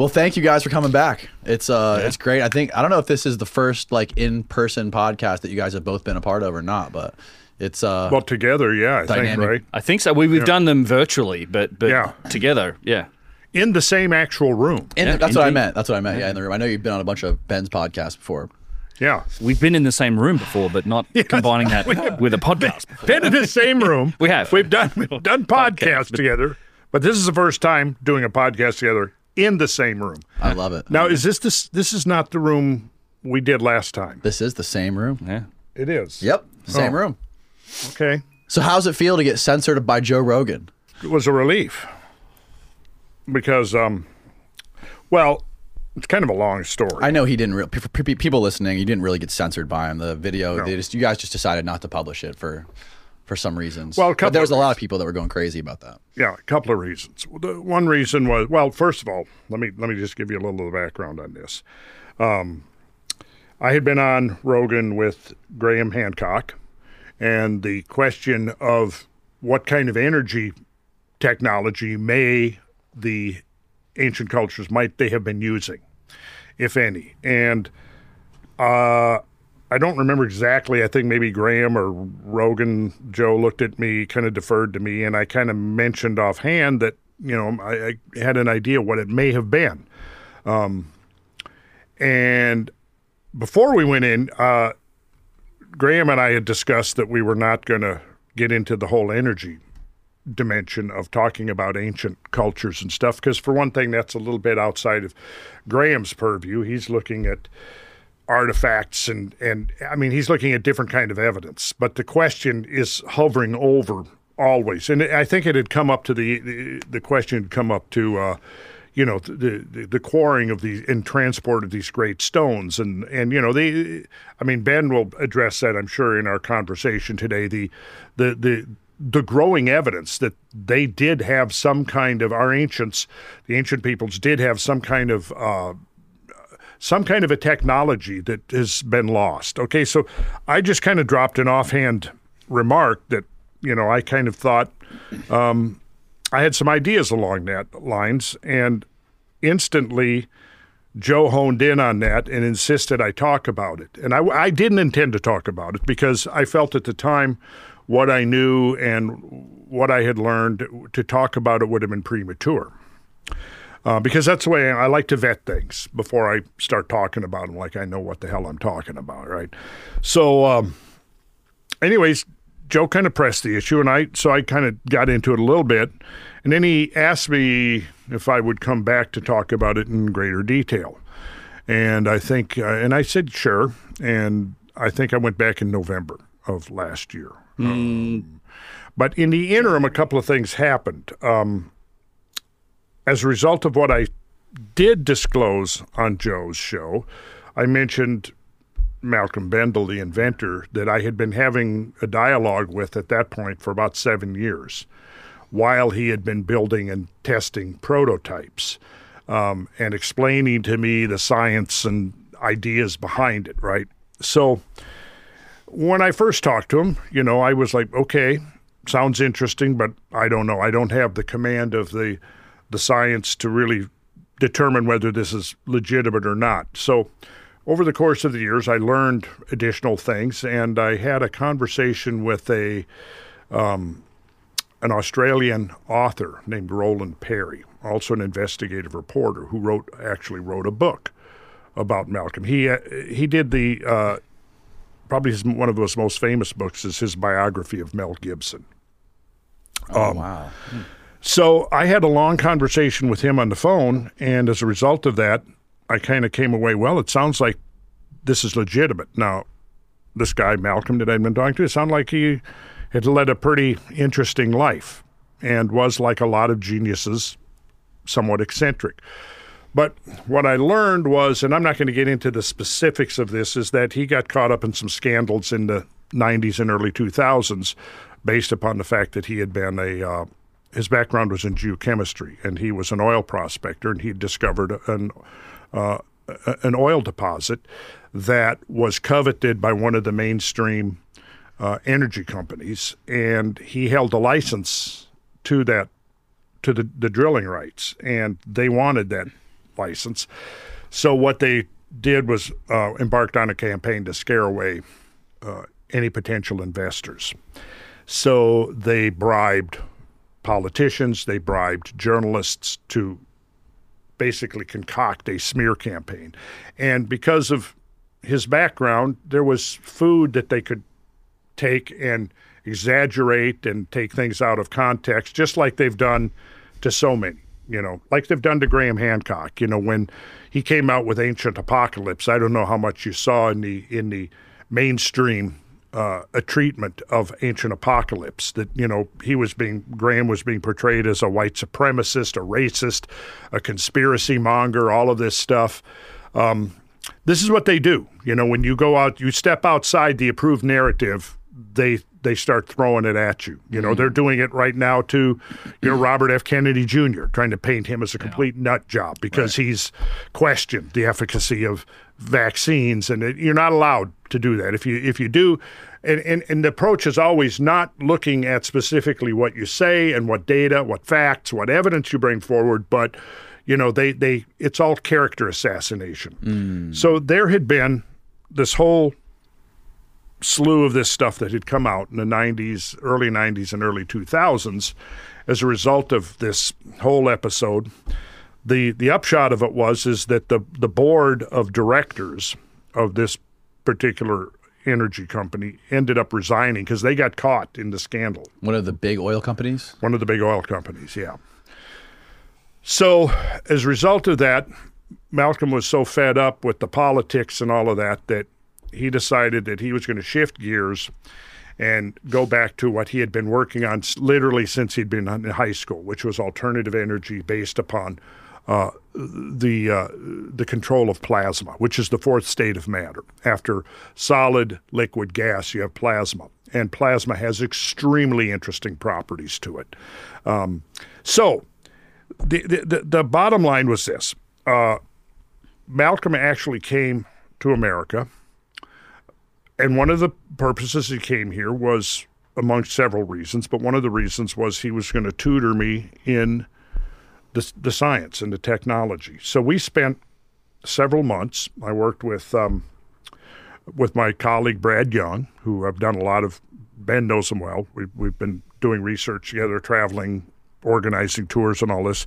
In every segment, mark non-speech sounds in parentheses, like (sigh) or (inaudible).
Well, thank you guys for coming back. It's uh, it's great. I think I don't know if this is the first like in person podcast that you guys have both been a part of or not, but it's uh, Well, together, yeah, I Dynamic. think, right? I think so. We, we've done them virtually, but but Yeah. together, yeah. In the same actual room. in, yeah, that's what I meant. That's what I meant. Yeah, in the room. I know you've been on a bunch of Ben's podcasts before. Yeah. We've been in the same room before, but not (laughs) combining that with a podcast. (laughs) Been in the same room. (laughs) We have. We've done we've done podcasts together, but this is the first time doing a podcast together in the same room. I love it. Now, is this this this is not the room we did last time? This is the same room. Yeah. It is. Yep, same Oh. room. Okay. So how's it feel to get censored by Joe Rogan? It was a relief because, um, well, it's kind of a long story. I know he didn't. Re- for pe- people listening, you didn't really get censored by him. The video, they just you guys just decided not to publish it for for some reasons. Well, a but there was a lot of people that were going crazy about that. Yeah, a couple of reasons. The one reason was well, first of all, let me let me just give you a little of the background on this. Um, I had been on Rogan with Graham Hancock, and the question of what kind of energy technology may the ancient cultures might they have been using, if any, and uh, I don't remember exactly. I think maybe Graham or Rogan, Joe looked at me, kind of deferred to me, and I kind of mentioned offhand that you know I, I had an idea what it may have been. Um, and before we went in, uh, Graham and I had discussed that we were not going to get into the whole energy dimension of talking about ancient cultures and stuff because for one thing that's a little bit outside of Graham's purview he's looking at artifacts and and I mean he's looking at different kind of evidence but the question is hovering over always. And I think it had come up to the the, the question had come up to uh you know the, the the quarrying of these and transport of these great stones. And and you know they I mean Ben will address that I'm sure in our conversation today. The the the the growing evidence that they did have some kind of our ancients the ancient peoples did have some kind of uh some kind of a technology that has been lost. Okay, so I just kind of dropped an offhand remark that you know I kind of thought um, I had some ideas along that lines, and instantly Joe honed in on that and insisted I talk about it. And I, I didn't intend to talk about it because I felt at the time what I knew and what I had learned to talk about it would have been premature uh, because that's the way I like to vet things before I start talking about them, like I know what the hell I'm talking about, right? So, um, anyways, Joe kind of pressed the issue, and I so I kind of got into it a little bit, and then he asked me if I would come back to talk about it in greater detail, and I think, uh, and I said sure, and I think I went back in November of last year. Um, but in the interim, a couple of things happened. Um, as a result of what I did disclose on Joe's show, I mentioned Malcolm Bendall, the inventor, that I had been having a dialogue with at that point for about seven years while he had been building and testing prototypes um, and explaining to me the science and ideas behind it, right? So when I first talked to him, you know, I was like, okay, sounds interesting, but I don't know. I don't have the command of the the science to really determine whether this is legitimate or not. So over the course of the years, I learned additional things, and I had a conversation with a um, an Australian author named Roland Perry, also an investigative reporter who wrote actually wrote a book about Malcolm. He uh, he did the uh, probably his, one of his most famous books is his biography of Mel Gibson. Oh wow! So I had a long conversation with him on the phone, and as a result of that, I kind of came away. Well, it sounds like this is legitimate. Now, this guy Malcolm that I'd been talking to, it sounded like he had led a pretty interesting life, and was like a lot of geniuses, somewhat eccentric. But what I learned was, and I'm not going to get into the specifics of this, is that he got caught up in some scandals in the 90s and early 2000s based upon the fact that he had been a uh, his background was in geochemistry and he was an oil prospector and he discovered an uh, an oil deposit that was coveted by one of the mainstream uh, energy companies and he held a license to that to the, the drilling rights and they wanted that license. So what they did was uh, embarked on a campaign to scare away uh, any potential investors. So they bribed politicians, they bribed journalists to basically concoct a smear campaign. And because of his background, there was food that they could take and exaggerate and take things out of context, just like they've done to so many, you know, like they've done to Graham Hancock. You know, when he came out with Ancient Apocalypse, I don't know how much you saw in the in the mainstream uh, a treatment of ancient apocalypse that you know he was being Graham was being portrayed as a white supremacist, a racist, a conspiracy monger, all of this stuff. Um, this is what they do. You know, when you go out, you step outside the approved narrative, they they start throwing it at you. You know, mm-hmm. they're doing it right now to, you know, Robert F. Kennedy Jr., trying to paint him as a complete yeah. nut job because right. he's questioned the efficacy of vaccines, and it, you're not allowed to do that. If you if you do, and, and, and the approach is always not looking at specifically what you say and what data, what facts, what evidence you bring forward, but you know they they it's all character assassination. Mm. So there had been this whole slew of this stuff that had come out in the 90s, early 90s, and early 2000s as a result of this whole episode. The the upshot of it was is that the the board of directors of this particular energy company ended up resigning because they got caught in the scandal. One of the big oil companies? One of the big oil companies, yeah. So, as a result of that, Malcolm was so fed up with the politics and all of that that he decided that he was going to shift gears and go back to what he had been working on literally since he'd been in high school, which was alternative energy based upon uh, the uh, the control of plasma, which is the fourth state of matter. After solid, liquid, gas, you have plasma, and plasma has extremely interesting properties to it. Um, so, the, the the bottom line was this: uh, Malcolm actually came to America, and one of the purposes he came here was, among several reasons, but one of the reasons was he was going to tutor me in the, the science and the technology. So we spent several months. I worked with um, with my colleague Brad Young, who I've done a lot of. Ben knows him well. We've we've been doing research together, traveling, organizing tours, and all this.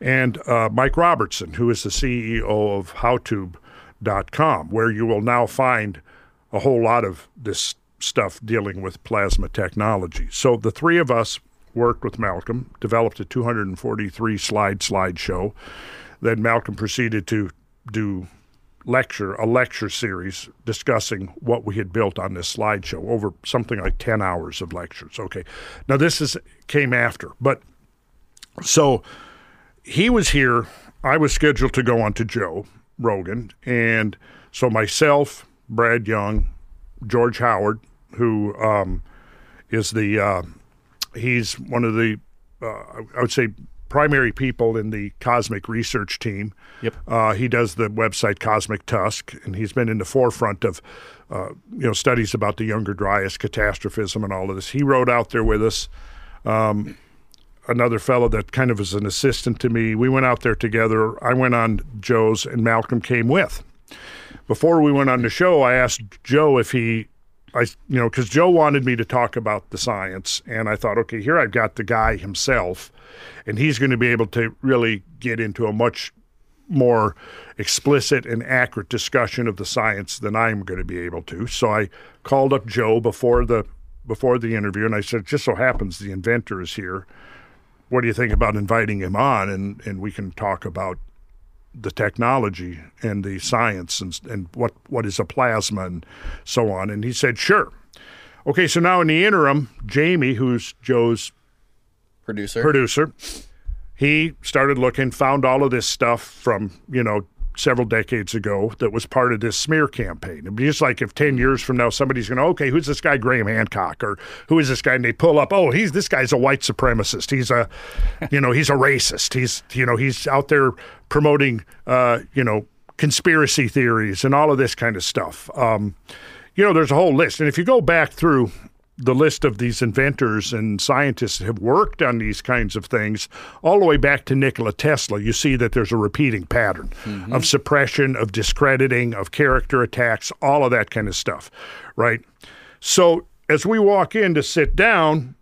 And uh, Mike Robertson, who is the CEO of HowTube.com, where you will now find a whole lot of this stuff dealing with plasma technology. So the three of us worked with Malcolm, developed a 243 slide slideshow. Then Malcolm proceeded to do lecture, a lecture series discussing what we had built on this slideshow over something like 10 hours of lectures. Okay. Now this is came after, but so he was here. I was scheduled to go on to Joe Rogan. And so myself, Brad Young, George Howard, who um, is the uh, he's one of the, uh, I would say, primary people in the cosmic research team. Yep. Uh, he does the website Cosmic Tusk, and he's been in the forefront of, uh, you know, studies about the Younger Dryas, catastrophism, and all of this. He rode out there with us. Um, another fellow that kind of was an assistant to me. We went out there together. I went on Joe's, and Malcolm came with. Before we went on the show, I asked Joe if he I, you know, because Joe wanted me to talk about the science, and I thought, okay, here I've got the guy himself, and he's going to be able to really get into a much more explicit and accurate discussion of the science than I'm going to be able to. So I called up Joe before the before the interview, and I said, just so happens the inventor is here. What do you think about inviting him on, and and we can talk about the technology and the science and, and what, what is a plasma and so on. And he said, sure. Okay, so now in the interim, Jamie, who's Joe's producer, producer, he started looking, found all of this stuff from, you know, several decades ago that was part of this smear campaign. It'd be just like if 10 years from now somebody's going to, okay, who's this guy, Graham Hancock? Or who is this guy? And they pull up, oh, he's this guy's a white supremacist. He's a, (laughs) you know, he's a racist. He's, you know, he's out there promoting, uh, you know, conspiracy theories and all of this kind of stuff. Um, you know, there's a whole list. And if you go back through the list of these inventors and scientists have worked on these kinds of things all the way back to Nikola Tesla, you see that there's a repeating pattern mm-hmm. of suppression, of discrediting, of character attacks, all of that kind of stuff, right? So as we walk in to sit down,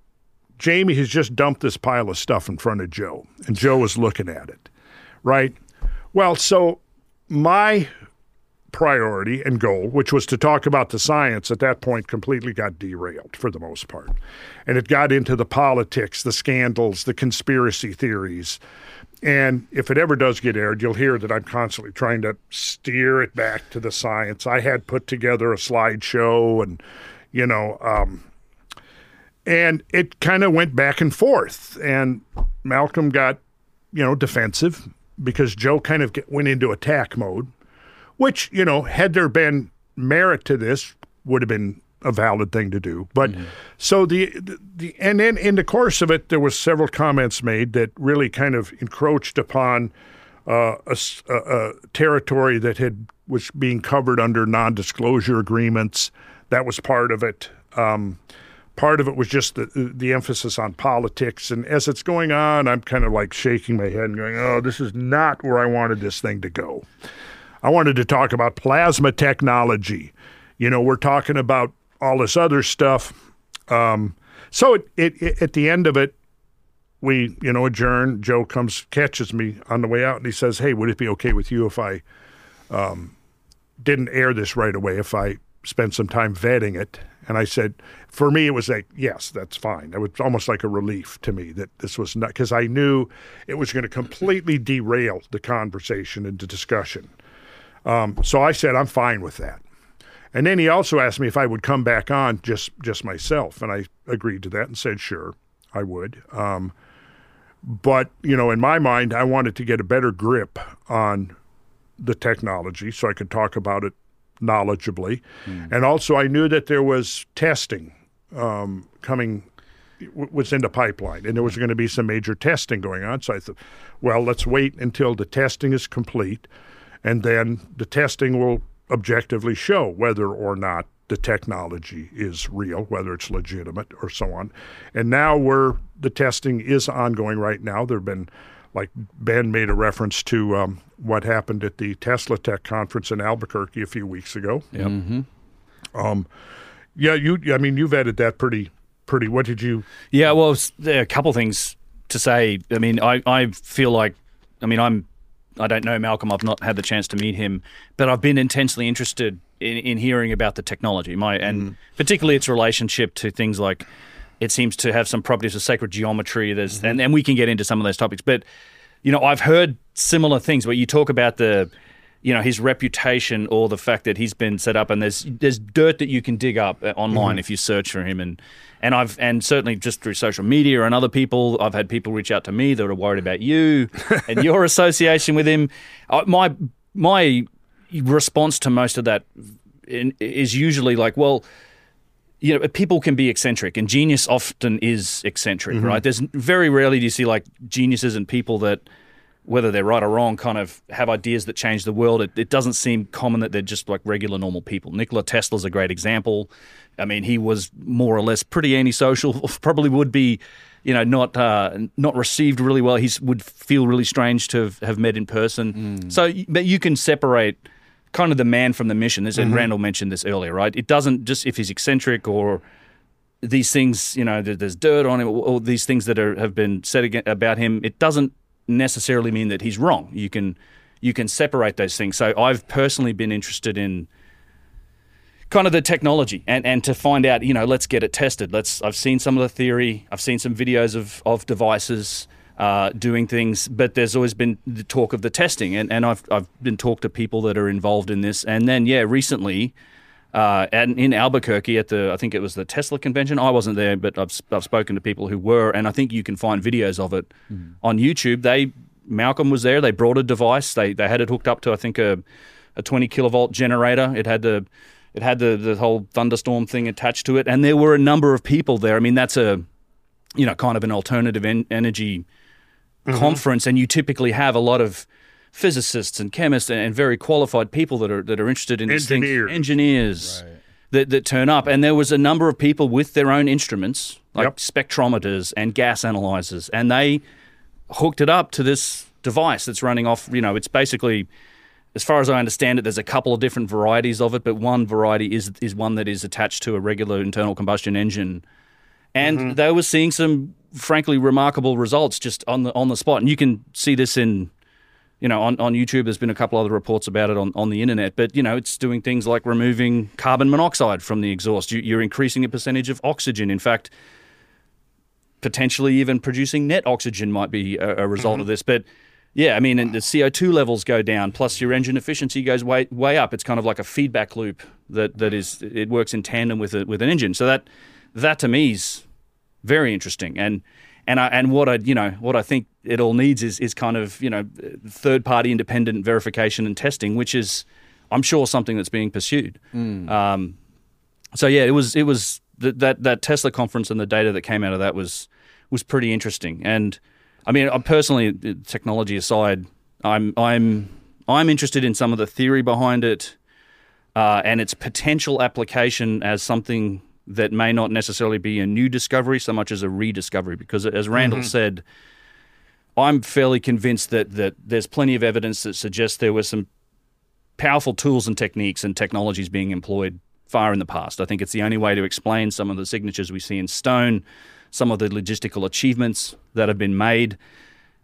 Jamie has just dumped this pile of stuff in front of Joe, and Joe is looking at it, right? Well, so my priority and goal, which was to talk about the science, at that point completely got derailed for the most part. And it got into the politics, the scandals, the conspiracy theories. And if it ever does get aired, you'll hear that I'm constantly trying to steer it back to the science. I had put together a slideshow and, you know, um, and it kind of went back and forth. And Malcolm got, you know, defensive because Joe kind of went into attack mode which, you know, had there been merit to this, would have been a valid thing to do. But mm-hmm. so the, the, and then in the course of it, there was several comments made that really kind of encroached upon uh, a, a, a, territory that had was being covered under non-disclosure agreements. That was part of it. Um, part of it was just the the emphasis on politics. And as it's going on, I'm kind of like shaking my head and going, "Oh, this is not where I wanted this thing to go." I wanted to talk about plasma technology. You know, we're talking about all this other stuff. Um, so it, it, it, at the end of it, we you know adjourn. Joe comes catches me on the way out, and he says, "Hey, would it be okay with you if I um, didn't air this right away? If I spent some time vetting it?" And I said, for me, it was like, yes, that's fine. It was almost like a relief to me that this was not because I knew it was going to completely derail the conversation and the discussion. Um, so I said, I'm fine with that. And then he also asked me if I would come back on just just myself, and I agreed to that and said, sure, I would. Um, but you know, in my mind, I wanted to get a better grip on the technology so I could talk about it knowledgeably, mm. and also I knew that there was testing um, coming was in the pipeline, and there was going to be some major testing going on. So I thought, well, let's wait until the testing is complete and then the testing will objectively show whether or not the technology is real, whether it's legitimate or so on. And now we're the testing is ongoing right now. There've been like Ben made a reference to um, what happened at the Tesla Tech conference in Albuquerque a few weeks ago. Yep. Mm-hmm. Um, yeah, you. I mean, you've added that pretty, pretty. What did you? Yeah, well, there are a couple things to say. I mean, I, I feel like, I mean, I'm I don't know Malcolm. I've not had the chance to meet him, but I've been intensely interested in, in hearing about the technology. My and mm. particularly its relationship to things like it seems to have some properties of sacred geometry. There's mm-hmm. and, and we can get into some of those topics, but you know I've heard similar things where you talk about the you know his reputation or the fact that he's been set up and there's there's dirt that you can dig up uh, online mm-hmm. if you search for him and and I've and certainly just through social media and other people, I've had people reach out to me that are worried about you (laughs) and your association with him. My my response to most of that is usually like, well, you know, people can be eccentric, and genius often is eccentric, mm-hmm. right? There's very rarely do you see like geniuses and people that whether they're right or wrong, kind of have ideas that change the world. It, it, doesn't seem common that they're just like regular, normal people. Nikola Tesla's a great example. I mean, he was more or less pretty antisocial. (laughs) Probably would be, you know, not uh, not received really well. He would feel really strange to have, have met in person. Mm. So, but you can separate kind of the man from the mission. As mm-hmm. Randall mentioned this earlier, right? It doesn't just if he's eccentric or these things, you know, there's dirt on him, or these things that are, have been said about him. It doesn't necessarily mean that he's wrong. You can you can separate those things. So I've personally been interested in kind of the technology and, and to find out, you know, let's get it tested. Let's I've seen some of the theory, I've seen some videos of, of devices uh, doing things, but there's always been the talk of the testing and, and I've I've been talked to people that are involved in this. And then yeah, recently uh, and in Albuquerque at the I think it was the Tesla convention. I wasn't there, but I've I've spoken to people who were, and I think you can find videos of it mm. on YouTube. They Malcolm was there. They brought a device. They they had it hooked up to I think a a 20 kilovolt generator. It had the it had the the whole thunderstorm thing attached to it, and there were a number of people there. I mean, that's a you know kind of an alternative en- energy mm-hmm. conference, and you typically have a lot of physicists and chemists and, very qualified people that are that are interested in engineers, engineers, right. that, that turn up. And there was a number of people with their own instruments, like Yep. spectrometers and gas analyzers, and they hooked it up to this device that's running off. You know, it's basically, as far as I understand it, there's a couple of different varieties of it, but one variety is is one that is attached to a regular internal combustion engine, and mm-hmm. they were seeing some frankly remarkable results just on the on the spot. And you can see this in you know, on, on YouTube, there's been a couple other reports about it on, on the internet, but, you know, it's doing things like removing carbon monoxide from the exhaust. You, you're increasing a percentage of oxygen. In fact, potentially even producing net oxygen might be a, a result mm-hmm. of this. But yeah, I mean, and the CO2 levels go down, plus your engine efficiency goes way, way up. It's kind of like a feedback loop that, that is, it works in tandem with, a, with an engine. So that, that to me is very interesting. And, and I, and what I you know what I think it all needs is is kind of you know third party independent verification and testing, which is I'm sure something that's being pursued. Um, so yeah, it was it was th- that that Tesla conference and the data that came out of that was was pretty interesting. And I mean, I personally, technology aside, I'm I'm I'm interested in some of the theory behind it uh, and its potential application as something that may not necessarily be a new discovery so much as a rediscovery. Because as Randall mm-hmm. said, I'm fairly convinced that that there's plenty of evidence that suggests there were some powerful tools and techniques and technologies being employed far in the past. I think it's the only way to explain some of the signatures we see in stone, some of the logistical achievements that have been made.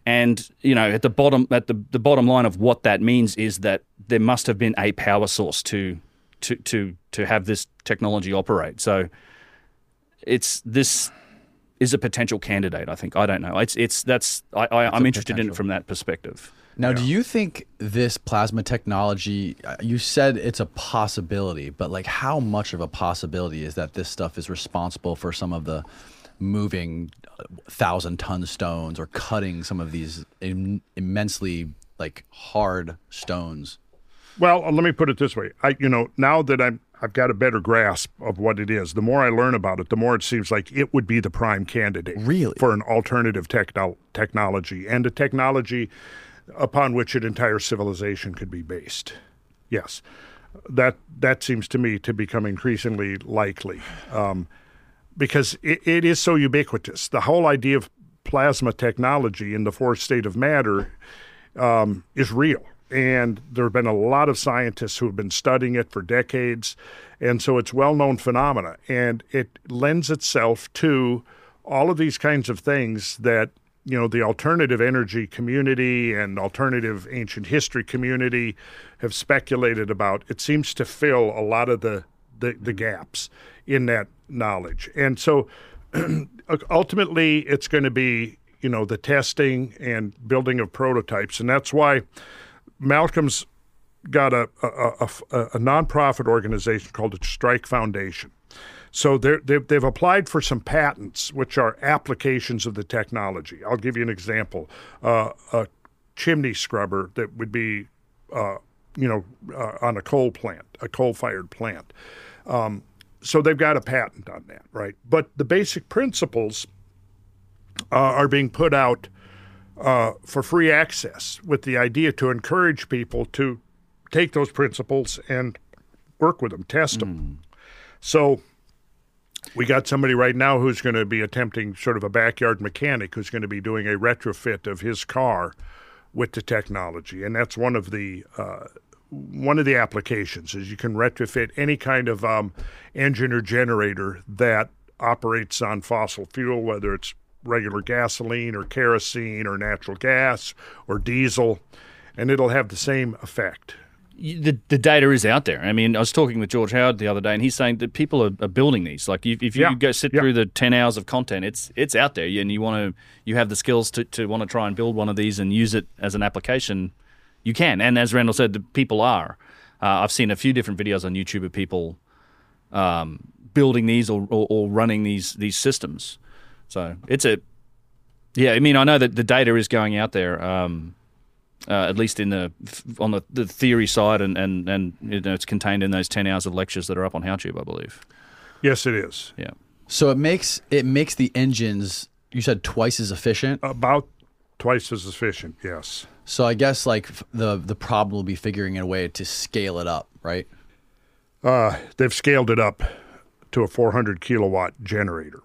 And you know, at the bottom, at the, the bottom line of what that means is that there must have been a power source to to to to have this technology operate. So it's this is a potential candidate. I think I don't know. It's it's that's I, I I'm interested in it from that perspective. Now, do you think this plasma technology? uh, You said it's a possibility, but like, how much of a possibility is that this stuff is responsible for some of the moving uh, thousand ton stones or cutting some of these Im- immensely like hard stones? Well, uh, let me put it this way. I, you know, now that I'm, I've got a better grasp of what it is. The more I learn about it, the more it seems like it would be the prime candidate, Really? for an alternative techno- technology and a technology upon which an entire civilization could be based. Yes, that that seems to me to become increasingly likely, um, because it, it is so ubiquitous. The whole idea of plasma technology in the fourth state of matter um, is real. And there have been a lot of scientists who have been studying it for decades. And so it's well known phenomena. And it lends itself to all of these kinds of things that, you know, the alternative energy community and alternative ancient history community have speculated about. It seems to fill a lot of the, the, the gaps in that knowledge. And so (clears throat) ultimately it's going to be you know the testing and building of prototypes and that's why malcolm's got a a, a, a, nonprofit organization called the strike foundation. So they've, they've applied for some patents which are applications of the technology. I'll give you an example. Uh, a chimney scrubber that would be uh, you know uh, on a coal plant a coal fired plant. Um, so they've got a patent on that, right? But the basic principles uh, are being put out uh, for free access with the idea to encourage people to take those principles and work with them, test them. So we got somebody right now who's going to be attempting sort of a backyard mechanic who's going to be doing a retrofit of his car with the technology, and that's one of the uh, one of the applications is you can retrofit any kind of um, engine or generator that operates on fossil fuel, whether it's regular gasoline or kerosene or natural gas or diesel, and it'll have the same effect. The, the data is out there. I mean, I was talking with George Howard the other day, and he's saying that people are, are building these. Like, if, if you Yeah, go sit yeah. through the ten hours of content, it's it's out there, and you want to you have the skills to, to want to try and build one of these and use it as an application. You can, and as Randall said, the people are. Uh, I've seen a few different videos on YouTube of people um, building these or, or, or running these these systems. So it's a yeah. I mean, I know that the data is going out there. Um, uh, at least in the on the, the theory side, and, and, and you know, it's contained in those ten hours of lectures that are up on HowTube, I believe. Yes, it is. Yeah, So it makes it makes the engines you said twice as efficient. About twice as efficient, yes. So I guess like the the problem will be figuring a way to scale it up, right? uh, they've scaled it up to a 400 kilowatt generator.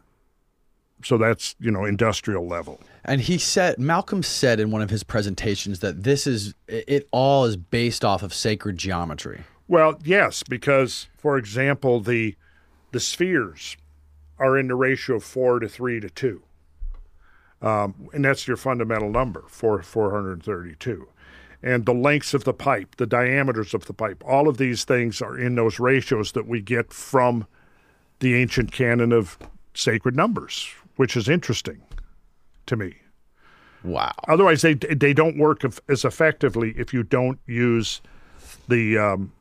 So that's you know industrial level. And he said, Malcolm said in one of his presentations that this is, it all is based off of sacred geometry. Well, yes, because for example, the the spheres are in the ratio of four to three to two, um, and that's your fundamental number, four hundred thirty-two. And the lengths of the pipe, the diameters of the pipe, all of these things are in those ratios that we get from the ancient canon of sacred numbers, which is interesting to me. Wow. Otherwise, they they don't work as effectively if you don't use the um,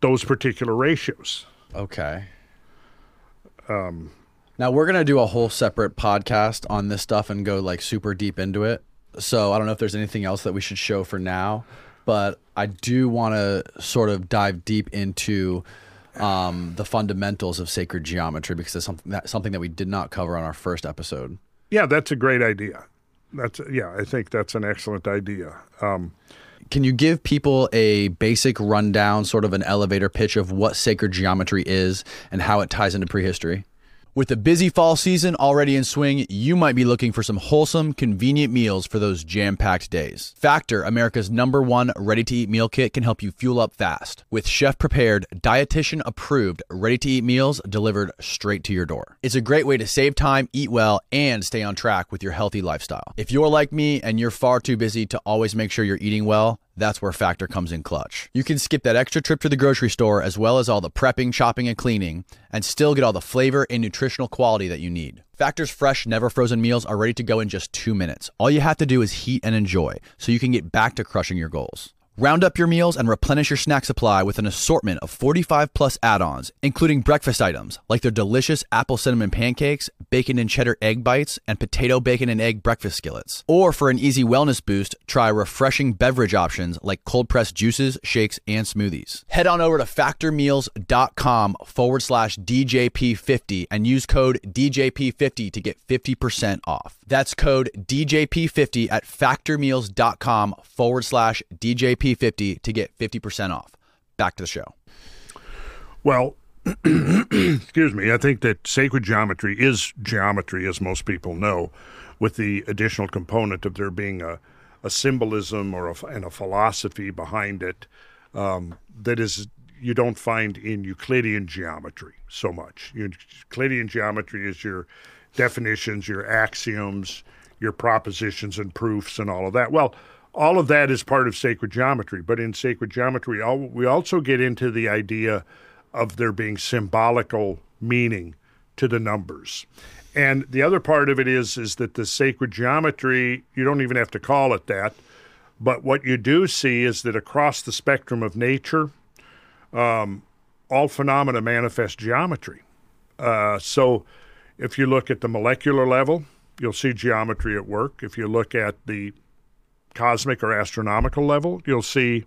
those particular ratios. Okay. Um, now we're gonna do a whole separate podcast on this stuff and go like super deep into it. So I don't know if there's anything else that we should show for now, but I do want to sort of dive deep into um, the fundamentals of sacred geometry because it's something that something that we did not cover on our first episode. Yeah, that's a great idea. That's yeah, I think that's an excellent idea. Um, Can you give people a basic rundown, sort of an elevator pitch of what sacred geometry is and how it ties into prehistory? With the busy fall season already in swing, you might be looking for some wholesome, convenient meals for those jam packed days. Factor, America's number one ready to eat meal kit, can help you fuel up fast with chef prepared, dietitian approved, ready to eat meals delivered straight to your door. It's a great way to save time, eat well, and stay on track with your healthy lifestyle. If you're like me and you're far too busy to always make sure you're eating well, that's where Factor comes in clutch. You can skip that extra trip to the grocery store as well as all the prepping, shopping, and cleaning and still get all the flavor and nutritional quality that you need. Factor's fresh, never frozen meals are ready to go in just two minutes. All you have to do is heat and enjoy so you can get back to crushing your goals. Round up your meals and replenish your snack supply with an assortment of 45 plus add ons, including breakfast items like their delicious apple cinnamon pancakes, bacon and cheddar egg bites, and potato bacon and egg breakfast skillets. Or for an easy wellness boost, try refreshing beverage options like cold pressed juices, shakes, and smoothies. Head on over to factormeals.com forward slash DJP50 and use code DJP50 to get 50% off. That's code DJP50 at factormeals.com forward slash DJP50 to get 50% off. Back to the show. Well, (clears throat) excuse me, I think that sacred geometry is geometry, as most people know, with the additional component of there being a, a symbolism or a, and a philosophy behind it um, that is you don't find in Euclidean geometry so much. Euclidean geometry is your definitions, your axioms, your propositions and proofs, and all of that. Well, all of that is part of sacred geometry, but in sacred geometry, all, we also get into the idea of there being symbolical meaning to the numbers. And the other part of it is is that the sacred geometry, you don't even have to call it that, but what you do see is that across the spectrum of nature, um, all phenomena manifest geometry. Uh, so if you look at the molecular level, you'll see geometry at work. If you look at the cosmic or astronomical level, you'll see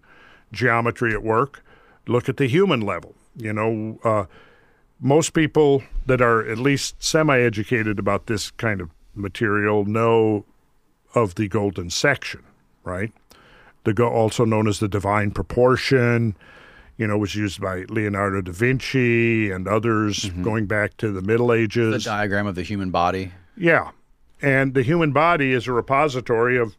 geometry at work. Look at the human level. You know, uh, most people that are at least semi educated about this kind of material know of the golden section, right? The go- also known as the divine proportion, you know, was used by Leonardo da Vinci and others mm-hmm. going back to the Middle Ages. The diagram of the human body. Yeah. And the human body is a repository of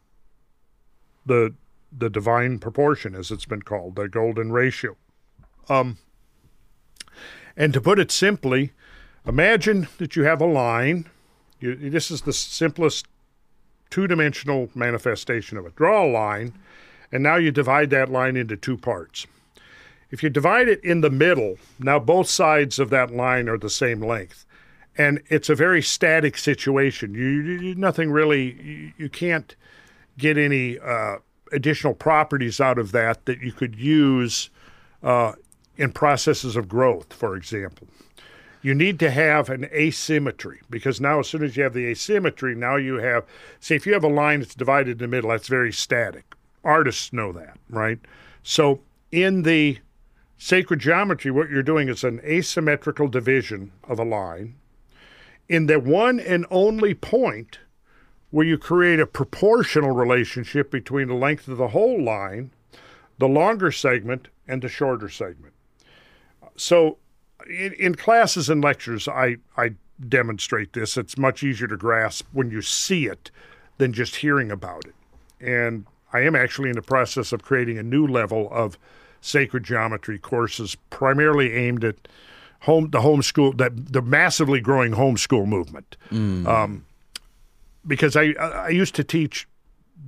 the the divine proportion, as it's been called, the golden ratio. Um, and to put it simply, imagine that you have a line. You, this is the simplest two dimensional manifestation of it. Draw a line, and now you divide that line into two parts. If you divide it in the middle, now both sides of that line are the same length. And it's a very static situation. You, you nothing really, you, you, can't get any uh, additional properties out of that that you could use uh, in processes of growth, for example. You need to have an asymmetry because now, as soon as you have the asymmetry, now you have, say, if you have a line that's divided in the middle, that's very static. Artists know that, right? So in the Sacred geometry, what you're doing is an asymmetrical division of a line in the one and only point where you create a proportional relationship between the length of the whole line, the longer segment, and the shorter segment. so in, in classes and lectures, I, I demonstrate this. It's much easier to grasp when you see it than just hearing about it. And I am actually in the process of creating a new level of sacred geometry courses, primarily aimed at home the homeschool that the massively growing homeschool movement. Um, because I I used to teach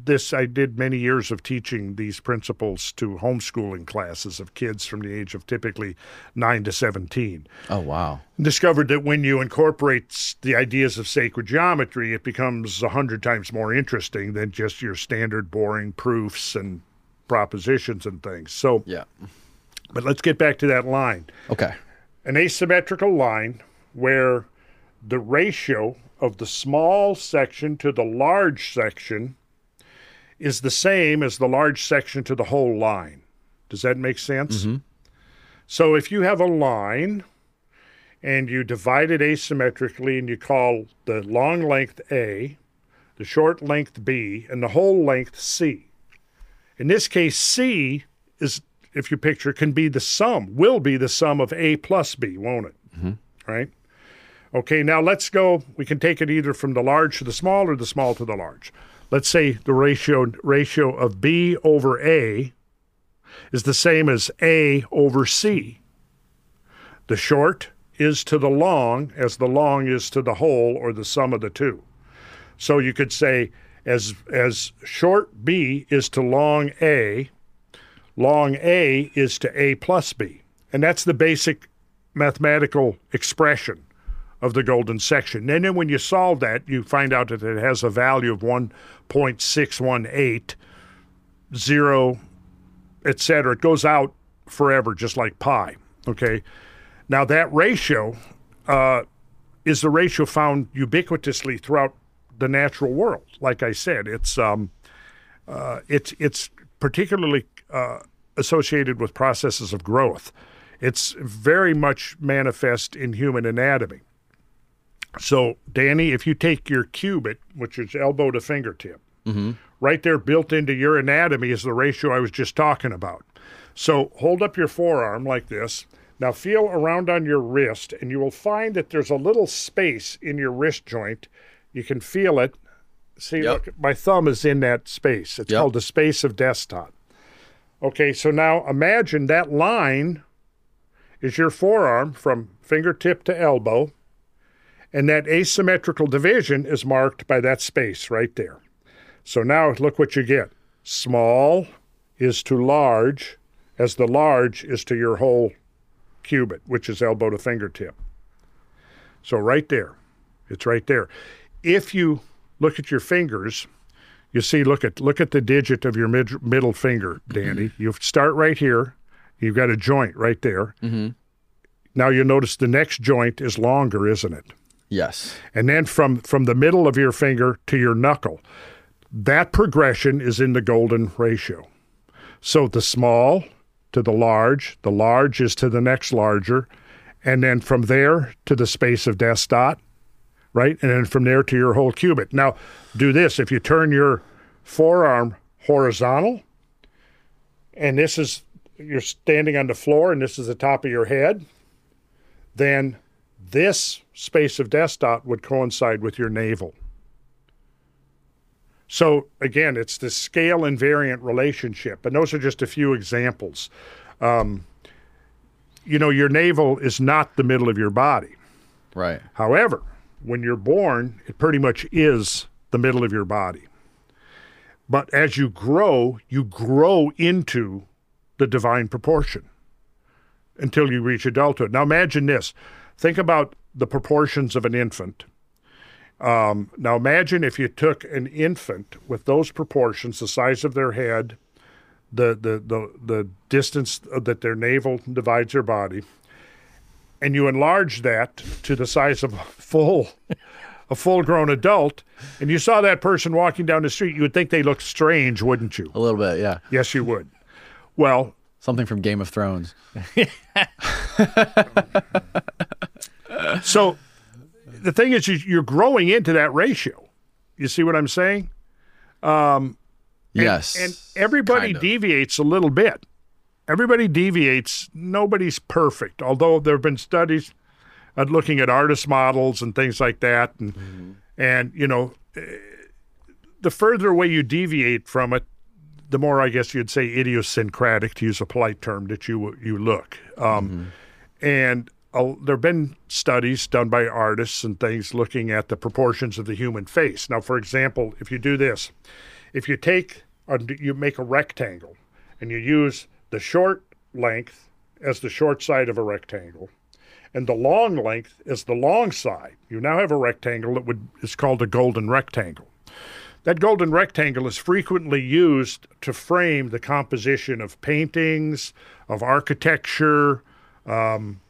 this I did many years of teaching these principles to homeschooling classes of kids from the age of typically 9 to 17 Oh wow. discovered that when you incorporate the ideas of sacred geometry it becomes a hundred times more interesting than just your standard boring proofs and propositions and things so Yeah. but let's get back to that line Okay. an asymmetrical line where the ratio of the small section to the large section is the same as the large section to the whole line. Does that make sense? Mm-hmm. So if you have a line and you divide it asymmetrically and you call the long length A, the short length B, and the whole length C. In this case, C is, if you picture, can be the sum, will be the sum of A plus B, won't it? Mm-hmm. Right? Okay, now let's go. We can take it either from the large to the small or the small to the large. Let's say the ratio ratio of B over A is the same as A over C. The short is to the long as the long is to the whole or the sum of the two. So you could say as as short B is to long A, long A is to A plus B. And that's the basic mathematical expression of the golden section. And then when you solve that, you find out that it has a value of 1.618, 0, et cetera. It goes out forever, just like pi. Okay. Now, that ratio uh, is the ratio found ubiquitously throughout the natural world. Like I said, it's um, uh, it's it's particularly uh, associated with processes of growth. It's very much manifest in human anatomy. So, Danny, if you take your cubit, which is elbow to fingertip, mm-hmm. right there built into your anatomy is the ratio I was just talking about. So, hold up your forearm like this. Now, feel around on your wrist, and you will find that there's a little space in your wrist joint. You can feel it. See, Yep. look, my thumb is in that space. It's Yep. called the space of Destot. Okay, so now imagine that line is your forearm from fingertip to elbow, and that asymmetrical division is marked by that space right there. So now look what you get. Small is to large, as the large is to your whole cubit, which is elbow to fingertip. So right there, it's right there. If you look at your fingers, you see, look at look at the digit of your mid, middle finger, Danny. Mm-hmm. You start right here. You've got a joint right there. Mm-hmm. Now you notice the next joint is longer, isn't it? Yes. and then from from the middle of your finger to your knuckle that progression is in the golden ratio. So the small to the large the large is to the next larger and then from there to the space of Destot right? And then from there to your whole cubit. Now do this. If you turn your forearm horizontal and this is you're standing on the floor and this is the top of your head then this space of Destot would coincide with your navel. So again, it's the scale invariant relationship, and those are just a few examples. Um, you know, your navel is not the middle of your body. Right. However, when you're born, it pretty much is the middle of your body. But as you grow, you grow into the divine proportion until you reach adulthood. Now imagine this. Think about the proportions of an infant. Um, now imagine if you took an infant with those proportions, the size of their head, the the the, the distance that their navel divides their body, and you enlarge that to the size of a full a full grown adult, and you saw that person walking down the street, you would think they looked strange, wouldn't you? A little bit, yeah. Yes, you would. Well, Something from Game of Thrones. (laughs) So the thing is, you- you're growing into that ratio. You see what I'm saying? And- yes. And everybody kind of. deviates a little bit. everybody deviates. Nobody's perfect, although there have been studies at looking at artist models and things like that, and and you know, eh, the further away you deviate from it, the more I guess you'd say idiosyncratic, to use a polite term, that you you look. Um, And uh, there have been studies done by artists and things looking at the proportions of the human face. Now, for example, if you do this, if you take a, you make a rectangle and you use the short length as the short side of a rectangle and the long length as the long side, you now have a rectangle that would is called a golden rectangle. That golden rectangle is frequently used to frame the composition of paintings, of architecture, um,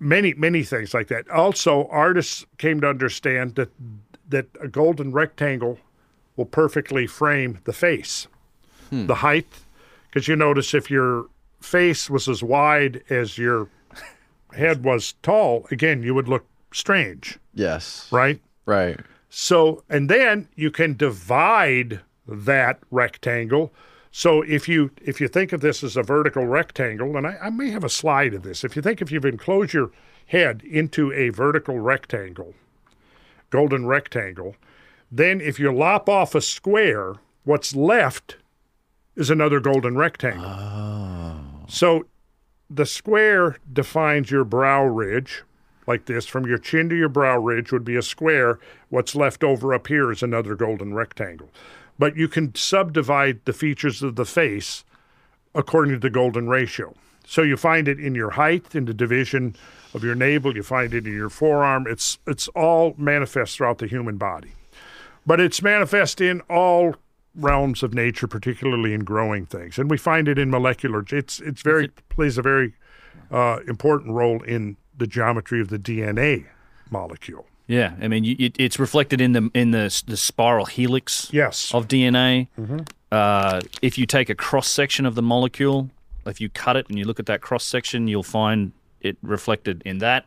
many many things like that. Also, artists came to understand that that a golden rectangle will perfectly frame the face, hmm. the height, because you notice if your face was as wide as your (laughs) head was tall, again you would look strange, Yes. right? Right. So, and then you can divide that rectangle. So if you if you think of this as a vertical rectangle, and I, I may have a slide of this. If you think if you've enclosed your head into a vertical rectangle, golden rectangle, then if you lop off a square, what's left is another golden rectangle. Oh. So the square defines your brow ridge like this from your chin to your brow ridge would be a square what's left over up here is another golden rectangle but you can subdivide the features of the face according to the golden ratio so you find it in your height in the division of your navel you find it in your forearm it's it's all manifest throughout the human body but it's manifest in all realms of nature, particularly in growing things, and we find it in molecular. It's it's very plays a very uh, important role in the geometry of the DNA molecule. Yeah, I mean, you, it, it's reflected in the in the the spiral helix Yes, of DNA. Uh, if you take a cross section of the molecule, if you cut it and you look at that cross section, you'll find it reflected in that.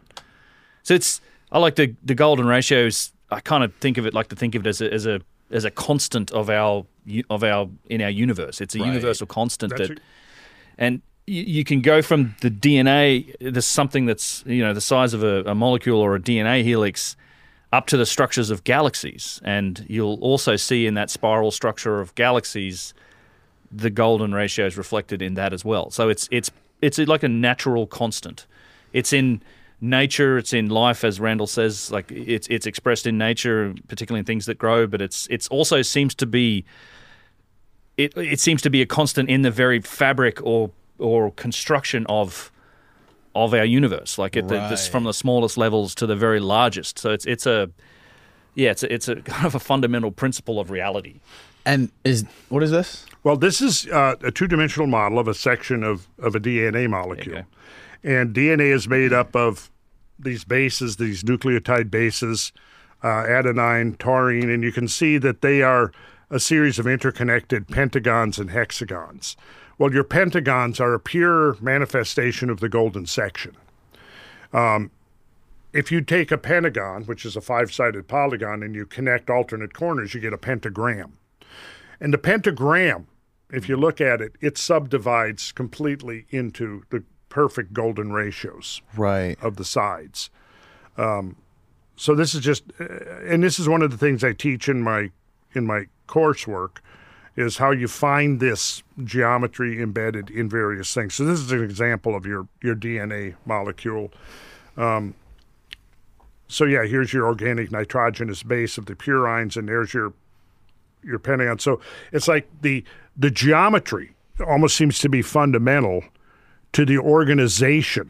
So it's I like the the golden ratios. I kind of think of it like to think of it as a as a as a constant of our of our in our universe. It's a Right. universal constant That's that, a- and you, you can go from the DNA. There's something that's you know the size of a, a molecule or a DNA helix up to the structures of galaxies. And you'll also see in that spiral structure of galaxies the golden ratio is reflected in that as well. So it's it's it's like a natural constant. It's in nature, it's in life, as Randall says. Like it's it's expressed in nature, particularly in things that grow. But it's it's also seems to be it it seems to be a constant in the very fabric or or construction of of our universe, like at the, this, from the smallest levels to the very largest. So it's it's a yeah, it's a, it's a (laughs) kind of a fundamental principle of reality. And is what is this? Well, this is uh, a two-dimensional model of a section of, of a DNA molecule, Okay. and DNA is made up of these bases, these nucleotide bases, uh, adenine, taurine, and you can see that they are a series of interconnected pentagons and hexagons. Well, your pentagons are a pure manifestation of the golden section. Um, if you take a pentagon, which is a five-sided polygon, and you connect alternate corners, you get a pentagram. And the pentagram, if you look at it, it subdivides completely into the perfect golden ratios Right. of the sides. Um, so this is just, and this is one of the things I teach in my in my coursework, is how you find this geometry embedded in various things. So this is an example of your your DNA molecule. Um, so yeah, here's your organic nitrogenous base of the purines, and there's your your pentagon. So it's like the the geometry almost seems to be fundamental to the organization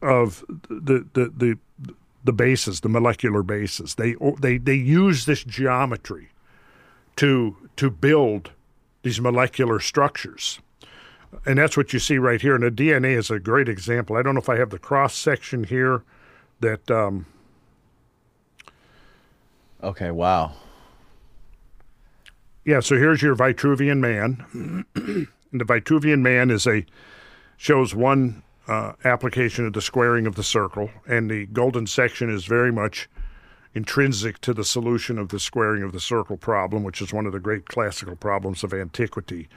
of the the the the bases, the molecular bases. They they they use this geometry to to build these molecular structures. And that's what you see right here. And the DNA is a great example. I don't know if I have the cross section here that um, Okay. Wow. Yeah, so here's your Vitruvian man. and the Vitruvian man is a shows one uh, application of the squaring of the circle, and the golden section is very much intrinsic to the solution of the squaring of the circle problem, which is one of the great classical problems of antiquity.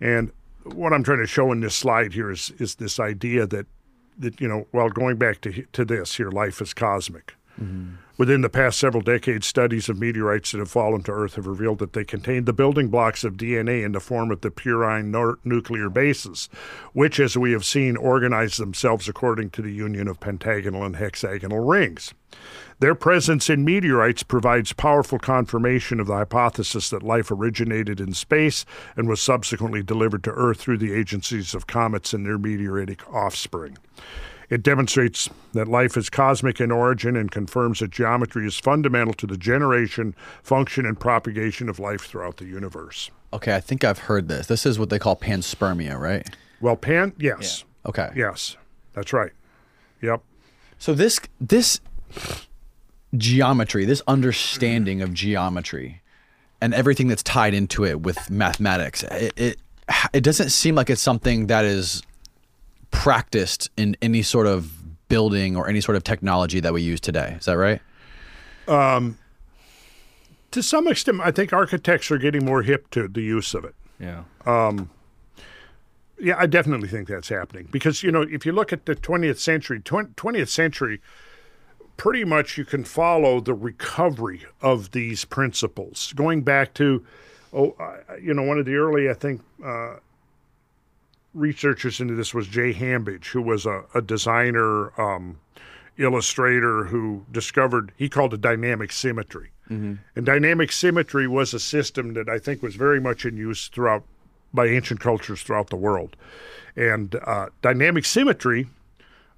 And what I'm trying to show in this slide here is is this idea that that you know, well, going back to to this here, life is cosmic. Within the past several decades, studies of meteorites that have fallen to Earth have revealed that they contain the building blocks of DNA in the form of the purine nuclear bases, which, as we have seen, organize themselves according to the union of pentagonal and hexagonal rings. Their presence in meteorites provides powerful confirmation of the hypothesis that life originated in space and was subsequently delivered to Earth through the agencies of comets and their meteoritic offspring. It demonstrates that life is cosmic in origin and confirms that geometry is fundamental to the generation, function, and propagation of life throughout the universe. Okay, I think I've heard this. This is what they call panspermia, right? Well, Pan, yes. Okay. Yes, that's right. Yep. So this this geometry, this understanding of geometry, and everything that's tied into it with mathematics, it it, it doesn't seem like it's something that is practiced in any sort of building or any sort of technology that we use today. Is that right? To some extent, I think architects are getting more hip to the use of it. Yeah. Yeah, I definitely think that's happening because you know if you look at the 20th century, 20th century, pretty much you can follow the recovery of these principles going back to, oh, you know, one of the early I think uh, researchers into this was Jay Hambidge, who was a, a designer, um, illustrator who discovered he called it dynamic symmetry. And dynamic symmetry was a system that I think was very much in use throughout by ancient cultures throughout the world. And uh, dynamic symmetry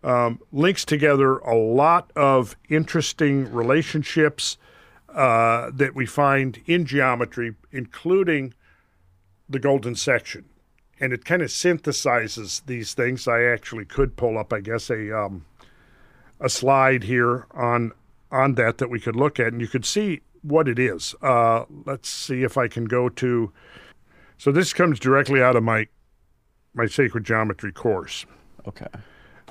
um, links together a lot of interesting relationships uh, that we find in geometry, including the golden section. And it kind of synthesizes these things. I actually could pull up, I guess, a um, a slide here on on that that we could look at, and you could see what it is. Uh, let's see if I can go to. So this comes directly out of my my sacred geometry course, Okay.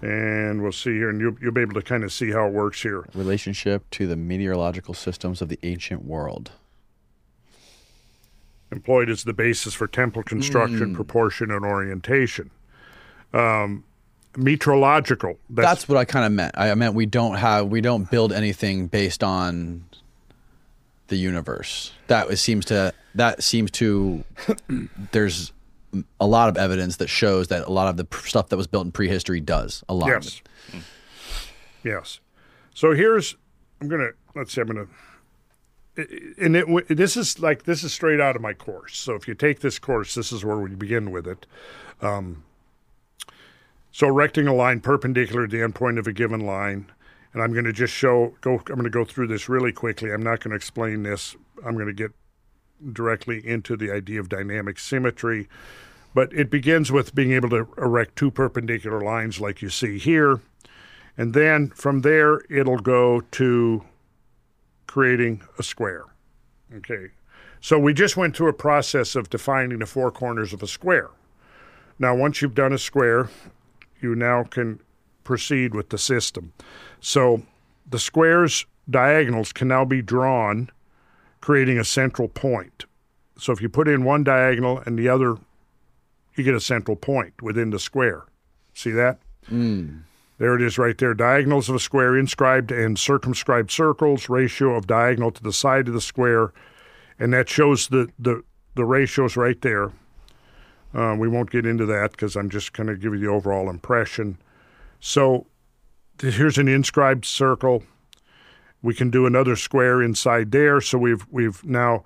and we'll see here, and you'll, you'll be able to kind of see how it works here. Relationship to the meteorological systems of the ancient world. Employed as the basis for temple construction, proportion, and orientation. Um, metrological. That's, That's what I kind of meant. I meant we don't have we don't build anything based on the universe. That seems to that seems to there's a lot of evidence that shows that a lot of the pr- stuff that was built in prehistory does a lot. of Yes. it. Yes. So here's I'm gonna let's see I'm gonna and it, this is like this is straight out of my course. So if you take this course, this is where we begin with it. Um, so erecting a line perpendicular to the endpoint of a given line, and I'm going to just show go. I'm going to go through this really quickly. I'm not going to explain this. I'm going to get directly into the idea of dynamic symmetry. But it begins with being able to erect two perpendicular lines like you see here. And then from there, it'll go to creating a square. Okay. So we just went through a process of defining the four corners of a square. Now, once you've done a square, you now can proceed with the system. So the square's diagonals can now be drawn, creating a central point. So if you put in one diagonal and the other, you get a central point within the square. See that? Hmm. There it is right there. Diagonals of a square, inscribed and circumscribed circles, ratio of diagonal to the side of the square. And that shows the, the, the ratios right there. Uh, we won't get into that because I'm just going to give you the overall impression. So here's an inscribed circle. We can do another square inside there. So we've we've now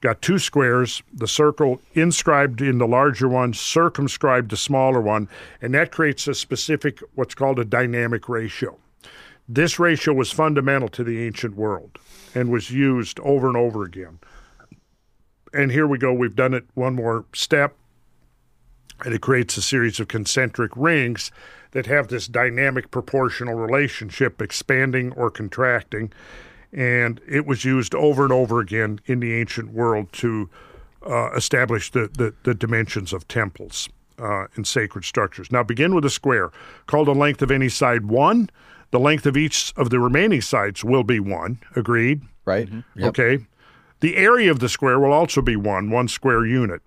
got two squares, the circle inscribed in the larger one, circumscribed the smaller one, and that creates a specific what's called a dynamic ratio. This ratio was fundamental to the ancient world and was used over and over again. And here we go, we've done it one more step, and it creates a series of concentric rings that have this dynamic proportional relationship, expanding or contracting and it was used over and over again in the ancient world to uh, establish the, the, the dimensions of temples uh, and sacred structures. Now, begin with a square. Call the length of any side one. The length of each of the remaining sides will be one. Agreed? Right? Yep. Okay. The area of the square will also be one, one square unit.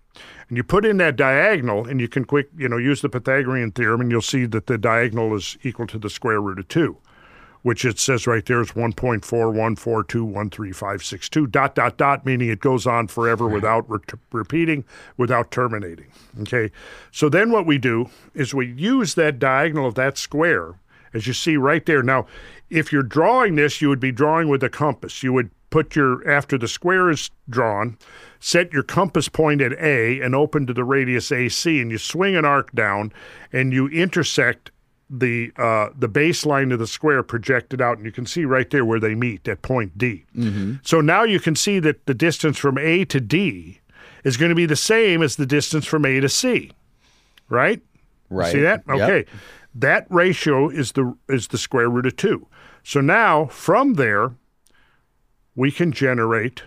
And you put in that diagonal, and you can quick, you know, use the Pythagorean theorem, and you'll see that the diagonal is equal to the square root of two, which it says right there is 1.414213562, dot, dot, dot, meaning it goes on forever without re- repeating, without terminating. Okay. So then what we do is we use that diagonal of that square, as you see right there. Now, if you're drawing this, you would be drawing with a compass. You would put your, after the square is drawn, set your compass point at A and open to the radius AC, and you swing an arc down and you intersect the uh, the baseline of the square projected out, and you can see right there where they meet at point D. So now you can see that the distance from A to D is going to be the same as the distance from A to C, right? Right. See that? Yep. Okay. That ratio is the is the square root of 2. So now from there we can generate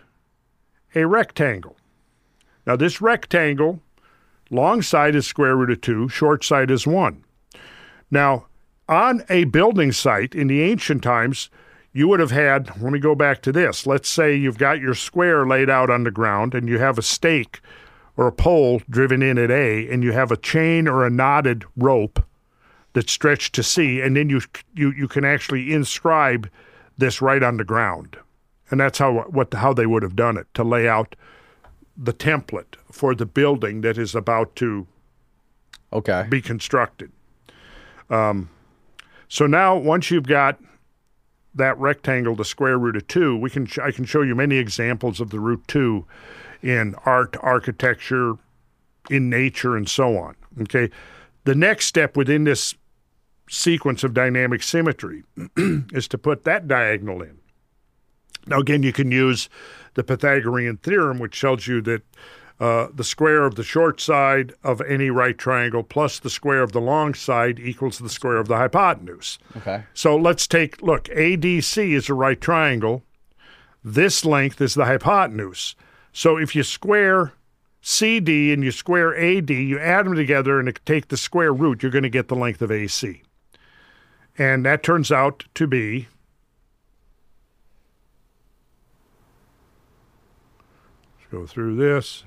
a rectangle. Now this rectangle long side is square root of 2, short side is 1. Now on a building site in the ancient times you would have had let me go back to this. Let's say you've got your square laid out on the ground and you have a stake or a pole driven in at A and you have a chain or a knotted rope that's stretched to C, and then you you you can actually inscribe this right on the ground, and that's how what how they would have done it to lay out the template for the building that is about to Okay. be constructed. Um, so now once you've got that rectangle, the square root of two, we can sh- I can show you many examples of the root two in art, architecture, in nature, and so on. Okay, the next step within this sequence of dynamic symmetry (clears throat) is to put that diagonal in. Now, again, you can use the Pythagorean theorem, which tells you that uh, the square of the short side of any right triangle plus the square of the long side equals the square of the hypotenuse. Okay. So let's take look. ADC is a right triangle. This length is the hypotenuse. So if you square CD and you square AD, you add them together and take the square root, you're going to get the length of AC. And that turns out to be Let's go through this.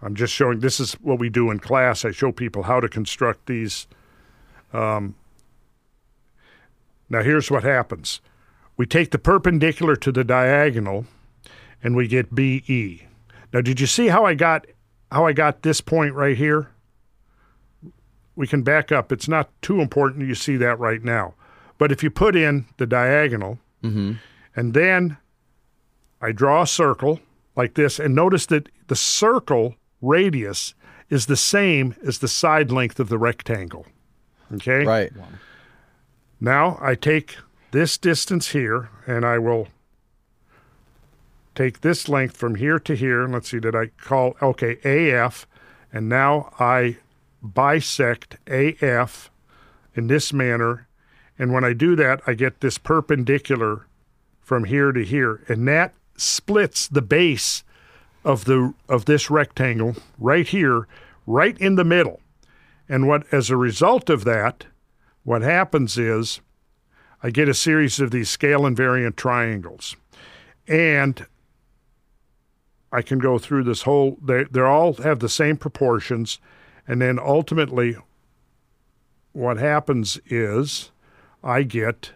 I'm just showing this is what we do in class. I show people how to construct these um, now, here's what happens we take the perpendicular to the diagonal and we get BE. Now, did you see how I got how I got this point right here? We can back up. It's not too important you see that right now. But if you put in the diagonal and then I draw a circle like this, and notice that the circle radius is the same as the side length of the rectangle. Okay? Right. Now I take this distance here and I will take this length from here to here. And let's see, did I call, okay, AF. And now I bisect AF in this manner. And when I do that, I get this perpendicular from here to here. And that splits the base of the of this rectangle right here, right in the middle. And what as a result of that, what happens is I get a series of these scale invariant triangles. And I can go through this whole they they all have the same proportions and then ultimately what happens is I get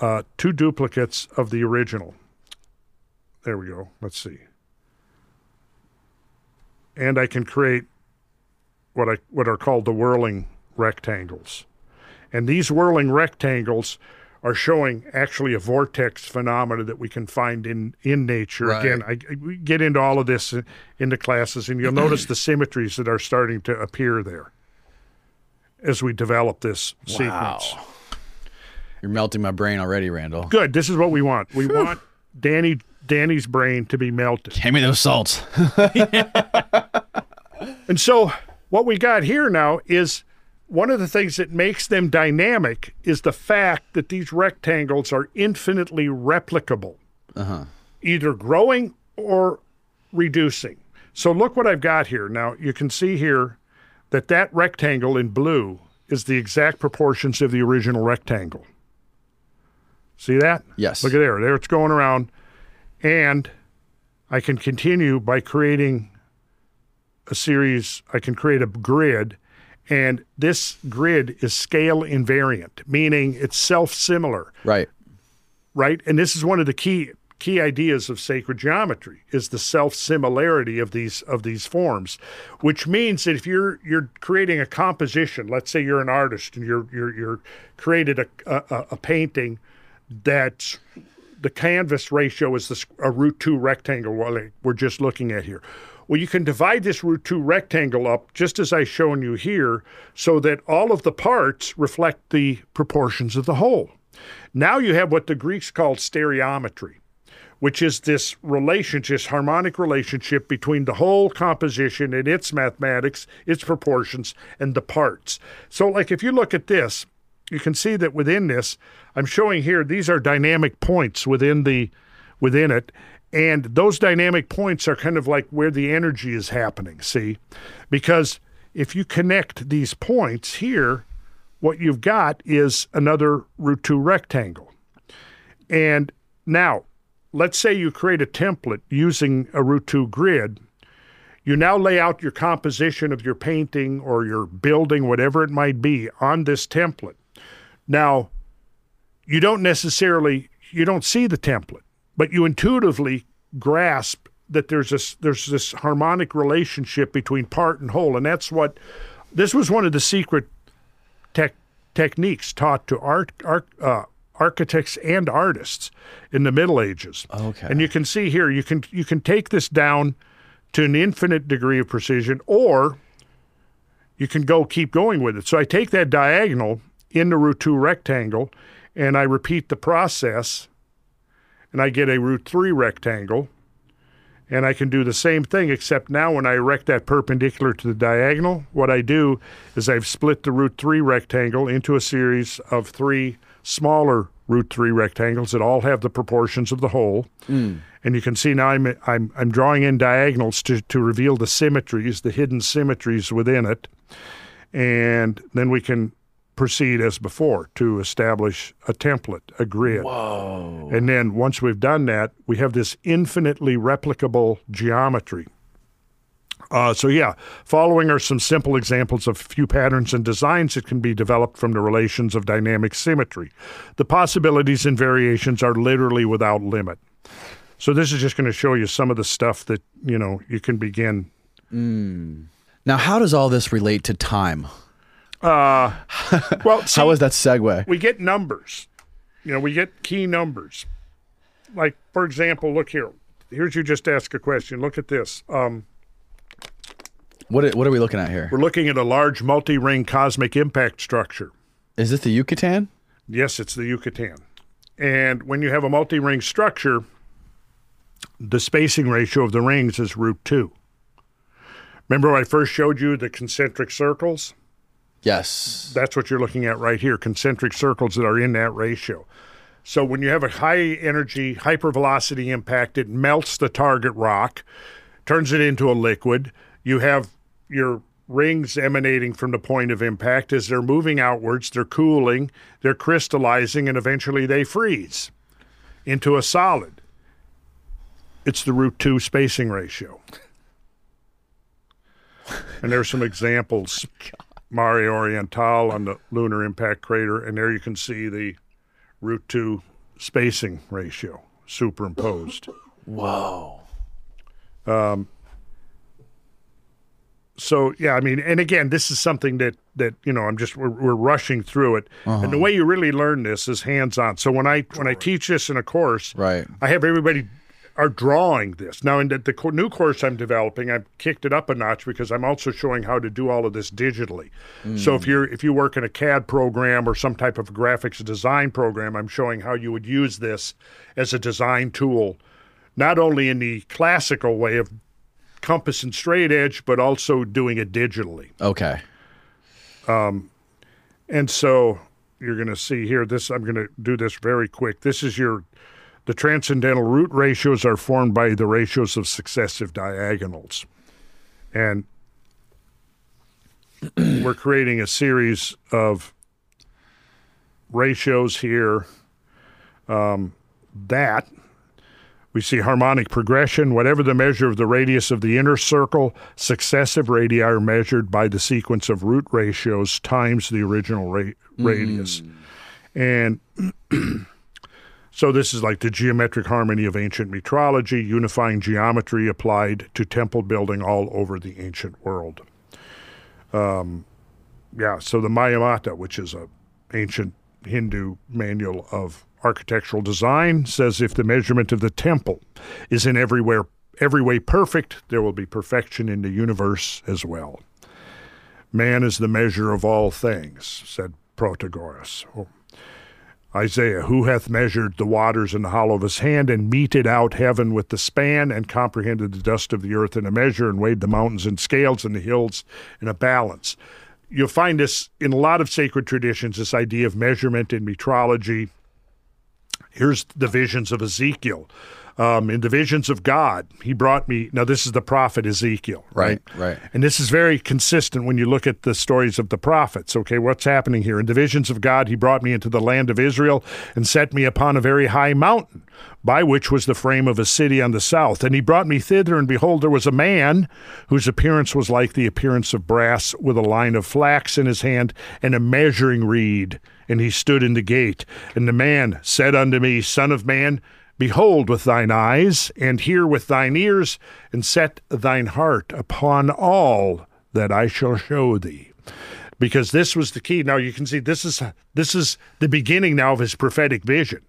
uh, two duplicates of the original. There we go. Let's see. And I can create what I what are called the whirling rectangles. And these whirling rectangles are showing actually a vortex phenomena that we can find in in nature. Right. Again, I, we get into all of this in, in the classes, and you'll notice the symmetries that are starting to appear there as we develop this sequence. Wow. You're melting my brain already, Randall. Good. This is what we want. We want Danny Danny's brain to be melted. Hand me those salts. (laughs) And so what we got here now is one of the things that makes them dynamic is the fact that these rectangles are infinitely replicable, uh-huh. either growing or reducing. So look what I've got here. Now you can see here that that rectangle in blue is the exact proportions of the original rectangle. See that? Yes. Look at there. There it's going around. And I can continue by creating a series, I can create a grid, and this grid is scale invariant, meaning it's self similar, Right. right? And this is one of the key key ideas of sacred geometry is the self similarity of these of these forms, which means that if you're you're creating a composition, let's say you're an artist and you're you're you're created a a, a painting that the canvas ratio is this, a root two rectangle like we're just looking at here. Well, you can divide this root two rectangle up just as I've shown you here so that all of the parts reflect the proportions of the whole. Now you have what the Greeks called stereometry, which is this relationship, this harmonic relationship between the whole composition and its mathematics, its proportions, and the parts. So, like if you look at this, you can see that within this, I'm showing here these are dynamic points within the within it. And those dynamic points are kind of like where the energy is happening, see? Because if you connect these points here, what you've got is another root 2 rectangle. And now, let's say you create a template using a root 2 grid. You now lay out your composition of your painting or your building, whatever it might be, on this template. Now, you don't necessarily you don't see the template, but you intuitively grasp that there's this there's this harmonic relationship between part and whole, and that's what this was one of the secret tech techniques taught to art, art uh, architects and artists in the Middle Ages. Okay. And you can see here you can you can take this down to an infinite degree of precision, or you can go keep going with it. So I take that diagonal in the root two rectangle, and I repeat the process, and I get a root three rectangle. And I can do the same thing, except now when I erect that perpendicular to the diagonal, what I do is I've split the root three rectangle into a series of three smaller root three rectangles that all have the proportions of the whole. Hmm. And you can see now I'm, I'm, I'm drawing in diagonals to, to reveal the symmetries, the hidden symmetries within it. And then we can proceed as before to establish a template, a grid. Whoa. And then once we've done that, we have this infinitely replicable geometry. Uh, so yeah, following are some simple examples of few patterns and designs that can be developed from the relations of dynamic symmetry. The possibilities and variations are literally without limit. So this is just going to show you some of the stuff that you know you can begin. Now, how does all this relate to time? Uh, well, see, How was that segue? we get numbers. You know, we get key numbers. Like, for example, look here. Here's you just ask a question. Look at this. Um, What are- what are we looking at here? we're looking at a large multi-ring cosmic impact structure. Is this the Yucatan? Yes, it's the Yucatan. And when you have a multi-ring structure, the spacing ratio of the rings is root two. Remember when I first showed you the concentric circles? Yes. That's what you're looking at right here, concentric circles that are in that ratio. So when you have a high energy, hypervelocity impact, it melts the target rock, turns it into a liquid. You have your rings emanating from the point of impact. As they're moving outwards, they're cooling, they're crystallizing, and eventually they freeze into a solid. It's the root two spacing ratio. And there's some examples. (laughs) Mare Orientale on the lunar impact crater, and there you can see the root two spacing ratio superimposed. Whoa. Um, so yeah, I mean, and again, this is something that that you know I'm just we're, we're rushing through it, and the uh-huh. way you really learn this is hands on. So when I when I teach this in a course, Right. I have everybody are drawing this now. In the, the new course I'm developing, I've kicked it up a notch because I'm also showing how to do all of this digitally. So if you're if you work in a CAD program or some type of graphics design program, I'm showing how you would use this as a design tool, not only in the classical way of compass and straight edge, but also doing it digitally. Okay. um, And so you're going to see here this I'm going to do this very quick. This is your the transcendental root ratios are formed by the ratios of successive diagonals. And (clears throat) we're creating a series of ratios here um, that We see harmonic progression. Whatever the measure of the radius of the inner circle, successive radii are measured by the sequence of root ratios times the original ra- radius. And (clears throat) so this is like the geometric harmony of ancient metrology, unifying geometry applied to temple building all over the ancient world. Um, yeah, so the Mayamata, which is a ancient Hindu manual of architectural design, says if the measurement of the temple is in everywhere every way perfect, there will be perfection in the universe as well. Man is the measure of all things, said Protagoras. Isaiah, who hath measured the waters in the hollow of his hand, and meted out heaven with the span, and comprehended the dust of the earth in a measure, and weighed the mountains in scales, and the hills in a balance. You'll find this in a lot of sacred traditions, this idea of measurement in metrology. Here's the visions of Ezekiel. Um, in the visions of God, he brought me. Now, this is the prophet Ezekiel, Right, right. and this is very consistent when you look at the stories of the prophets. Okay, what's happening here? In the visions of God, he brought me into the land of Israel and set me upon a very high mountain, by which was the frame of a city on the south. And he brought me thither, and behold, there was a man whose appearance was like the appearance of brass, with a line of flax in his hand and a measuring reed. And he stood in the gate. And the man said unto me, Son of man, Behold with thine eyes, and hear with thine ears, and set thine heart upon all that I shall show thee. Because this was the key. Now you can see this is this is the beginning now of his prophetic vision.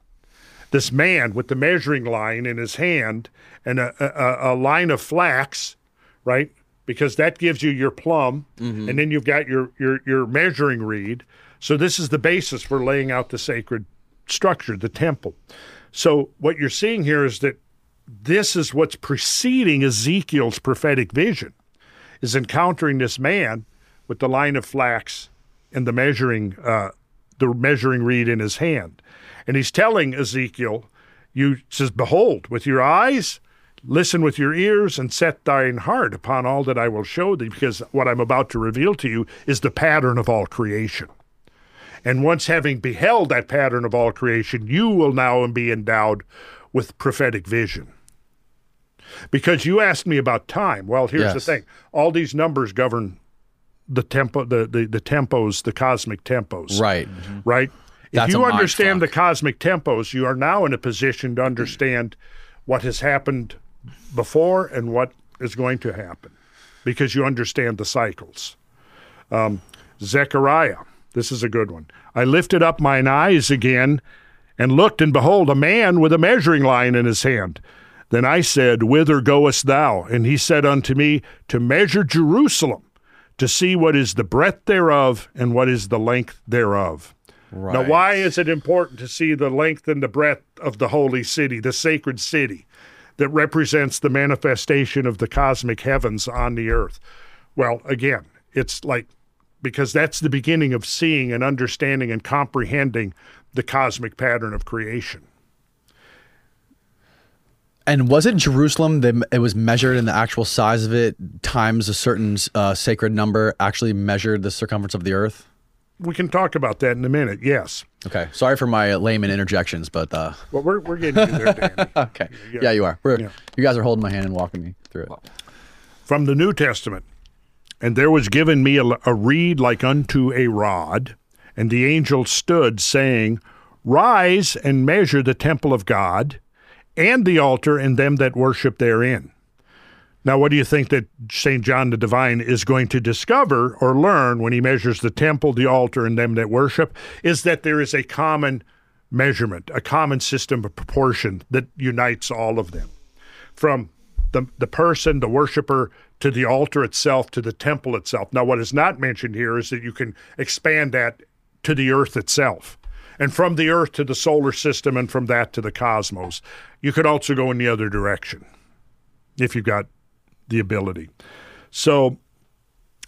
This man with the measuring line in his hand and a, a, a line of flax, right? Because that gives you your plumb, mm-hmm. and then you've got your, your your measuring reed. So this is the basis for laying out the sacred structure, the temple. So what you're seeing here is that this is what's preceding Ezekiel's prophetic vision, is encountering this man with the line of flax and the measuring uh, the measuring reed in his hand, and he's telling Ezekiel, "You says, behold with your eyes." Listen with your ears and set thine heart upon all that I will show thee, because what I'm about to reveal to you is the pattern of all creation. And once having beheld that pattern of all creation, you will now be endowed with prophetic vision. Because you asked me about time. Well, here's the thing. All these numbers govern the tempo the, the, the tempos, the cosmic tempos. Right. Mm-hmm. Right? That's if you mind understand the cosmic tempos, you are now in a position to understand what has happened before and what is going to happen. Because you understand the cycles. Um, Zechariah. This is a good one. I lifted up mine eyes again and looked, and behold, a man with a measuring line in his hand. Then I said, Whither goest thou? And he said unto me, To measure Jerusalem, to see what is the breadth thereof and what is the length thereof. Now, why is it important to see the length and the breadth of the holy city, the sacred city that represents the manifestation of the cosmic heavens on the earth? Well, again, it's like because that's the beginning of seeing and understanding and comprehending the cosmic pattern of creation. And was it Jerusalem that it was measured in the actual size of it times a certain uh, sacred number actually measured the circumference of the earth? We can talk about that in a minute, yes. Okay. Sorry for my layman interjections, but uh, Well, we're, we're getting you there, Danny. (laughs) okay. Yeah, you are. Yeah. You guys are holding my hand and walking me through it. from the New Testament. And there was given me a, a reed like unto a rod, and the angel stood, saying, Rise and measure the temple of God, and the altar, and them that worship therein. Now, what do you think that St. John the Divine is going to discover or learn when he measures the temple, the altar, and them that worship? Is that there is a common measurement, a common system of proportion that unites all of them from the, the person, the worshiper, to the altar itself, to the temple itself. Now, what is not mentioned here is that you can expand that to the earth itself. And from the earth to the solar system, and from that to the cosmos. You could also go in the other direction if you've got the ability. So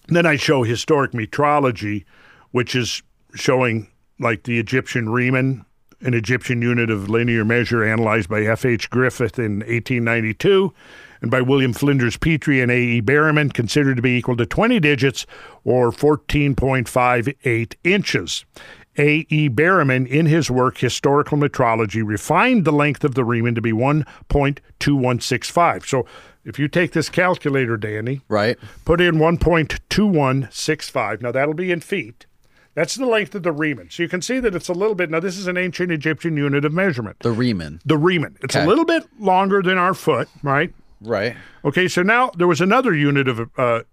then I show historic metrology, which is showing like the Egyptian remen, an Egyptian unit of linear measure analyzed by F.H. Griffith in 1892 and by William Flinders Petrie and A.E. Berriman, considered to be equal to 20 digits or 14.58 inches. A. E. Berriman, in his work Historical Metrology, refined the length of the remen to be 1.2165. So if you take this calculator, Danny, Right. put in 1.2165, now that'll be in feet. That's the length of the remen. So you can see that it's a little bit, now this is an ancient Egyptian unit of measurement. The remen. The remen. It's a little bit longer than our foot, right? Right. Okay, so now there was another unit of uh,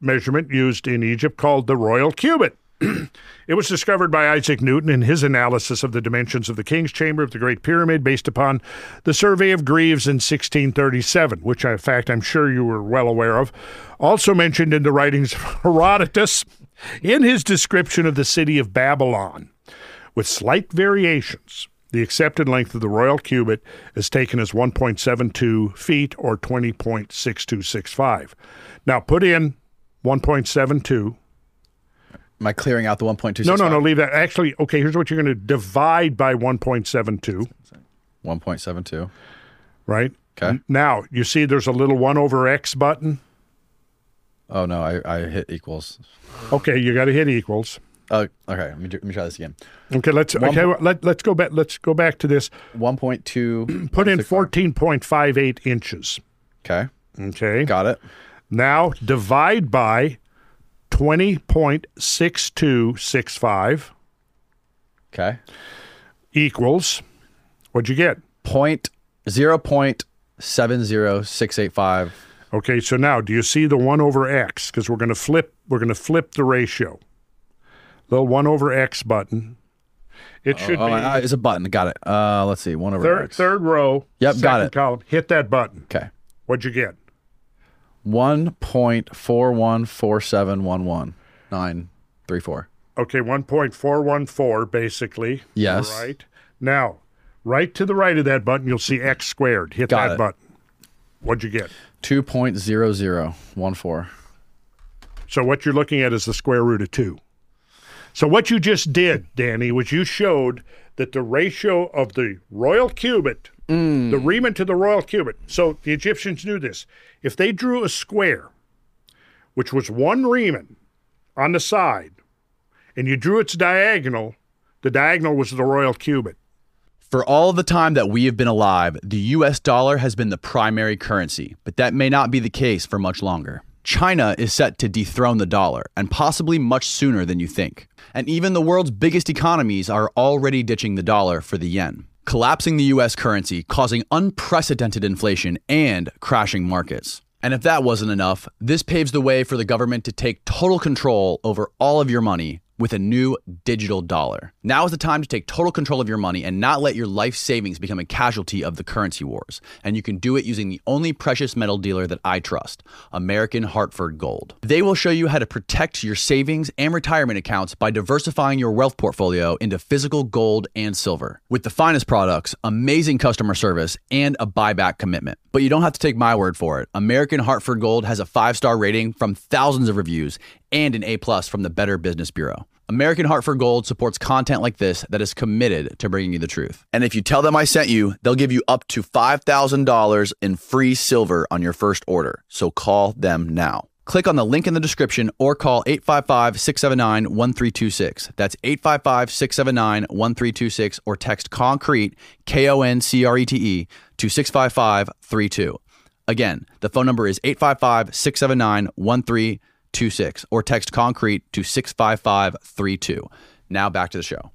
measurement used in Egypt called the royal cubit. (clears throat) it was discovered by Isaac Newton in his analysis of the dimensions of the King's Chamber of the Great Pyramid based upon the survey of Greaves in 1637, which, in fact, I'm sure you were well aware of. Also mentioned in the writings of (laughs) Herodotus in his description of the city of Babylon with slight variations. The accepted length of the royal cubit is taken as 1.72 feet or 20.6265. Now put in 1.72. Am I clearing out the 1.26? No, no, no, leave that. Actually, okay, here's what you're going to divide by 1.72, 1.72. right? Okay. Now, you see there's a little 1 over x button. Oh no, I, I hit equals. Okay, you got to hit equals. Uh, okay, let me, do, let me try this again. Okay, let's okay, let, let's go back let's go back to this. 1.2. (clears throat) Put in 14.58 inches. Okay, Okay. got it. Now divide by 20.6265 Okay. equals what'd you get? Point zero point seven zero six eight five. Okay, so now do you see the 1 over x because we're going to flip we're going to flip the ratio. Little 1 over x button. It should Oh, be uh, it's a button. Got it. Uh, let's see. One over third X. third row. Yep, got it. column. Hit that button. Okay. What'd you get? One point four one four seven one one nine three four. Okay, 1.414 basically. Yes. Right. Now, right to the right of that button, you'll see x squared. Hit Got that it. button. What'd you get? Two point zero zero one four. So what you're looking at is the square root of 2. So what you just did, Danny, was you showed that the ratio of the royal cubit, the mm. remen to the royal cubit. So the Egyptians knew this. If they drew a square, which was one remen on the side, and you drew its diagonal, the diagonal was the royal cubit. For all the time that we have been alive, the US dollar has been the primary currency, but that may not be the case for much longer. China is set to dethrone the dollar, and possibly much sooner than you think. And even the world's biggest economies are already ditching the dollar for the yen, collapsing the US currency, causing unprecedented inflation and crashing markets. And if that wasn't enough, this paves the way for the government to take total control over all of your money with a new digital dollar. Now is the time to take total control of your money and not let your life savings become a casualty of the currency wars. And you can do it using the only precious metal dealer that I trust, American Hartford Gold. They will show you how to protect your savings and retirement accounts by diversifying your wealth portfolio into physical gold and silver. With the finest products, amazing customer service, and a buyback commitment. But you don't have to take my word for it. American Hartford Gold has a five star rating from thousands of reviews and an A plus from the Better Business Bureau. American Hartford Gold supports content like this that is committed to bringing you the truth. And if you tell them I sent you, they'll give you up to $5,000 in free silver on your first order. So call them now. Click on the link in the description or call 855 679 1326. That's 855 679 1326 or text Koncrete, K O N C R E T E, to 65532. Again, the phone number is 855 679 1326 or text Koncrete to 65532. Now back to the show.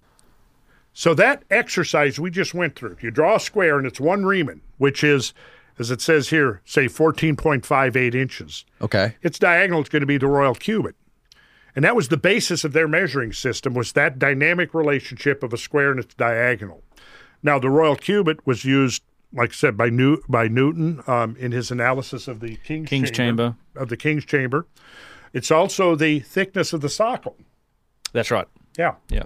So that exercise we just went through, if you draw a square and it's one remen, which is, as it says here, say 14.58 inches. Okay. Its diagonal is going to be the royal cubit. And that was the basis of their measuring system was that dynamic relationship of a square and its diagonal. Now, the royal cubit was used, like I said, by, New- by Newton um, in his analysis of the King's, King's Chamber. Of the King's Chamber. It's also the thickness of the socle. That's right. Yeah Yeah.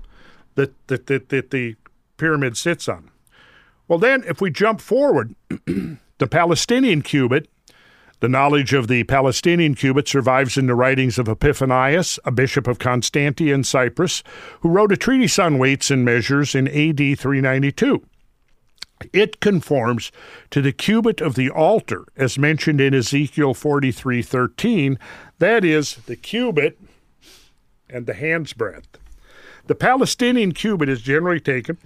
that that, that, that the pyramid sits on. Well, then, if we jump forward, (clears throat) the Palestinian cubit, the knowledge of the Palestinian cubit survives in the writings of Epiphanius, a bishop of Constantia in Cyprus, who wrote a treatise on weights and measures in AD 392. It conforms to the cubit of the altar, as mentioned in Ezekiel 43:13. That is the cubit and the hand's breadth. The Palestinian cubit is generally taken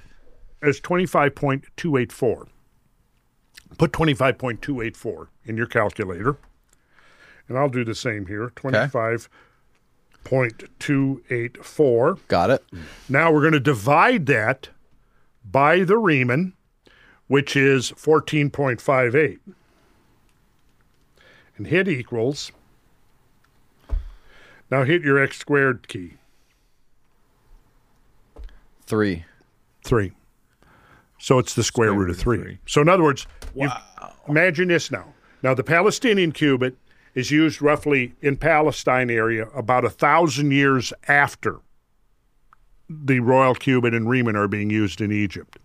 as 25.284. Put 25.284 in your calculator. And I'll do the same here 25.284. Got it. Now we're going to divide that by the remen, which is 14.58. And hit equals. Now hit your x squared key. Three. Three. So it's the square, root of three. So in other words, you imagine this now. Now the Palestinian cubit is used roughly in Palestine area about a thousand years after the royal cubit and remen are being used in Egypt.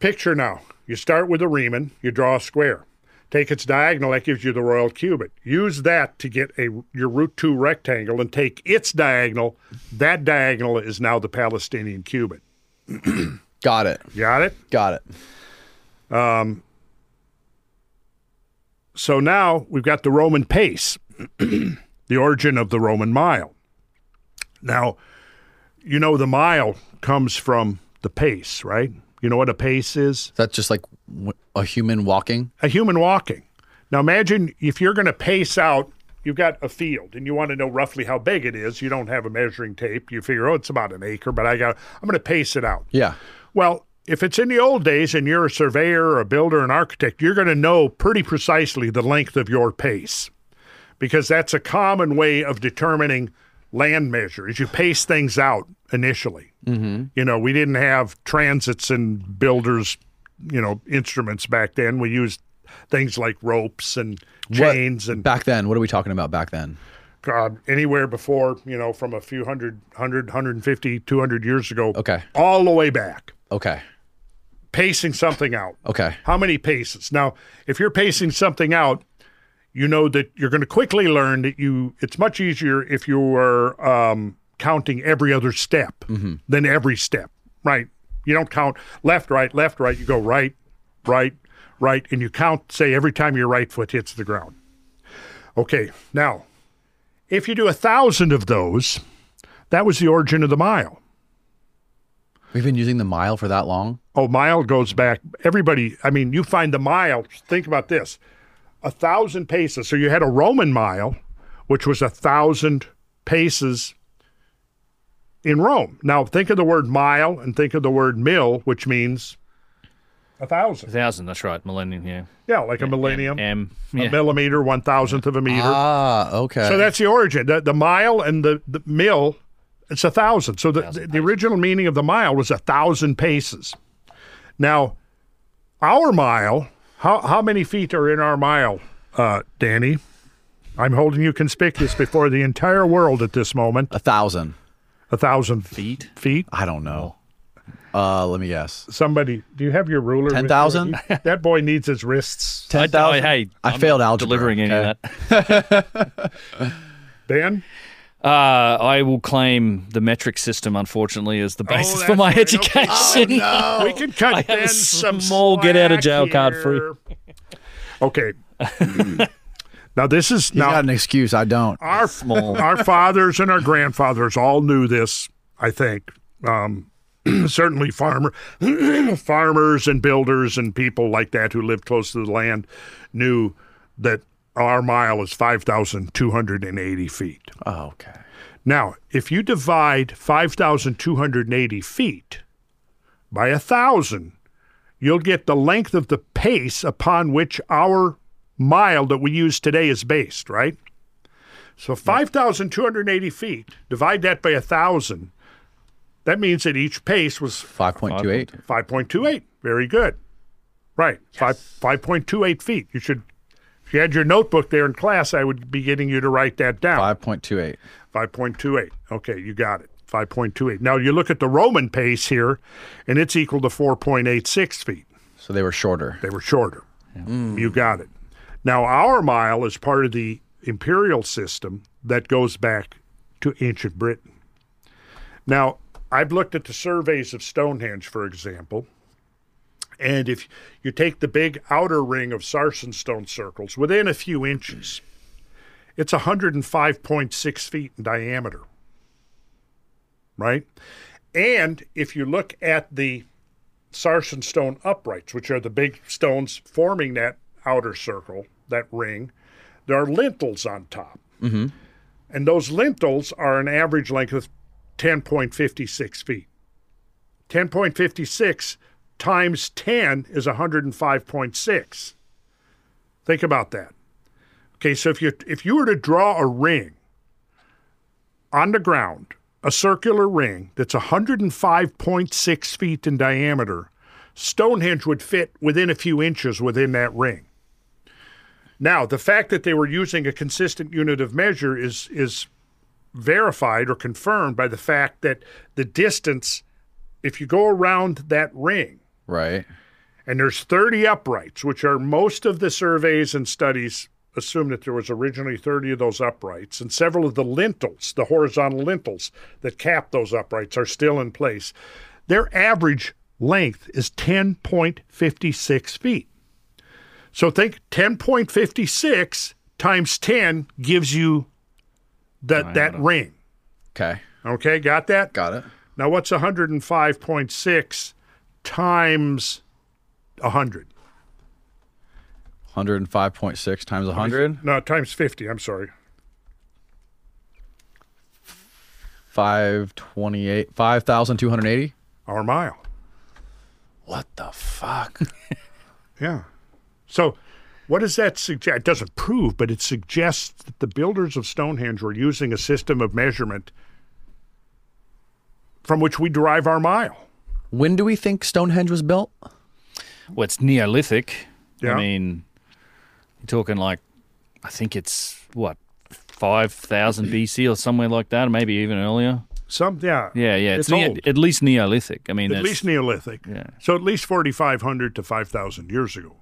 Picture now. You start with a remen, you draw a square. Take its diagonal, that gives you the royal cubit. Use that to get a your root two rectangle and take its diagonal. That diagonal is now the Palestinian cubit. (clears throat) Got it. Got it? Got it. Um, So now we've got the Roman pace, (clears throat) the origin of the Roman mile. Now, you know the mile comes from the pace, right? You know what a pace is? That's just like a human walking? A human walking. Now imagine if you're going to pace out, you've got a field and you want to know roughly how big it is. You don't have a measuring tape. You figure, oh, it's about an acre, but I got I'm going to pace it out. Yeah. Well, if it's in the old days and you're a surveyor or a builder, an architect, you're going to know pretty precisely the length of your pace because that's a common way of determining land measures. You pace things out initially. Mm-hmm. You know, we didn't have transits and builders, you know, instruments back then. We used things like ropes and chains and Back then, what are we talking about back then? God, anywhere before, you know, from a few hundred, hundred, 150, 200 years ago, Okay. all the way back, Okay. pacing something out. Okay. How many paces? Now, if you're pacing something out, you know that you're going to quickly learn that you. It's much easier if you are um, counting every other step than every step. Right? You don't count left, right, left, right. You go right, right, right, and you count. Say every time your right foot hits the ground. Okay. Now, if you do a thousand of those, that was the origin of the mile. We've been using the mile for that long? Oh, mile goes back. Everybody, I mean, you find the mile. Think about this: a thousand paces. So you had a Roman mile, which was a thousand paces in Rome. Now think of the word mile and think of the word mill, which means a thousand. A thousand. thousand, that's right. Millennium, yeah. Yeah, like a millennium, M. a Yeah. millimeter, one thousandth of a meter. Ah, okay. So that's the origin. The, the mile and the, the mill, it's a thousand. So the, the, the original meaning of the mile was a thousand paces. Now, our mile, how, how many feet are in our mile, uh, Danny? I'm holding you conspicuous before the entire world at this moment. a thousand. A thousand feet. Feet. I don't know. Uh, let me guess. Somebody, do you have your ruler? 10,000? (laughs) That boy needs his wrists. I- I- 10,000? hey, I I'm failed not algebra. Delivering any okay? of that. (laughs) (laughs) Dan? Uh, I will claim the metric system, unfortunately, as the basis for my right. Okay. education. We can cut (laughs) I have some small get out of jail slack card free. Okay. (laughs) now this is He's now got an excuse. I don't. our Small. our fathers and our grandfathers all knew this. I think um, (clears throat) certainly farmer (clears throat) farmers and builders and people like that who lived close to the land knew that our mile is five thousand two hundred and eighty feet. Oh, okay. Now, if you divide 5,280 feet by a thousand, you'll get the length of the pace upon which our mile that we use today is based, right? So 5,280 feet, divide that by a thousand. That means that each pace was 5.28. 5.28. Very good. Right. Five 5.28 feet. You should, if you had your notebook there in class, I would be getting you to write that down. 5.28. 5.28. Okay, you got it. 5.28. Now you look at the Roman pace here, and it's equal to 4.86 feet. So they were shorter. They were shorter. Mm. You got it. Now our mile is part of the imperial system that goes back to ancient Britain. Now I've looked at the surveys of Stonehenge, for example, and if you take the big outer ring of sarsen stone circles within a few inches, it's 105.6 feet in diameter. right? And if you look at the sarsen stone uprights, which are the big stones forming that outer circle, that ring, there are lintels on top. Mm-hmm. And those lintels are an average length of 10.56 feet. 10.56 times 10 is 105.6. Think about that. Okay, so if you if you were to draw a ring on the ground, a circular ring that's 105.6 feet in diameter, Stonehenge would fit within a few inches within that ring. Now, the fact that they were using a consistent unit of measure is is verified or confirmed by the fact that the distance, if you go around that ring, Right. and there's 30 uprights, which are most of the surveys and studies assume that there was originally 30 of those uprights, and several of the lintels, the horizontal lintels that cap those uprights, are still in place. Their average length is 10.56 feet. So think 10.56 times 10 gives you that that ring. Okay. Okay, got that? Got it. Now what's 105.6 times 100? 105.6 times 100. No, times 50, I'm sorry. 528. 5,280. Our mile. What the fuck? (laughs) Yeah. So, what does that suggest? It doesn't prove, but it suggests that the builders of Stonehenge were using a system of measurement from which we derive our mile. When do we think Stonehenge was built? Well, it's Neolithic. Yeah. I mean, you're talking like, I think it's what, 5,000 BC or somewhere like that, or maybe even earlier. Some, yeah. Yeah, yeah. It's, It's, neo- old. at least Neolithic. I mean, at least Neolithic. Yeah. So at least 4,500 to 5,000 years ago,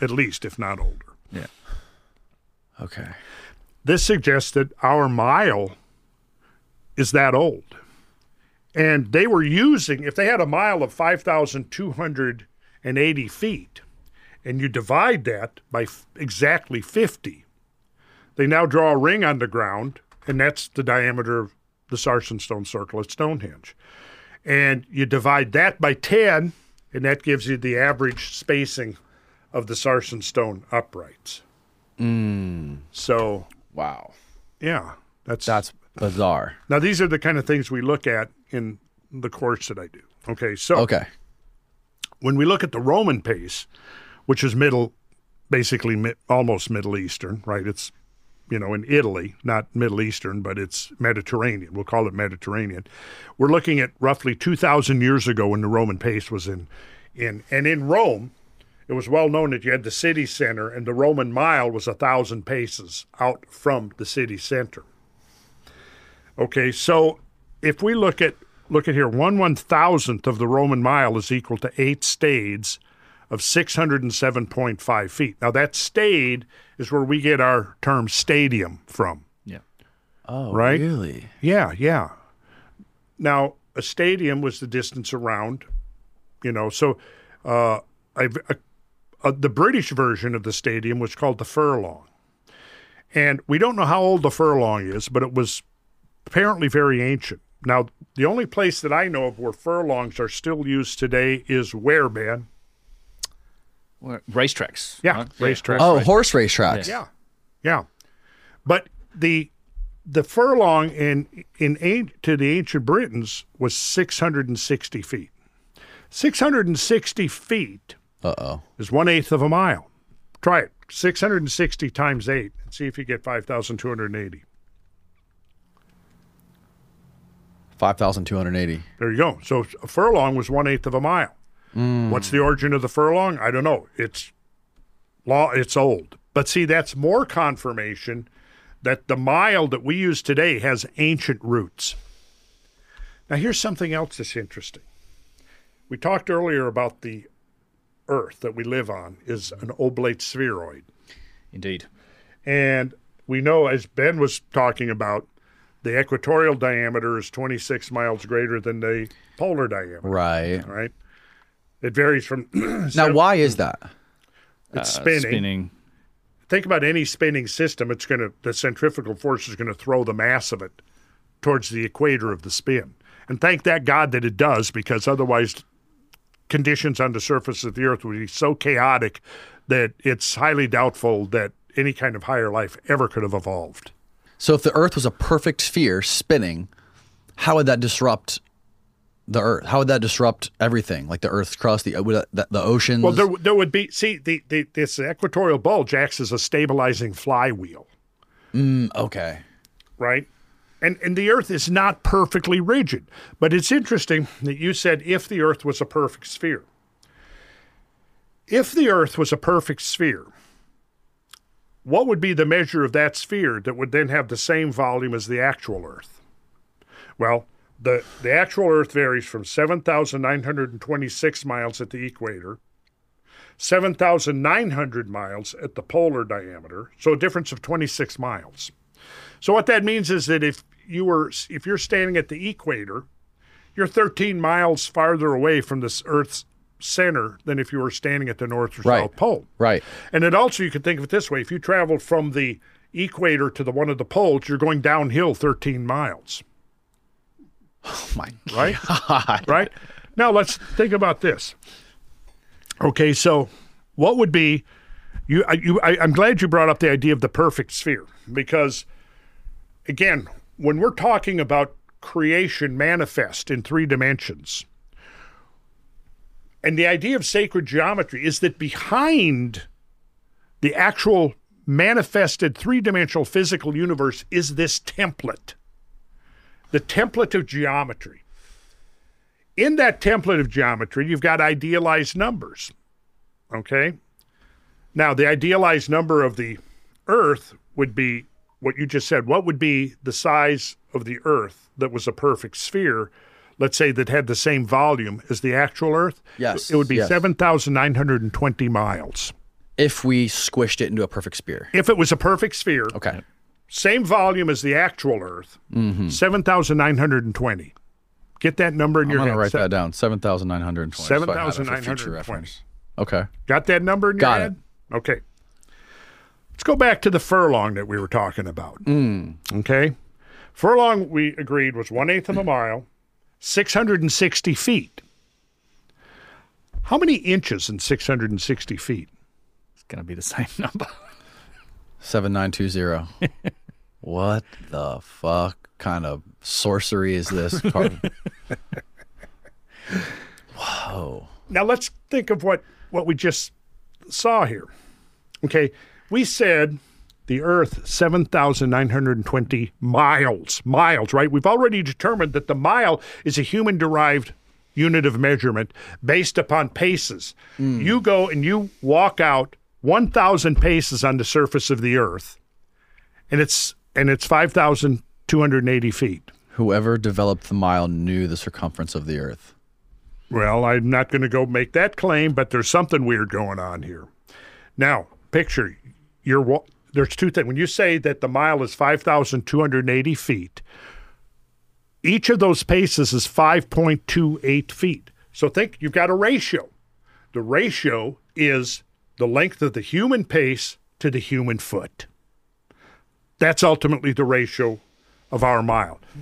at least, if not older. Yeah. Okay. This suggests that our mile is that old. And they were using, if they had a mile of 5,280 feet, and you divide that by f- exactly 50, they now draw a ring on the ground, and that's the diameter of the Sarsen stone circle at Stonehenge. And you divide that by 10, and that gives you the average spacing of the Sarsen stone uprights. Hmm. So, Wow. yeah, that's That's bizarre. now these are the kind of things we look at in the course that I do. Okay, so Okay. when we look at the Roman pace, which is middle, basically mi- almost Middle Eastern, right? It's you know in Italy, not Middle Eastern, but it's Mediterranean. We'll call it Mediterranean. We're looking at roughly two thousand years ago when the Roman pace was in, in and in Rome. It was well known that you had the city center, and the Roman mile was a thousand paces out from the city center. Okay, so if we look at look at here, one one thousandth of the Roman mile is equal to eight stades of six hundred and seven point five feet. Now that stade is where we get our term stadium from. Yeah. Oh, Right? Really? Yeah, yeah. Now a stadium was the distance around, you know. So uh, I've, uh, uh, the British version of the stadium was called the furlong, and we don't know how old the furlong is, but it was apparently very ancient. Now, the only place that I know of where furlongs are still used today is where, man? Racetracks. Yeah, huh? racetracks. Oh, racetracks. horse racetracks. Yeah. yeah, But the the furlong in in to the ancient Britons was 660 feet. 660 feet. Uh oh. Is one eighth of a mile. Try it. 660 times eight, and see if you get 5,280. 5,280. There you go. So a furlong was one eighth of a mile. Hmm. What's the origin of the furlong? I don't know. It's law. It's old. But see, that's more confirmation that the mile that we use today has ancient roots. Now, here's something else that's interesting. We talked earlier about the Earth that we live on is an oblate spheroid. Indeed. And we know, as Ben was talking about, the equatorial diameter is 26 miles greater than the polar diameter. Right. All right. It varies from (clears throat) Now, why is that? it's Uh, spinning. Spinning. Think about any spinning system. It's going to the centrifugal force is going to throw the mass of it towards the equator of the spin. And thank that God that it does, because otherwise, conditions on the surface of the Earth would be so chaotic that it's highly doubtful that any kind of higher life ever could have evolved. So if the Earth was a perfect sphere spinning, how would that disrupt the Earth? How would that disrupt everything, like the Earth's crust, the would that, the oceans? Well, there, there would be see the, the this equatorial bulge acts as a stabilizing flywheel, Mm, okay. right? And and the Earth is not perfectly rigid, but it's interesting that you said if the Earth was a perfect sphere. If the Earth was a perfect sphere, what would be the measure of that sphere that would then have the same volume as the actual Earth? Well, the, the actual Earth varies from 7,926 miles at the equator, 7,900 miles at the polar diameter, so a difference of 26 miles. So what that means is that if you were if you're standing at the equator, you're 13 miles farther away from this Earth's center than if you were standing at the north or Right. south pole. Right. And then also you could think of it this way: if you traveled from the equator to the one of the poles, you're going downhill 13 miles. Oh my Right? God. right? Now let's think about this. Okay, so what would be you? I- you I, I'm glad you brought up the idea of the perfect sphere because, again, when we're talking about creation manifest in three dimensions, and the idea of sacred geometry is that behind the actual manifested three dimensional physical universe is this template, the template of geometry in that template of geometry, you've got idealized numbers. Okay? Now, the idealized number of the Earth would be what you just said. What would be the size of the Earth that was a perfect sphere, let's say that had the same volume as the actual Earth? Yes, It would be yes. 7,920 miles. If we squished it into a perfect sphere. If it was a perfect sphere, Okay. same volume as the actual Earth, mm-hmm. 7,920. Get that number in I'm your gonna write Se- that down. Seven thousand nine hundred twenty. 7,920. Okay. Got that number in your Got head? Okay. Let's go back to the furlong that we were talking about. Mm. Okay. Furlong, we agreed, was one eighth of a mile, 660 feet. How many inches in 660 feet? It's going to be the same (laughs) number. Seven nine two zero. (laughs) what the fuck kind of sorcery is this? (laughs) Whoa. Now let's think of what, what we just saw here. Okay. We said the Earth, 7,920 miles. Miles, right? We've already determined that the mile is a human derived unit of measurement based upon paces. Hmm. You go and you walk out 1,000 paces on the surface of the Earth, and it's and it's 5,280 feet. Whoever developed the mile knew the circumference of the earth. Well, I'm not going to go make that claim, but there's something weird going on here. Now, picture you're there's two things. When you say that the mile is 5,280 feet, each of those paces is 5.28 feet. So think you've got a ratio. The ratio is the length of the human pace to the human foot. That's ultimately the ratio of our mile hmm.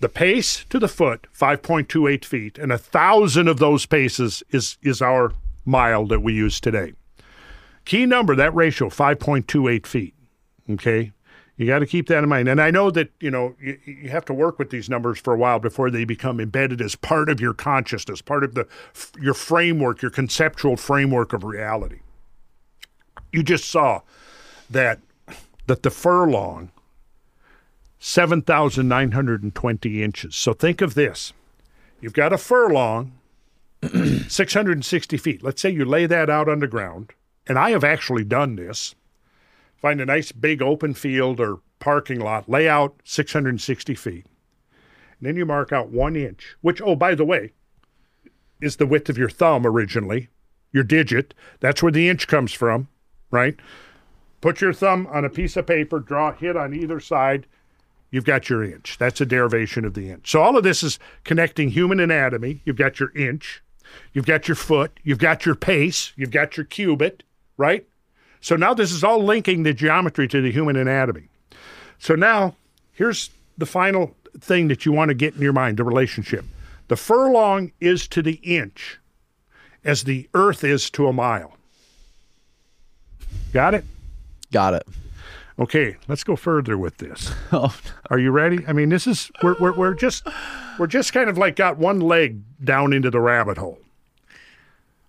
the pace to the foot, 5.28 feet, and a thousand of those paces is, is our mile that we use today. Key number, that ratio, 5.28 feet. Okay. You got to keep that in mind. And I know that, you know, you, you have to work with these numbers for a while before they become embedded as part of your consciousness, part of the your framework, your conceptual framework of reality. You just saw that that the furlong 7,920 inches. So think of this. You've got a furlong, (clears throat) 660 feet. Let's say you lay that out on the ground, and I have actually done this. Find a nice big open field or parking lot, lay out 660 feet. And then you mark out one inch, which, oh, by the way, is the width of your thumb originally, your digit. That's where the inch comes from, right? Put your thumb on a piece of paper, draw a hit on either side, you've got your inch. That's a derivation of the inch. So all of this is connecting human anatomy. You've got your inch, you've got your foot, you've got your pace, you've got your cubit, right? So now this is all linking the geometry to the human anatomy. So now here's the final thing that you want to get in your mind the relationship. The furlong is to the inch as the earth is to a mile. Got it? Got it. Okay, let's go further with this. (laughs) Oh, Are you ready? I mean, this is we're, we're we're just we're just kind of like got one leg down into the rabbit hole.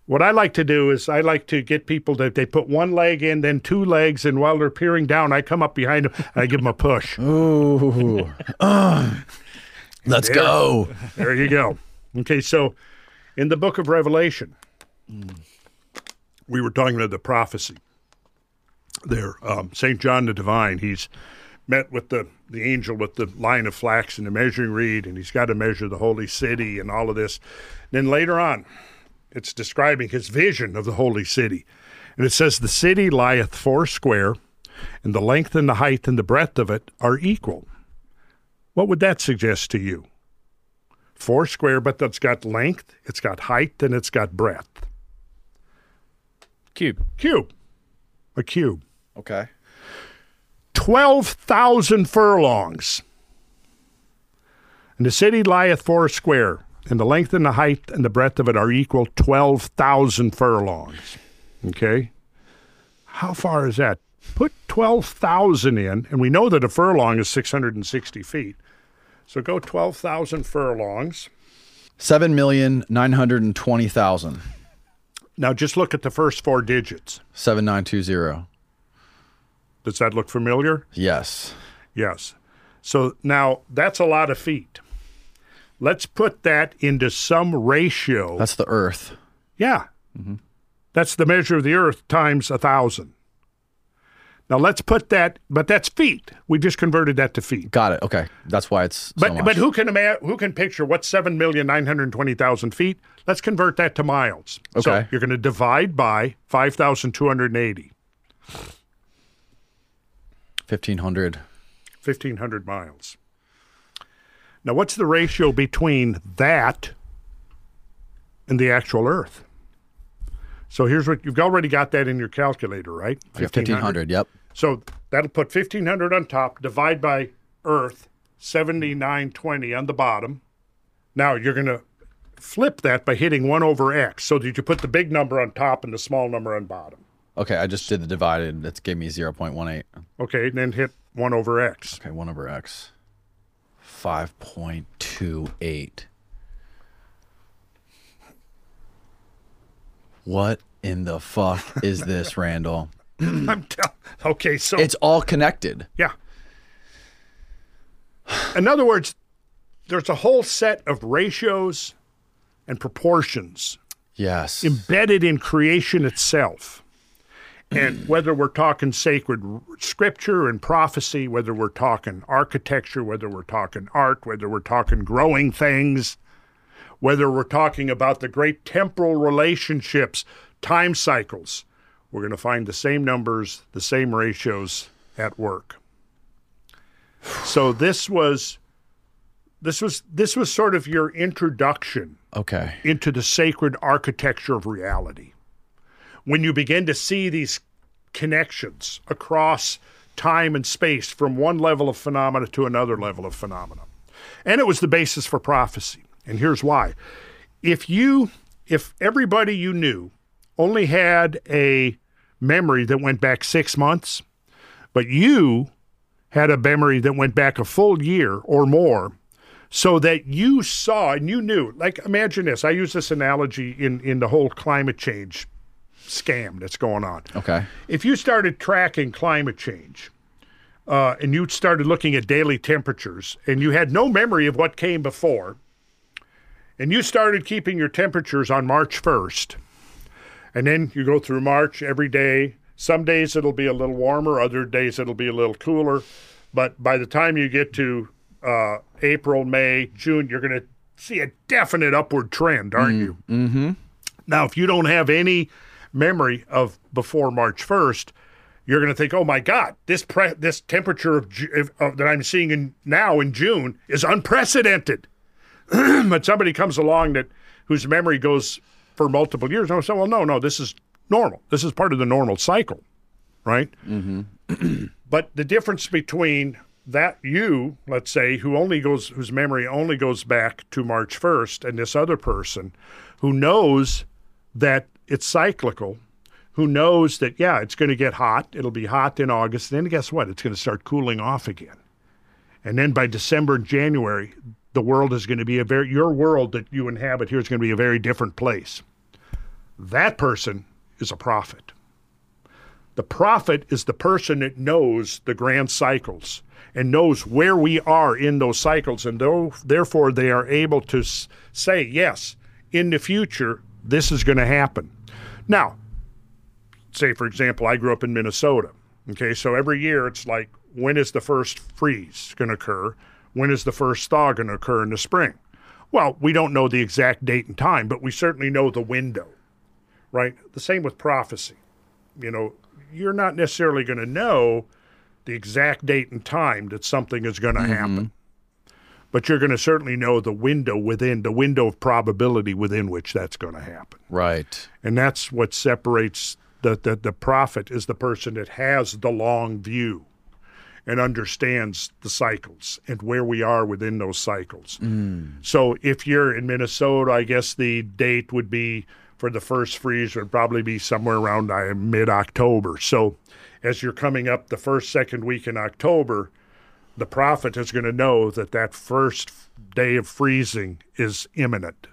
What I like to do is I like to get people that they put one leg in, then two legs, and while they're peering down, I come up behind them and I give them a push. (laughs) Ooh. (laughs) Let's go. There you go. Okay, so in the book of Revelation, we were talking about the prophecy. There, um, Saint John the Divine, he's met with the the angel with the line of flax and the measuring reed, and he's got to measure the holy city and all of this. Then later on, it's describing his vision of the holy city, and it says, "The city lieth foursquare, and the length and the height and the breadth of it are equal." What would that suggest to you? four square, but that's got length, it's got height, and it's got breadth. Cube. Cube, a cube. Okay. 12,000 furlongs. And the city lieth four square, and the length and the height and the breadth of it are equal 12,000 furlongs. Okay? How far is that? Put 12,000 in, and we know that a furlong is 660 feet. So go 12,000 furlongs. Seven million nine hundred and twenty thousand. Now just look at the first four digits. Seven nine two zero. Does that look familiar? Yes. Yes. So now that's a lot of feet. Let's put that into some ratio. That's the Earth. yeah. Mm-hmm. That's the measure of the earth times a thousand. Now let's put that, but that's feet. We just converted that to feet. Got it. Okay. That's why it's. But so much. but who can ima- who can picture what's seven million nine hundred twenty thousand feet? Let's convert that to miles. So Okay. you're going to divide by five thousand two hundred eighty. Fifteen hundred. 1,500 miles. Now, what's the ratio between that and the actual Earth? So here's what you've already got that in your calculator, right? Fifteen hundred. Yep. So that'll put 1,500 on top, divide by Earth, 7920 on the bottom. Now you're going to flip that by hitting 1 over X so that you put the big number on top and the small number on bottom. Okay. I just did the divided. That's gave me zero point one eight. Okay, and then hit 1 over X. Okay. One over x. Five point two eight. What in the fuck is this, (laughs) Randall? I'm tell- okay, so It's all connected. Yeah. In other words, there's a whole set of ratios and proportions Yes. embedded in creation itself. And (clears throat) whether we're talking sacred scripture and prophecy, whether we're talking architecture, whether we're talking art, whether we're talking growing things, whether we're talking about the great temporal relationships, time cycles, we're going to find the same numbers, the same ratios at work. So this was this was this was sort of your introduction okay. into the sacred architecture of reality. When you begin to see these connections across time and space from one level of phenomena to another level of phenomena. And it was the basis for prophecy. And here's why. If you if everybody you knew only had a memory that went back 6 months, but you had a memory that went back a full year or more, so that you saw and you knew. Like, imagine this. I use this analogy in in the whole climate change scam that's going on. Okay. If you started tracking climate change. Uh, and you started looking at daily temperatures, and you had no memory of what came before, and you started keeping your temperatures on March 1st, and then you go through March every day. Some days it'll be a little warmer, other days it'll be a little cooler. But by the time you get to uh, April, May, June, you're going to see a definite upward trend, aren't you? Mm-hmm. Now, if you don't have any memory of before March 1st, you're going to think, "Oh my God, this pre- this temperature of, of, of that I'm seeing in now in June is unprecedented." (clears throat) but somebody comes along that whose memory goes for multiple years, and I say, "Well, no, no, this is normal. This is part of the normal cycle, right?" Mm-hmm. (clears throat) but the difference between that you, let's say, who only goes whose memory only goes back to March 1st, and this other person who knows that it's cyclical, who knows that yeah, it's going to get hot, it'll be hot in August, and then guess what? It's going to start cooling off again. And then by December and January, the world is going to be a very your world that you inhabit here is going to be a very different place. That person is a prophet. The prophet is the person that knows the grand cycles and knows where we are in those cycles, and though, therefore they are able to say, yes, in the future, this is going to happen. Now, say, for example, I grew up in Minnesota. Okay, so every year it's like, when is the first freeze going to occur? When is the first thaw going to occur in the spring? Well, we don't know the exact date and time, but we certainly know the window, right? The same with prophecy. You know, you're not necessarily going to know the exact date and time that something is going to mm-hmm. happen, but you're going to certainly know the window within the window of probability within which that's going to happen. Right. And that's what separates the, the, the prophet is the person that has the long view and understands the cycles and where we are within those cycles. So if you're in Minnesota, I guess the date would be for the first freeze would probably be somewhere around uh, mid October. So as you're coming up the first, second week in October, the prophet is going to know that that first day of freezing is imminent.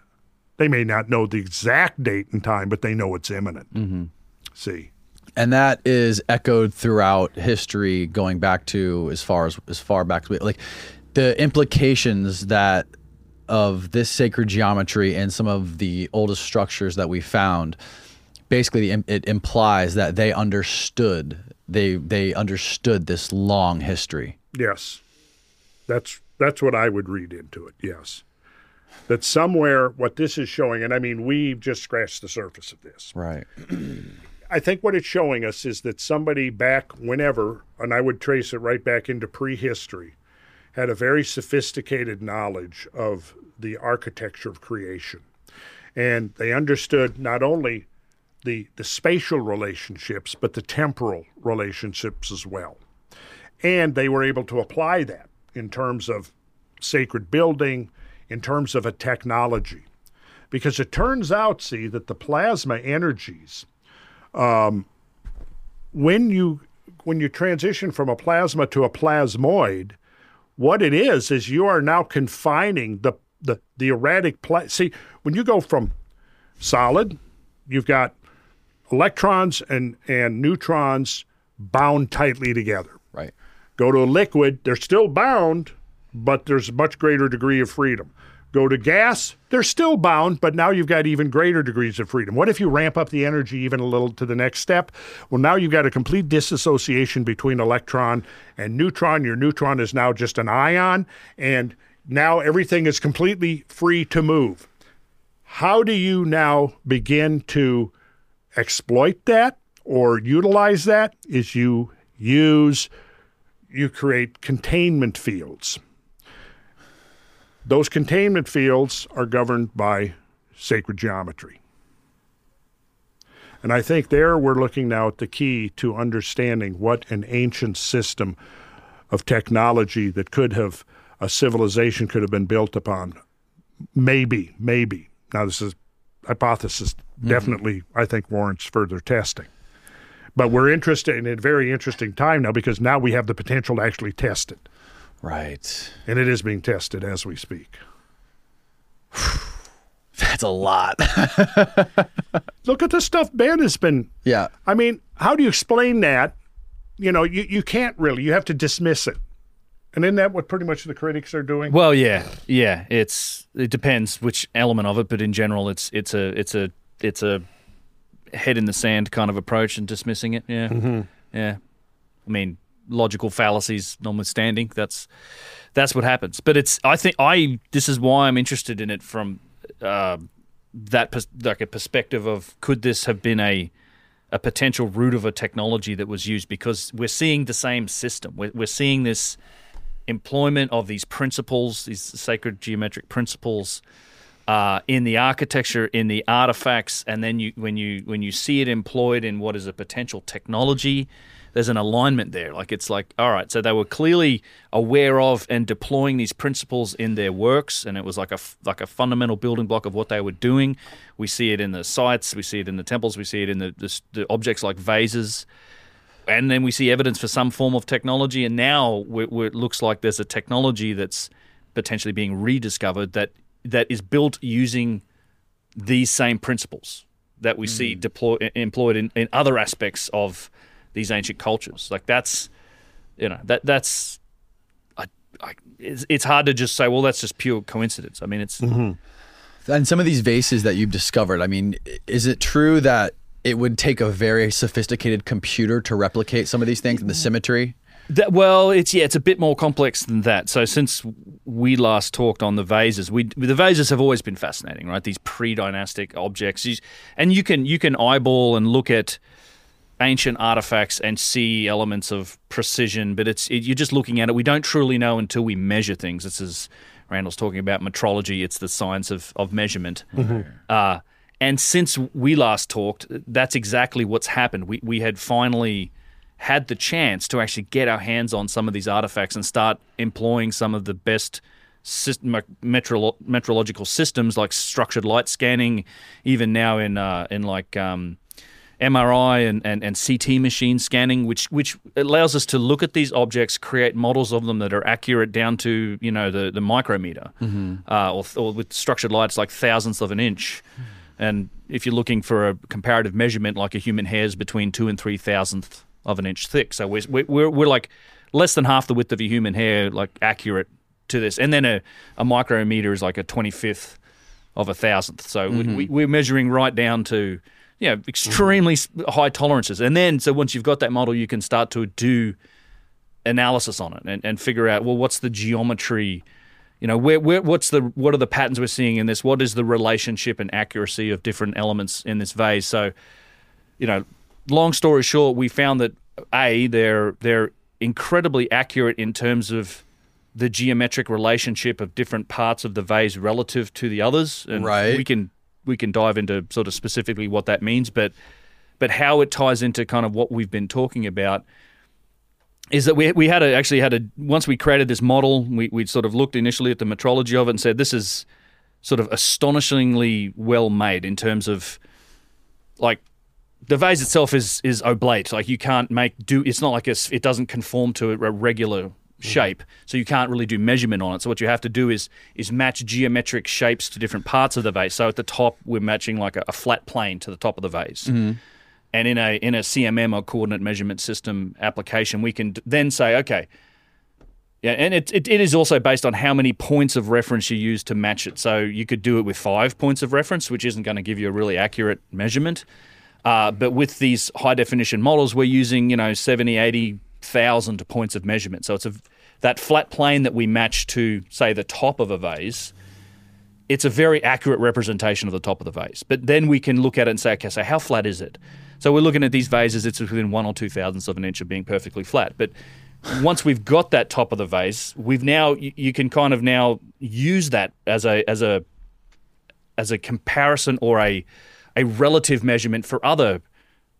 They may not know the exact date and time, but they know it's imminent. Mm-hmm. See, and that is echoed throughout history going back to as far as as far back as like the implications that of this sacred geometry and some of the oldest structures that we found basically it implies that they understood they they understood this long history yes, that's that's what I would read into it. Yes, that somewhere what this is showing, and I mean we've just scratched the surface of this. right I think what it's showing us is that somebody back whenever, and I would trace it right back into prehistory, had a very sophisticated knowledge of the architecture of creation. And they understood not only the, the spatial relationships, but the temporal relationships as well. And they were able to apply that in terms of sacred building, in terms of a technology. Because it turns out, see, that the plasma energies um, when you when you transition from a plasma to a plasmoid, what it is is you are now confining the the, the erratic pla- see when you go from solid, you've got electrons and and neutrons bound tightly together. Go to a liquid, they're still bound, but there's a much greater degree of freedom. Go to gas, they're still bound, but now you've got even greater degrees of freedom. What if you ramp up the energy even a little to the next step? Well, now you've got a complete disassociation between electron and neutron. Your neutron is now just an ion, and now everything is completely free to move. How do you now begin to exploit that or utilize that? Is you use you create containment fields. Those containment fields are governed by sacred geometry. And I think there we're looking now at the key to understanding what an ancient system of technology that could have a civilization could have been built upon. Maybe, maybe. Now this is hypothesis mm-hmm. definitely I think warrants further testing. But we're interested in a very interesting time now because now we have the potential to actually test it. right And it is being tested as we speak. (sighs) that's a lot (laughs) Look at the stuff Ben has been. yeah I mean, how do you explain that? You know, you, you can't really. You have to dismiss it. And isn't that what pretty much the critics are doing? Well, yeah, yeah. It's it depends which element of it, but in general, it's it's a it's a it's a head in the sand kind of approach and dismissing it. Yeah, yeah. I mean, logical fallacies notwithstanding, that's that's what happens. But it's I think I this is why I'm interested in it from uh, that pers- like a perspective of could this have been a a potential root of a technology that was used because we're seeing the same system. We're, we're seeing this employment of these principles, these sacred geometric principles, uh, in the architecture, in the artifacts, and then you when you when you see it employed in what is a potential technology there's an alignment there. Like it's like, all right, so they were clearly aware of and deploying these principles in their works, and it was like a like a fundamental building block of what they were doing. We see it in the sites, we see it in the temples, we see it in the the, the objects like vases. And then we see evidence for some form of technology, and now it looks like there's a technology that's potentially being rediscovered that that is built using these same principles that we mm. see deploy, employed in, in other aspects of these ancient cultures. Like that's, you know, that that's, I, I, it's, it's hard to just say, well, that's just pure coincidence. I mean, it's. Mm-hmm. And some of these vases that you've discovered, I mean, is it true that it would take a very sophisticated computer to replicate some of these things in the symmetry? That, well, it's yeah, it's a bit more complex than that. So since we last talked on the vases, we the vases have always been fascinating, right? These pre-dynastic objects, and you can you can eyeball and look at ancient artifacts and see elements of precision, but it's it, you're just looking at it. We don't truly know until we measure things. This is Randall's talking about metrology. It's the science of of measurement. Mm-hmm. Uh, and since we last talked, that's exactly what's happened. We we had finally had the chance to actually get our hands on some of these artifacts and start employing some of the best system, metrolo- metrological systems like structured light scanning, even now in uh, in like um, MRI and, and, and CT machine scanning, which which allows us to look at these objects, create models of them that are accurate down to you know the the micrometer, mm-hmm. uh, or, or with structured lights like thousandths of an inch. And if you're looking for a comparative measurement, like a human hair is between two and three thousandths of an inch thick. So we're, we're, we're like less than half the width of a human hair, like accurate to this. And then a, a micrometer is like a 25th of a thousandth. So mm-hmm. we, we're measuring right down to, you know, extremely mm-hmm. high tolerances. And then, so once you've got that model, you can start to do analysis on it and, and figure out, well, what's the geometry you know where, where, what's the what are the patterns we're seeing in this what is the relationship and accuracy of different elements in this vase so you know long story short, we found that a they're they're incredibly accurate in terms of the geometric relationship of different parts of the vase relative to the others, and right. we can we can dive into sort of specifically what that means, but but how it ties into kind of what we've been talking about is that we we had a, actually had a once we created this model, we we sort of looked initially at the metrology of it and said this is sort of astonishingly well made in terms of like the vase itself is is oblate. Like you can't make do. It's not like a, it doesn't conform to a regular shape, so you can't really do measurement on it. So what you have to do is is match geometric shapes to different parts of the vase. So at the top, we're matching like a, a flat plane to the top of the vase. Mm-hmm. And in a in a CMM or coordinate measurement system application, we can then say, okay, yeah, and it, it, it is also based on how many points of reference you use to match it. So you could do it with five points of reference, which isn't going to give you a really accurate measurement. Uh, but with these high definition models, we're using, you know, 70, 80,000 points of measurement. So it's a, that flat plane that we match to, say, the top of a vase, it's a very accurate representation of the top of the vase. But then we can look at it and say, okay, so how flat is it? So we're looking at these vases, it's within one or two thousandths of an inch of being perfectly flat. But once we've got that top of the vase, we've now you, you can kind of now use that as a as a as a comparison or a a relative measurement for other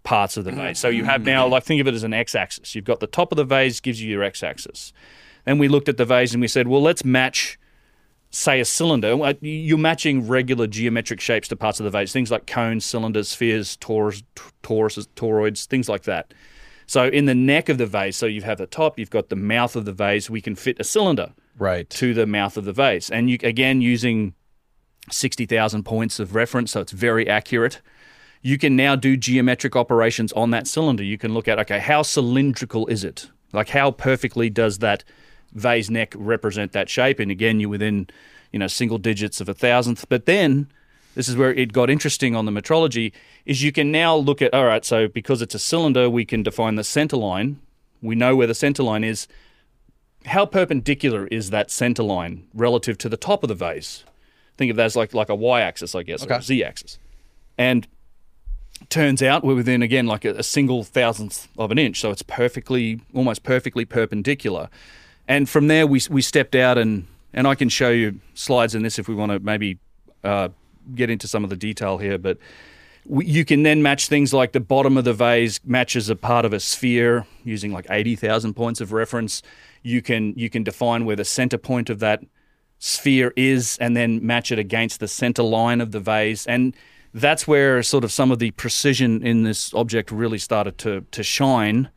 parts of the vase. So you have now, like, think of it as an x axis. You've got the top of the vase gives you your x axis. Then we looked at the vase and we said, well, let's match, say, a cylinder. Uh, you're matching regular geometric shapes to parts of the vase, things like cones, cylinders, spheres, torus, toruses, toroids, things like that. So in the neck of the vase, so you have the top, you've got the mouth of the vase, we can fit a cylinder right to the mouth of the vase. And you again using 60,000 points of reference, so it's very accurate. You can now do geometric operations on that cylinder. You can look at, okay, how cylindrical is it? Like, how perfectly does that vase neck represent that shape? And again, you're within, you know, single digits of a thousandth. But then, this is where it got interesting on the metrology, is you can now look at, all right, so because it's a cylinder, we can define the center line. We know where the center line is. How perpendicular is that center line relative to the top of the vase? Think of that as like like a y-axis, I guess, okay. or a z-axis. And turns out we're within again like a, a, single thousandth of an inch, so it's perfectly, almost perfectly perpendicular. And from there, we we stepped out and and I can show you slides in this if we want to maybe uh, get into some of the detail here, but you can then match things like the bottom of the vase matches a part of a sphere using like 80,000 points of reference. You can you can define where the center point of that sphere is and then match it against the center line of the vase and that's where sort of some of the precision in this object really started to to shine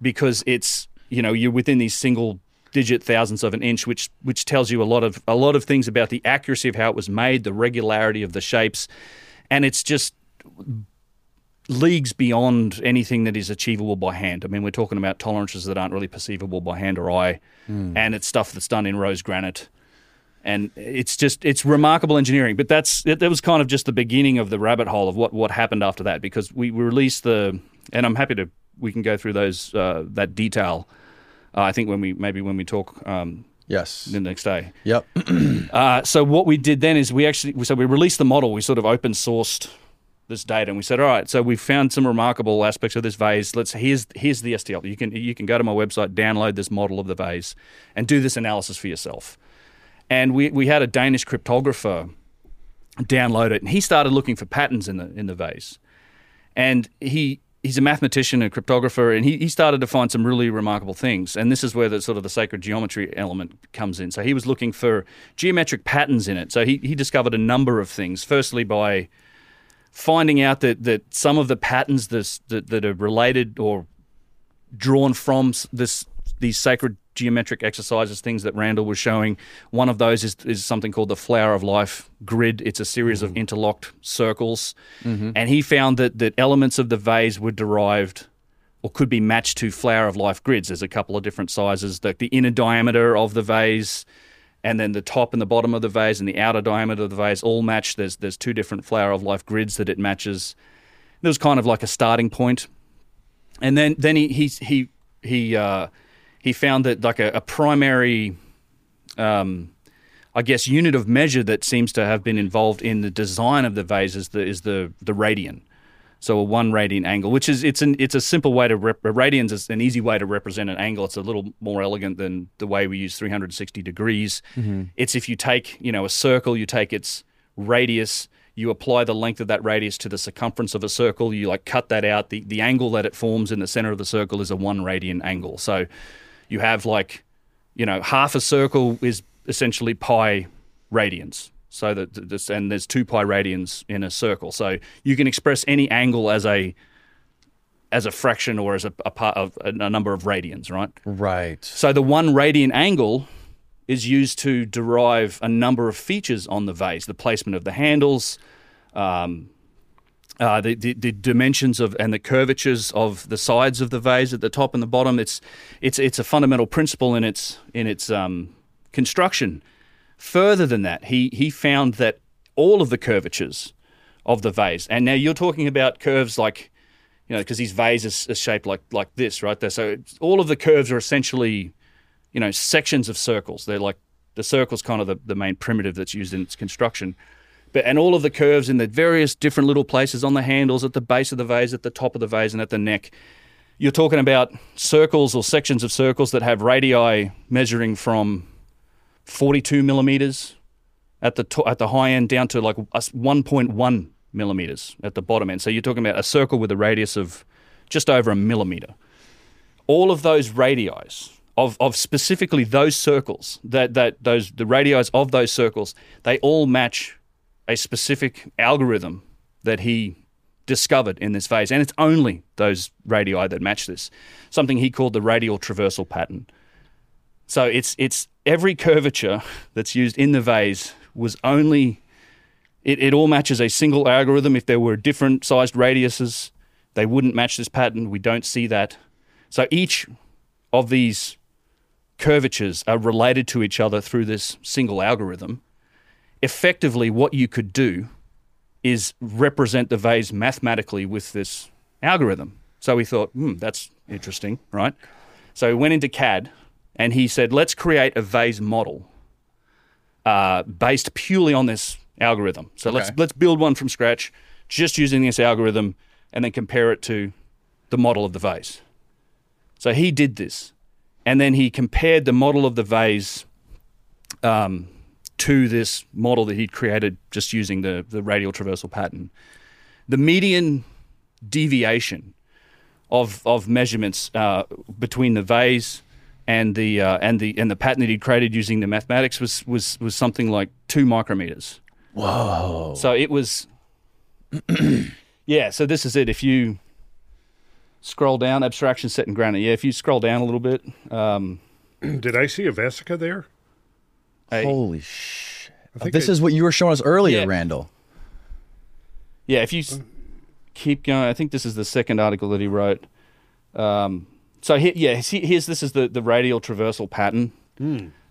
because it's you know you're within these single digit thousandths of an inch which which tells you a lot of a lot of things about the accuracy of how it was made the regularity of the shapes and it's just leagues beyond anything that is achievable by hand. I mean, we're talking about tolerances that aren't really perceivable by hand or eye, hmm. and it's stuff that's done in rose granite. And it's just it's remarkable engineering, but that's it, that was kind of just the beginning of the rabbit hole of what what happened after that because we, released the and I'm happy to we can go through those uh, that detail. Uh, I think when we maybe when we talk um, Yes. the next day. Yep. (clears throat) Uh, so what we did then is we actually so we released the model. We sort of open sourced this data, and we said, all right, so we found some remarkable aspects of this vase. Let's here's here's the STL. You can you can go to my website, download this model of the vase, and do this analysis for yourself. And we we had a Danish cryptographer download it, and he started looking for patterns in the in the vase, and he. He's a mathematician and cryptographer, and he, he started to find some really remarkable things. And this is where the sort of the sacred geometry element comes in. So he was looking for geometric patterns in it. So he, he discovered a number of things. Firstly, by finding out that, that some of the patterns this, that, that are related or drawn from this these sacred geometric exercises, things that Randall was showing. One of those is, is something called the Flower of Life grid. It's a series of interlocked circles, and he found that that elements of the vase were derived or could be matched to Flower of Life grids. There's a couple of different sizes. The, the inner diameter of the vase, and then the top and the bottom of the vase, and the outer diameter of the vase all match. There's there's two different Flower of Life grids that it matches. There was kind of like a starting point and then then he he he he uh, he found that like a, a primary, um, I guess, unit of measure that seems to have been involved in the design of the vase is the is the the radian. So a one radian angle, which is it's an it's a simple way to rep- a radian is an easy way to represent an angle. It's a little more elegant than the way we use 360 degrees. It's if you take you know a circle, you take its radius, you apply the length of that radius to the circumference of a circle. You like cut that out. The the angle that it forms in the center of the circle is a one radian angle. So you have like you know half a circle is essentially pi radians. So that this and there's two pi radians in a circle. So you can express any angle as a as a fraction or as a, a part of a, a number of radians, right? Right. So the one radian angle is used to derive a number of features on the vase, the placement of the handles, um, uh, the, the, the dimensions of and the curvatures of the sides of the vase at the top and the bottom. It's it's it's a fundamental principle in its in its um, construction. Further than that, he he found that all of the curvatures of the vase, and now you're talking about curves like you know, because these vases are shaped like like this, right? There, so all of the curves are essentially, you know, sections of circles. They're like the circle's kind of the, the main primitive that's used in its construction. But and all of the curves in the various different little places on the handles, at the base of the vase, at the top of the vase, and at the neck. You're talking about circles or sections of circles that have radii measuring from 42 millimeters at the to- at the high end down to like 1.1 millimeters at the bottom end. So you're talking about a circle with a radius of just over a millimeter. All of those radii of, of specifically those circles, that, that those the radii of those circles, they all match a specific algorithm that he discovered in this phase, and it's only those radii that match this. Something he called the radial traversal pattern. So it's it's every curvature that's used in the vase was only it, it all matches a single algorithm. If there were different sized radiuses, they wouldn't match this pattern. We don't see that. So each of these curvatures are related to each other through this single algorithm. Effectively, what you could do is represent the vase mathematically with this algorithm. So we thought, hmm, that's interesting, right? So he went into CAD and he said, let's create a vase model uh, based purely on this algorithm. So let's let's build one from scratch, just using this algorithm, and then compare it to the model of the vase. So he did this, and then he compared the model of the vase um, to this model that he'd created just using the the radial traversal pattern. the median deviation of of measurements uh, between the vase and the uh, and the and the pattern that he'd created using the mathematics was was was something like two micrometers. Whoa. So it was, (clears throat) yeah. So this is it. If you scroll down, abstraction set in granite. Yeah, if you scroll down a little bit, um, (clears throat) Did I see a vesica there? A- Holy shit. think This I- is what you were showing us earlier, Yeah. Randall. yeah. If you s- keep going, I think this is the second article that he wrote. Um, so here, yeah, here's this is the the radial traversal pattern.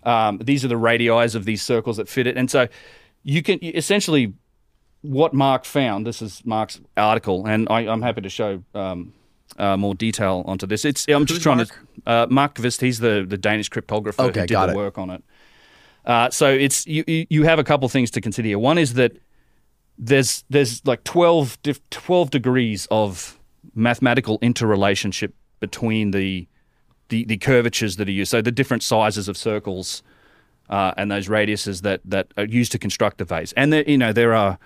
Um, these are the radii of these circles that fit it, and so you can essentially what Mark found. This is Mark's article, and I, I'm happy to show um, uh, more detail onto this. It's I'm just trying Mark? to uh, Mark Qvist. He's the the Danish cryptographer Okay, who did got the it. work on it. Uh, so it's you you have a couple things to consider here. One is that there's there's like 12, 12 degrees of mathematical interrelationship between the, the the curvatures that are used. So the different sizes of circles uh, and those radiuses that that are used to construct the vase. And there, you know there are.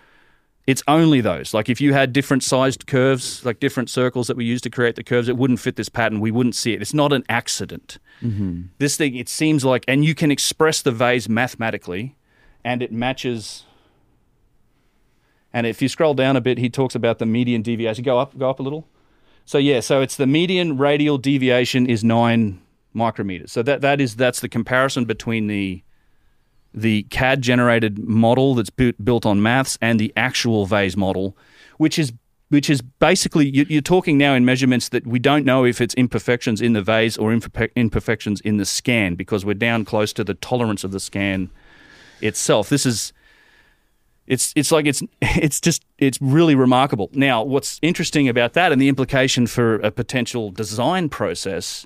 It's only those. Like if you had different sized curves, like different circles that we use to create the curves, it wouldn't fit this pattern. We wouldn't see it. It's not an accident. Mm-hmm. This thing, it seems like, and you can express the vase mathematically, and it matches and if you scroll down a bit, he talks about the median deviation. Go up, go up a little. So yeah, so it's the median radial deviation is nine micrometers. So that that is that's the comparison between the the CAD generated model that's bu- built on maths and the actual vase model, which is which is basically you- you're talking now in measurements that we don't know if it's imperfections in the vase or imperfe- imperfections in the scan because we're down close to the tolerance of the scan itself. This is it's it's like it's (laughs) it's just it's really remarkable. Now, what's interesting about that and the implication for a potential design process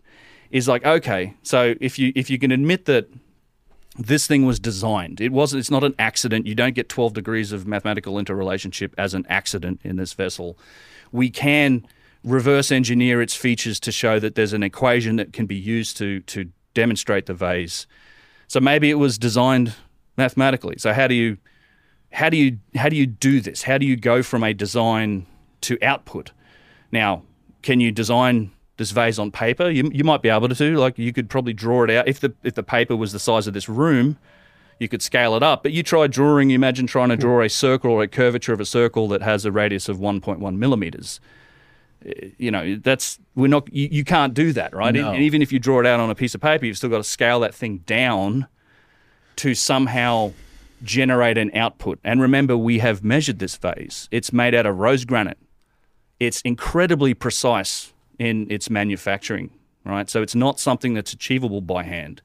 is like okay, so if you if you can admit that this thing was designed, it wasn't it's not an accident. You don't get 12 degrees of mathematical interrelationship as an accident in this vessel. We can reverse engineer its features to show that there's an equation that can be used to to demonstrate the vase. So maybe it was designed mathematically. So how do you how do you how do you do this? How do you go from a design to output? Now, can you design this vase on paper? You, you might be able to. Like you could probably draw it out if the if the paper was the size of this room. You could scale it up, but you try drawing. You imagine trying to draw a circle or a curvature of a circle that has a radius of 1.1 millimeters. You know that's we're not. You, you can't do that, right? No. And even if you draw it out on a piece of paper, you've still got to scale that thing down to somehow generate an output. And remember, we have measured this vase. It's made out of rose granite. It's incredibly precise in its manufacturing, right? So it's not something that's achievable by hand.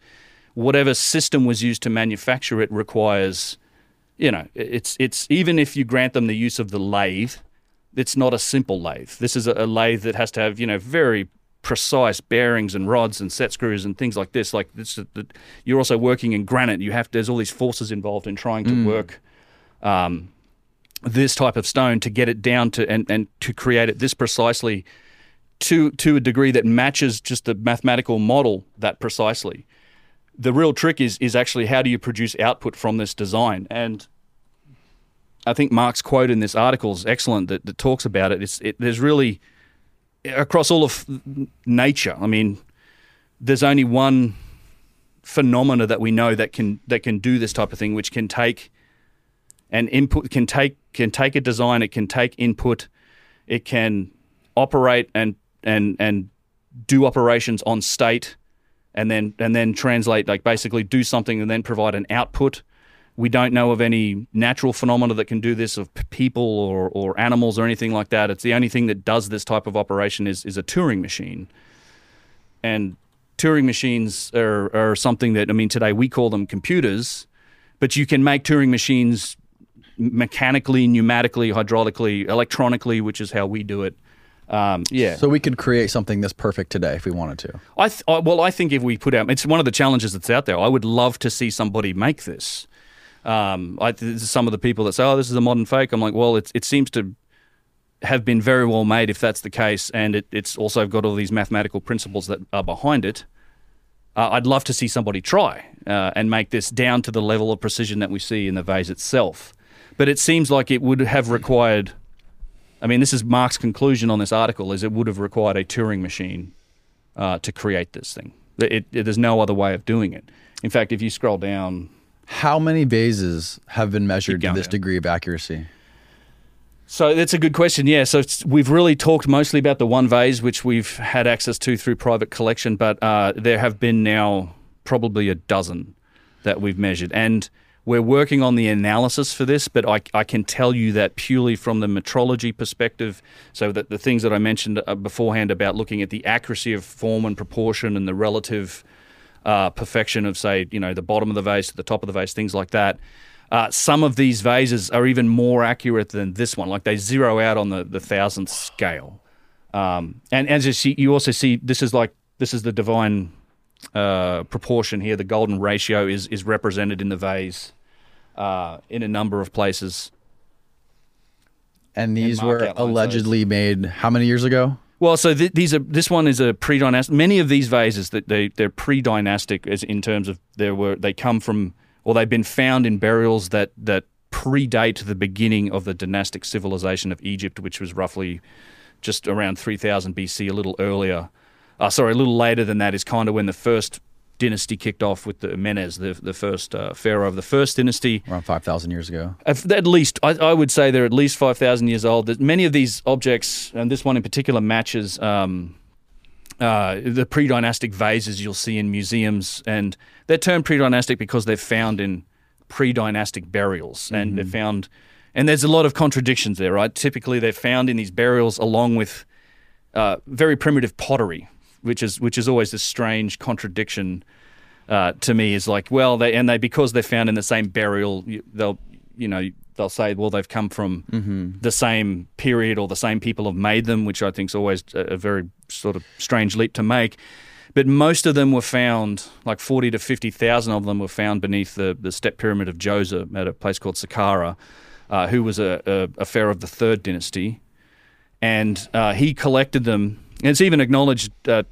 Whatever system was used to manufacture it requires, you know, it's it's even if you grant them the use of the lathe, it's not a simple lathe. This is a, a lathe that has to have, you know, very precise bearings and rods and set screws and things like this. Like this, the, you're also working in granite. You have there's all these forces involved in trying to work um, this type of stone to get it down to and, and to create it this precisely to to a degree that matches just the mathematical model that precisely. The real trick is is actually how do you produce output from this design and. I think Mark's quote in this article is excellent that, that talks about it. It's, it. There's really across all of nature. I mean, there's only one phenomena that we know that can that can do this type of thing, which can take an input, can take can take a design, it can take input, it can operate and and and do operations on state, and then and then translate like basically do something and then provide an output. We don't know of any natural phenomena that can do this of people or, or animals or anything like that. It's the only thing that does this type of operation is, is a Turing machine. And Turing machines are, are something that, I mean, today we call them computers, but you can make Turing machines mechanically, pneumatically, hydraulically, electronically, which is how we do it. Um, yeah. So we could create something this perfect today if we wanted to. I th- I, well, I think if we put out, it's one of the challenges that's out there. I would love to see somebody make this. Um, I, some of the people that say, "Oh, this is a modern fake," I'm like, well, it, it seems to have been very well made if that's the case, and it, it's also got all these mathematical principles that are behind it. Uh, I'd love to see somebody try uh, and make this down to the level of precision that we see in the vase itself. But it seems like it would have required I mean, this is Mark's conclusion on this article: is it would have required a Turing machine uh, to create this thing. It, it, there's no other way of doing it. In fact, if you scroll down, How many vases have been measured to this degree of accuracy? so that's a good question. Yeah, so we've really talked mostly about the one vase which we've had access to through private collection, but uh, there have been now probably a dozen that we've measured, and we're working on the analysis for this. But I, I can tell you that purely from the metrology perspective, so that the things that I mentioned uh, beforehand about looking at the accuracy of form and proportion and the relative uh, perfection of, say, you know, the bottom of the vase to the top of the vase, things like that. Uh, some of these vases are even more accurate than this one. Like they zero out on the, the thousandth scale. Um, and as you see, you also see this is like this is the divine uh, proportion here. The golden ratio is is represented in the vase uh, in a number of places. And these Mark were outlines those. allegedly made how many years ago? Well, so th- these are this one is a pre-dynastic. Many of these vases that they they're pre-dynastic as in terms of there were they come from or they've been found in burials that that predate the beginning of the dynastic civilization of Egypt, which was roughly just around 3000 BC, a little earlier. Uh, sorry, a little later than that is kind of when the first dynasty kicked off with the Menes, the the first uh, pharaoh of the first dynasty. Around 5,000 years ago. At least, I, I would say they're at least 5,000 years old. That Many of these objects, and this one in particular, matches um, uh, the pre dynastic vases you'll see in museums. And they're termed pre dynastic because they're found in pre dynastic burials. And they're found, and there's a lot of contradictions there, right? Typically, they're found in these burials along with uh, very primitive pottery, which is which is always this strange contradiction uh, to me. Is like, well, they and they because they're found in the same burial, they'll you know they'll say, well, they've come from the same period or the same people have made them, which I think is always a, a very sort of strange leap to make. But most of them were found, like forty to fifty thousand of them were found beneath the the step pyramid of Djoser at a place called Saqqara, uh, who was a, a, a pharaoh of the third dynasty and uh, he collected them. And it's even acknowledged uh,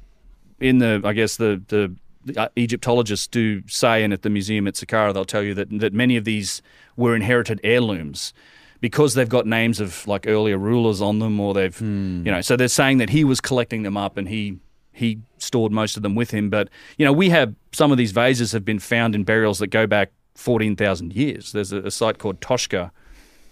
in the, I guess the the, uh, Egyptologists do say, and at the museum at Saqqara, they'll tell you that that many of these were inherited heirlooms because they've got names of like earlier rulers on them, or they've, you know, so they're saying that he was collecting them up and he he stored most of them with him. But you know, we have some of these vases have been found in burials that go back fourteen thousand years. There's a, a site called Toshka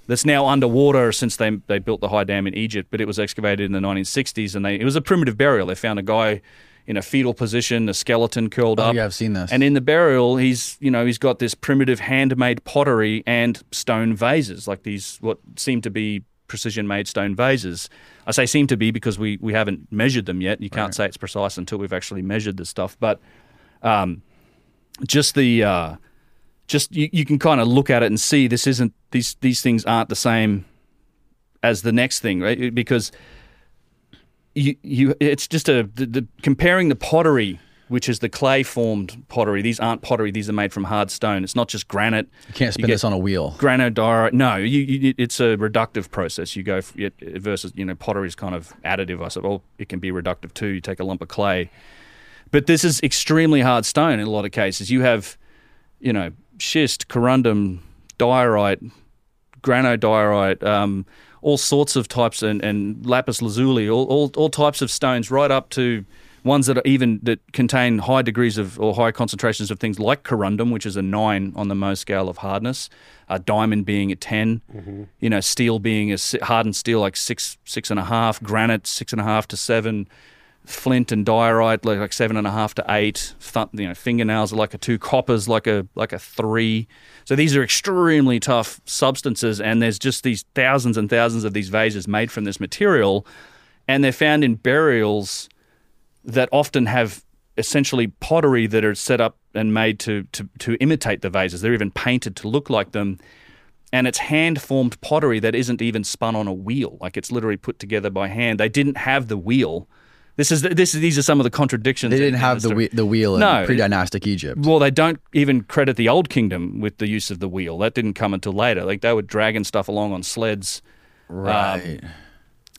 that's now underwater since they they built the high dam in Egypt, but it was excavated in the 1960s, and they it was a primitive burial. They found a guy in a fetal position, a skeleton curled Oh, up. yeah, I've seen this. And in the burial, he's you know he's got this primitive handmade pottery and stone vases, like these what seem to be precision made stone vases. I say seem to be because we we haven't measured them yet. You can't say it's precise until we've actually measured the stuff, but um, just the uh, just you, you can kind of look at it and see this isn't these these things aren't the same as the next thing, right? Because you you it's just a the, the comparing the pottery which is the clay formed pottery these aren't pottery these are made from hard stone. It's not just granite. You can't spin get- this on a wheel. granodiorite no you, you, it's a reductive process. You go it, versus you know pottery is kind of additive i said well it can be reductive too you take a lump of clay. But this is extremely hard stone in a lot of cases. You have you know schist corundum diorite granodiorite, um, all sorts of types, and, and lapis lazuli, all, all, all types of stones, right up to ones that are even that contain high degrees of or high concentrations of things like corundum, which is a nine on the Mohs scale of hardness, a diamond being a 10 you know, steel being a hardened steel like six six and a half, granite six and a half to seven. Flint and diorite like, like seven and a half to eight. Th- you know, fingernails are like a two. Coppers like a like a three. So these are extremely tough substances, and there's just these thousands and thousands of these vases made from this material, and they're found in burials that often have essentially pottery that are set up and made to to, to imitate the vases. They're even painted to look like them. And it's hand formed pottery that isn't even spun on a wheel. Like it's literally put together by hand. They didn't have the wheel. This is this is these are some of the contradictions. They didn't have the, the wheel in No. pre-dynastic Egypt. Well, they don't even credit the Old Kingdom with the use of the wheel. That didn't come until later. Like they were dragging stuff along on sleds. Right.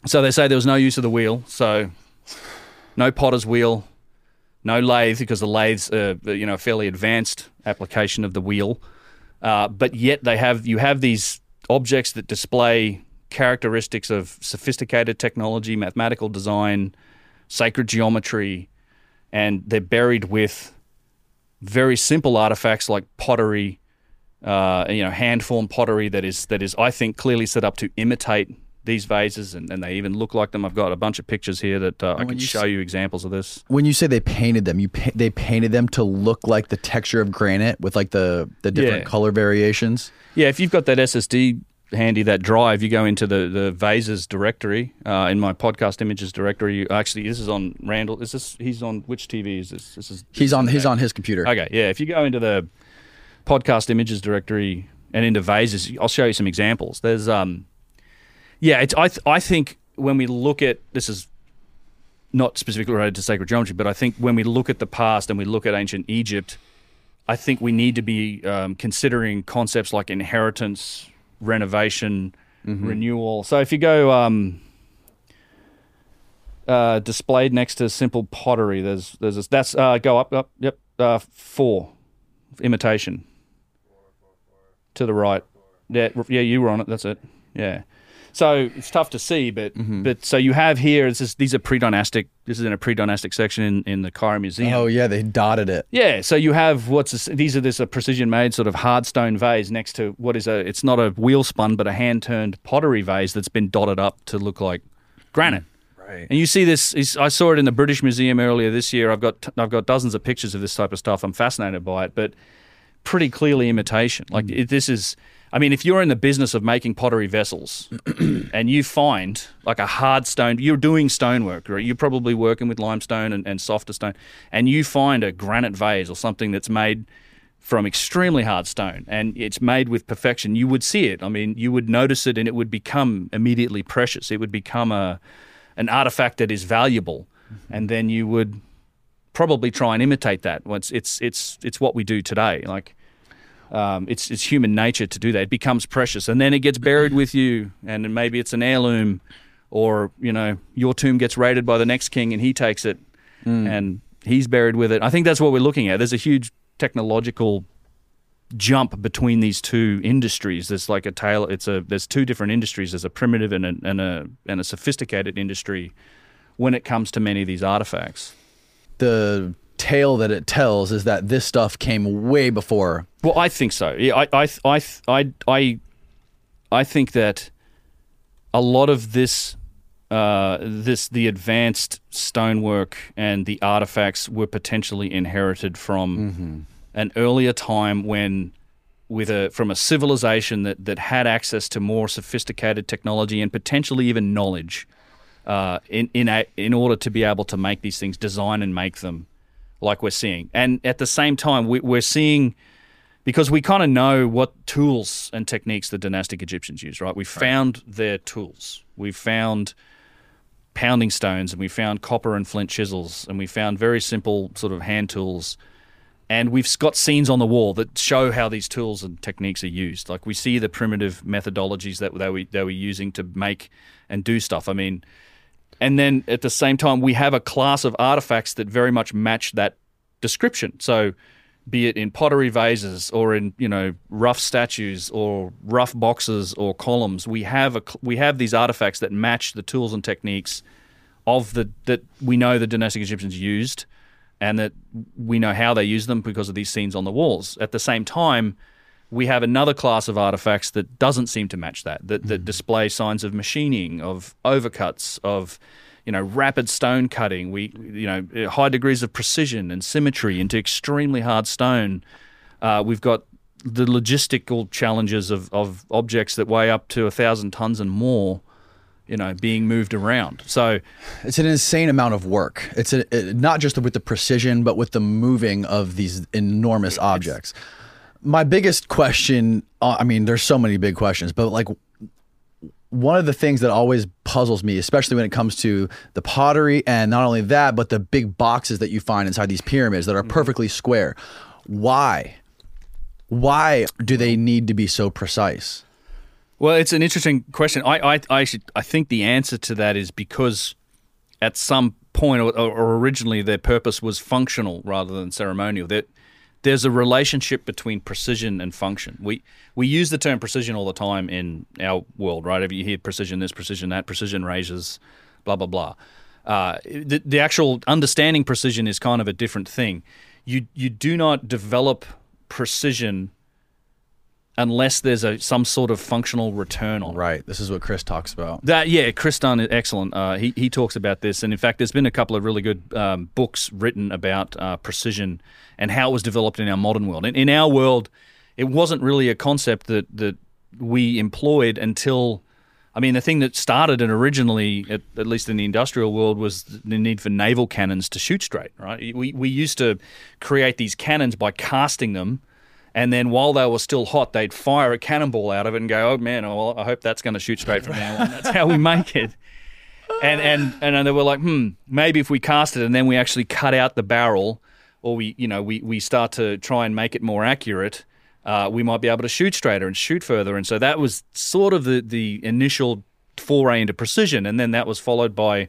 So they say there was no use of the wheel. So no potter's wheel, no lathe because the lathes are you know a fairly advanced application of the wheel. Uh, but yet they have you have these objects that display characteristics of sophisticated technology, mathematical design, sacred geometry, and they're buried with very simple artifacts like pottery, uh, you know, hand formed pottery that is that is I think clearly set up to imitate these vases, and, and they even look like them. I've got a bunch of pictures here that uh, I can you show s- you examples of this. When you say they painted them, you pa- they painted them to look like the texture of granite with like the the different Yeah. color variations. Yeah, if you've got that SSD handy, that drive, you go into the the vases directory uh, in my podcast images directory. You, actually, this is on Randall. Is this he's on which TV is this? This is He's on he's on his computer. Okay, yeah. If you go into the podcast images directory and into vases, I'll show you some examples. There's um, yeah. It's I th- I think when we look at this is not specifically related to sacred geometry, but I think when we look at the past and we look at ancient Egypt, I think we need to be um, considering concepts like inheritance, renovation, renewal. So if you go um, uh, displayed next to simple pottery, there's there's a, that's uh, go up up yep uh, four imitation to the right. Yeah, yeah, you were on it. That's it. Yeah. So it's tough to see, but mm-hmm. but so you have here. These are pre-dynastic. This is in a pre-dynastic section in, in the Cairo Museum. Oh yeah, they dotted it. Yeah, so you have what's this, these are this a precision made sort of hard stone vase next to what is a it's not a wheel spun but a hand turned pottery vase that's been dotted up to look like granite. Right. And you see this I saw it in the British Museum earlier this year. I've got I've got dozens of pictures of this type of stuff. I'm fascinated by it, but pretty clearly imitation. Like mm. it, this is I mean if you're in the business of making pottery vessels (clears throat) and you find like a hard stone you're doing stonework or you're probably working with limestone and, and softer stone and you find a granite vase or something that's made from extremely hard stone and it's made with perfection you would see it. I mean you would notice it and it would become immediately precious. It would become a an artifact that is valuable. Mm-hmm. And then you would probably try and imitate that once it's it's it's what we do today. Like um, it's it's human nature to do that. It becomes precious, and then it gets buried with you, and maybe it's an heirloom, or you know your tomb gets raided by the next king, and he takes it, and he's buried with it. I think that's what we're looking at. There's a huge technological jump between these two industries. There's like a tail. It's a there's two different industries. There's a primitive and a and a and a sophisticated industry when it comes to many of these artifacts. The tale that it tells is that this stuff came way before. Well, I think so. Yeah, I, I, I, I, I, I think that a lot of this, uh, this the advanced stonework and the artifacts were potentially inherited from an earlier time when, with a from a civilization that that had access to more sophisticated technology and potentially even knowledge, uh, in in a, in order to be able to make these things, design and make them like we're seeing. And at the same time, we, we're seeing because we kind of know what tools and techniques the dynastic Egyptians used, right? We found their tools. We found pounding stones and we found copper and flint chisels and we found very simple sort of hand tools. And we've got scenes on the wall that show how these tools and techniques are used. Like we see the primitive methodologies that they were, they were using to make and do stuff. I mean, and then at the same time we have a class of artifacts that very much match that description so be it in pottery vases or in you know rough statues or rough boxes or columns we have a we have these artifacts that match the tools and techniques of the that we know the dynastic Egyptians used and that we know how they use them because of these scenes on the walls. At the same time we have another class of artifacts that doesn't seem to match that that, that mm-hmm. display signs of machining of overcuts of you know rapid stone cutting we you know high degrees of precision and symmetry into extremely hard stone uh, we've got the logistical challenges of, of objects that weigh up to a thousand tons and more you know being moved around so It's an insane amount of work. It's a, it, not just with the precision, but with the moving of these enormous objects. My biggest question, uh, I mean, there's so many big questions, but like one of the things that always puzzles me, especially when it comes to the pottery and not only that, but the big boxes that you find inside these pyramids that are mm-hmm. perfectly square. Why? Why do they need to be so precise? Well, it's an interesting question. I, I, I actually, I think the answer to that is because at some point, or, or originally, their purpose was functional rather than ceremonial. That there's a relationship between precision and function. We we use the term precision all the time in our world, right? If you hear precision this, precision that, precision raises, blah blah blah. Uh, the, the actual understanding precision is kind of a different thing. You you do not develop precision unless there's a some sort of functional return on it. Right. This is what Chris talks about. That yeah, Chris Dunn is excellent. Uh, he he talks about this, and in fact, there's been a couple of really good um, books written about uh, precision and how it was developed in our modern world. In, in our world, it wasn't really a concept that that we employed until. I mean, the thing that started it originally, at, at least in the industrial world, was the need for naval cannons to shoot straight. Right? We we used to create these cannons by casting them, and then while they were still hot, they'd fire a cannonball out of it and go, "Oh man, well, I hope that's going to shoot straight from now on." That's how we make it. And and and they were like, "Hmm, maybe if we cast it and then we actually cut out the barrel, or we you know we we start to try and make it more accurate." Uh, we might be able to shoot straighter and shoot further, and so that was sort of the the initial foray into precision, and then that was followed by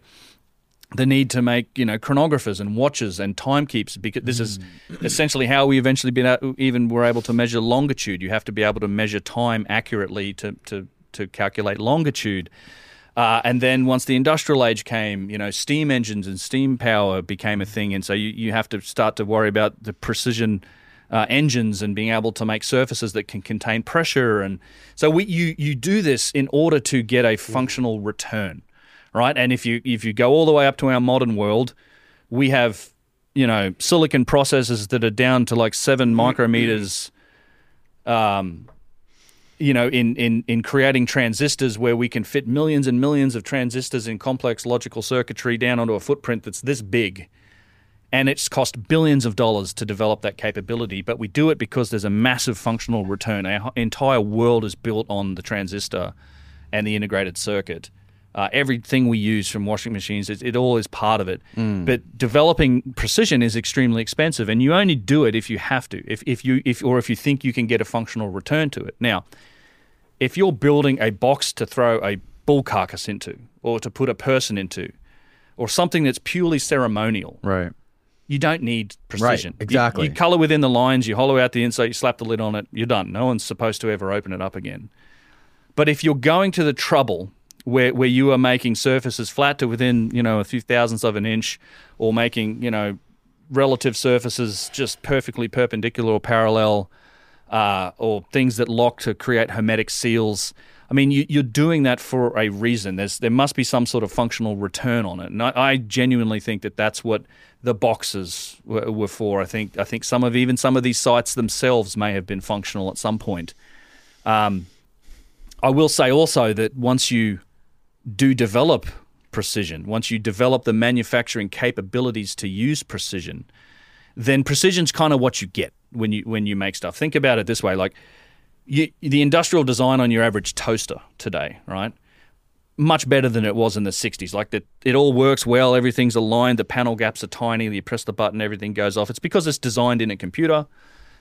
the need to make you know chronographers and watches and timekeeps because this is essentially how we eventually been even were able to measure longitude. You have to be able to measure time accurately to to to calculate longitude. Uh, and then once the industrial age came, you know, steam engines and steam power became a thing, and so you, you have to start to worry about the precision uh, engines and being able to make surfaces that can contain pressure. And so we you you do this in order to get a functional return right? And if you if you go all the way up to our modern world, we have you know silicon processors that are down to like seven micrometers. Um, you know, in, in, in creating transistors where we can fit millions and millions of transistors in complex logical circuitry down onto a footprint that's this big. And it's cost billions of dollars to develop that capability, but we do it because there's a massive functional return. Our entire world is built on the transistor and the integrated circuit. Uh, everything we use from washing machines, it, it all is part of it. But developing precision is extremely expensive, and you only do it if you have to, if, if you if or if you think you can get a functional return to it. Now, if you're building a box to throw a bull carcass into, or to put a person into, or something that's purely ceremonial, Right. you don't need precision. You- exactly. You, color within the lines, you hollow out the inside, you slap the lid on it, you're done. No one's supposed to ever open it up again. But if you're going to the trouble where, where you are making surfaces flat to within, you know, a few thousandths of an inch, or making, you know, relative surfaces just perfectly perpendicular or parallel, uh, or things that lock to create hermetic seals. I mean, you, you're doing that for a reason. There's there must be some sort of functional return on it, and I, I genuinely think that that's what the boxes were, were for. I think I think some of even some of these sites themselves may have been functional at some point. Um, I will say also that once you do develop precision, once you develop the manufacturing capabilities to use precision, then precision's kind of what you get when you when you make stuff. Think about it this way: like you, the industrial design on your average toaster today, right? Much better than it was in the '60s. Like it all works well. Everything's aligned. The panel gaps are tiny. You press the button, everything goes off. It's because it's designed in a computer,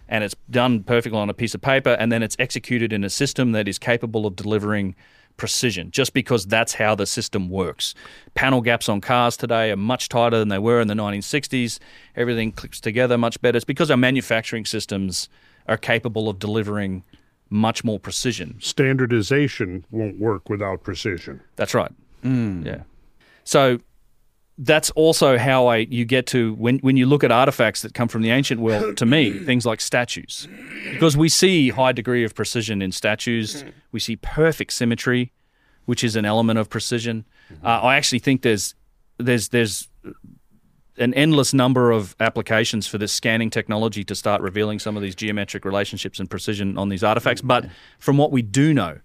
and it's done perfectly on a piece of paper, and then it's executed in a system that is capable of delivering precision. Just because that's how the system works. Panel gaps on cars today are much tighter than they were in the 1960s. Everything clicks together much better. It's because our manufacturing systems are capable of delivering much more precision. Standardization won't work without precision. That's right. Hmm. Yeah. So that's also how I you get to when when you look at artifacts that come from the ancient world. (coughs) To me, things like statues, because we see high degree of precision in statues. We see perfect symmetry, which is an element of precision. Uh, I actually think there's there's there's an endless number of applications for this scanning technology to start revealing some of these geometric relationships and precision on these artifacts. But from what we do know,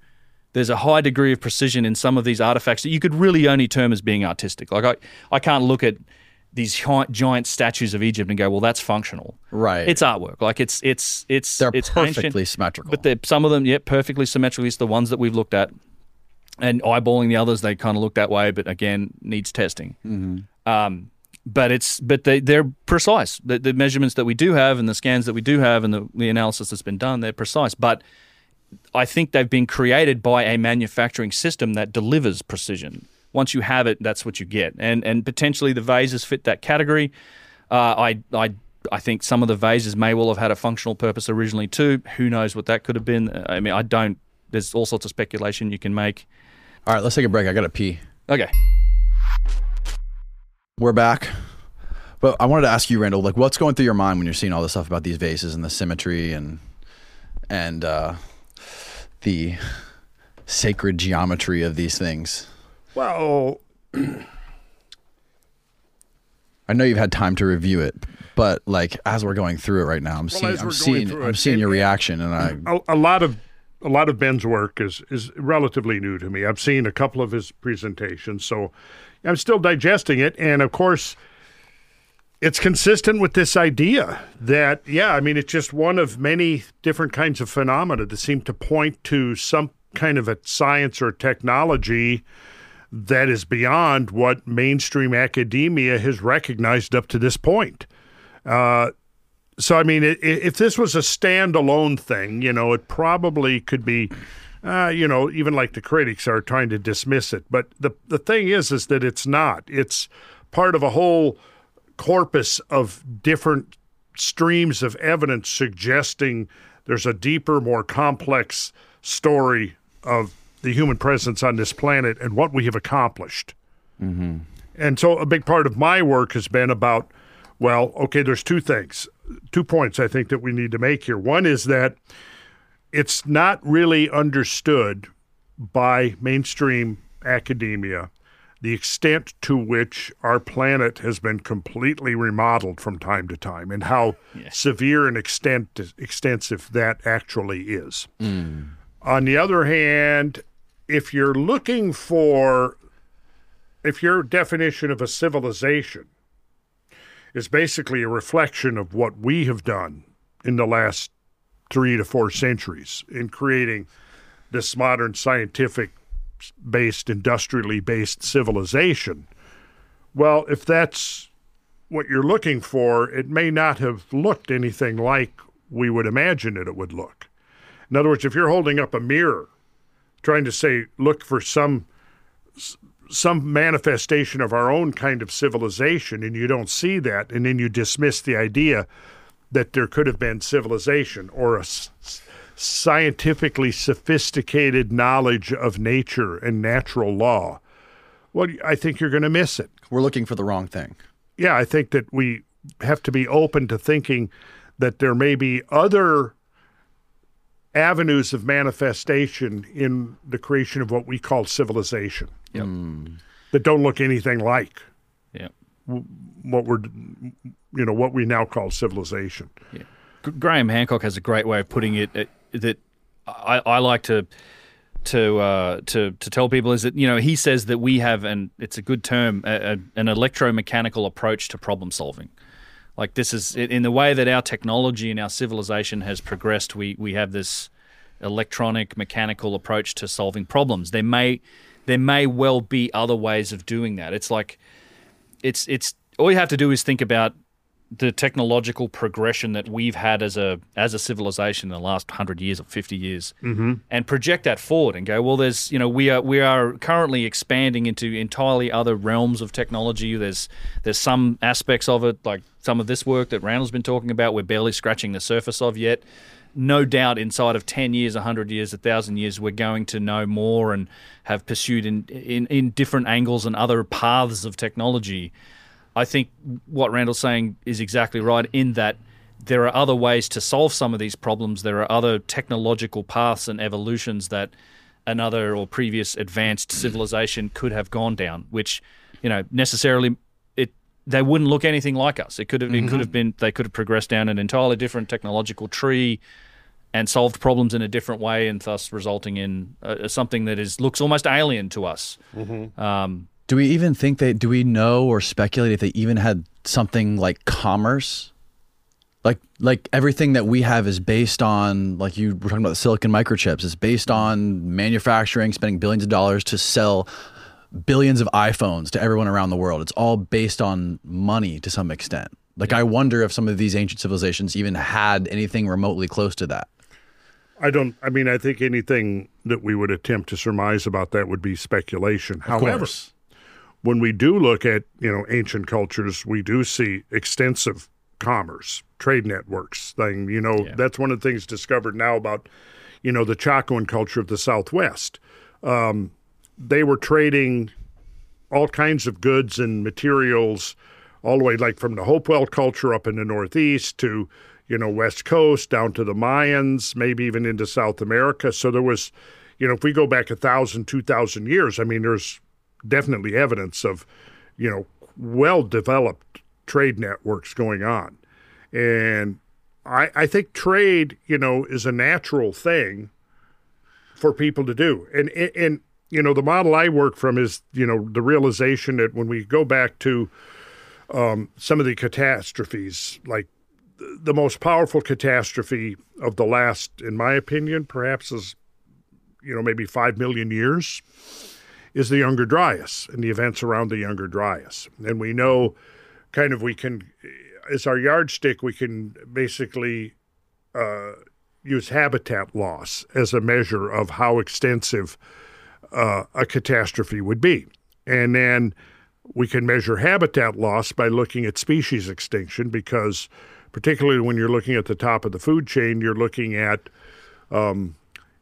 there's a high degree of precision in some of these artifacts that you could really only term as being artistic. Like I, I can't look at these gi- giant statues of Egypt and go, well, that's functional. Right. It's artwork. Like it's it's it's They're it's perfectly ancient, symmetrical. but they're, some of them, yeah, perfectly symmetrical. It's the ones that we've looked at, and eyeballing the others, they kind of look that way. But again, needs testing. Um, but it's but they they're precise. The, the measurements that we do have and the scans that we do have and the, the analysis that's been done, they're precise. But I think they've been created by a manufacturing system that delivers precision. Once you have it, that's what you get, and and potentially the vases fit that category. Uh, I I I think some of the vases may well have had a functional purpose originally too. Who knows what that could have been? I mean, I don't. There's all sorts of speculation you can make. All right, let's take a break. I got to pee. Okay. We're back. But I wanted to ask you, Randall, like, what's going through your mind when you're seeing all this stuff about these vases and the symmetry and and uh, the sacred geometry of these things? Well, I know you've had time to review it, but like as we're going through it right now, I'm Well, seeing I'm seeing I'm it, seeing your reaction, and I a, a lot of a lot of Ben's work is is relatively new to me. I've seen a couple of his presentations, so I'm still digesting it. And of course, it's consistent with this idea that yeah, I mean, it's just one of many different kinds of phenomena that seem to point to some kind of a science or technology that is beyond what mainstream academia has recognized up to this point. So I mean, i- i- if this was a standalone thing, you know, it probably could be, uh, you know, even like the critics are trying to dismiss it. But the the thing is, is that it's not. It's part of a whole corpus of different streams of evidence suggesting there's a deeper, more complex story of the human presence on this planet and what we have accomplished. Mm-hmm. And so a big part of my work has been about, well, okay, there's two things, two points I think that we need to make here. One is that it's not really understood by mainstream academia the extent to which our planet has been completely remodeled from time to time and how severe and extent, extensive that actually is. Mm. On the other hand, if you're looking for if your definition of a civilization is basically a reflection of what we have done in the last three to four centuries in creating this modern scientific based, industrially based civilization, well, if that's what you're looking for, it may not have looked anything like we would imagine that it would look. In other words, if you're holding up a mirror trying to say, look for some some manifestation of our own kind of civilization and you don't see that and then you dismiss the idea that there could have been civilization or a scientifically sophisticated knowledge of nature and natural law well i think you're going to miss it we're looking for the wrong thing. yeah i think that we have to be open to thinking that there may be other avenues of manifestation in the creation of what we call civilization Yep. that don't look anything like Yeah. what we're you know what we now call civilization G- Graham Hancock has a great way of putting it uh, that I, I like to to uh, to to tell people is that you know he says that we have and it's a good term a, a, an electromechanical approach to problem solving. Like this is in the way that our technology and our civilization has progressed. We we have this electronic mechanical approach to solving problems. There may there may well be other ways of doing that. It's like it's it's all you have to do is think about the technological progression that we've had as a as a civilization in the last hundred years or fifty years, mm-hmm. and project that forward and go, well, there's you know we are we are currently expanding into entirely other realms of technology. There's there's some aspects of it, like some of this work that Randall's been talking about, we're barely scratching the surface of yet. No doubt, inside of ten years, hundred years, a thousand years, we're going to know more and have pursued in in, in different angles and other paths of technology. I think what Randall's saying is exactly right in that there are other ways to solve some of these problems. There are other technological paths and evolutions that another or previous advanced civilization could have gone down, which, you know, necessarily it they wouldn't look anything like us. It could have it could have been they could have progressed down an entirely different technological tree and solved problems in a different way, and thus resulting in uh, something that is looks almost alien to us. Um, Do we even think they? Do we know or speculate if they even had something like commerce? Like, like everything that we have is based on, like you were talking about the silicon microchips. It's based on manufacturing, spending billions of dollars to sell billions of iPhones to everyone around the world. It's all based on money to some extent. Like, I wonder if some of these ancient civilizations even had anything remotely close to that. I don't. I mean, I think anything that we would attempt to surmise about that would be speculation. However, when we do look at you know ancient cultures, we do see extensive commerce, trade networks thing. You know, that's one of the things discovered now about, you know, the Chacoan culture of the Southwest. Um, they were trading all kinds of goods and materials all the way like from the Hopewell culture up in the Northeast to, you know, West Coast down to the Mayans, maybe even into South America. So there was, you know, if we go back a thousand, two thousand years, I mean, there's definitely evidence of, you know, well developed trade networks going on. And I, I think trade, you know, is a natural thing for people to do. And, and, you know, the model I work from is, you know, the realization that when we go back to um, some of the catastrophes, like the most powerful catastrophe of the last, in my opinion, perhaps is, you know, maybe five million years, is the Younger Dryas and the events around the Younger Dryas. And we know kind of we can, as our yardstick, we can basically uh, use habitat loss as a measure of how extensive uh, a catastrophe would be. And then we can measure habitat loss by looking at species extinction because, particularly when you're looking at the top of the food chain, you're looking at, um,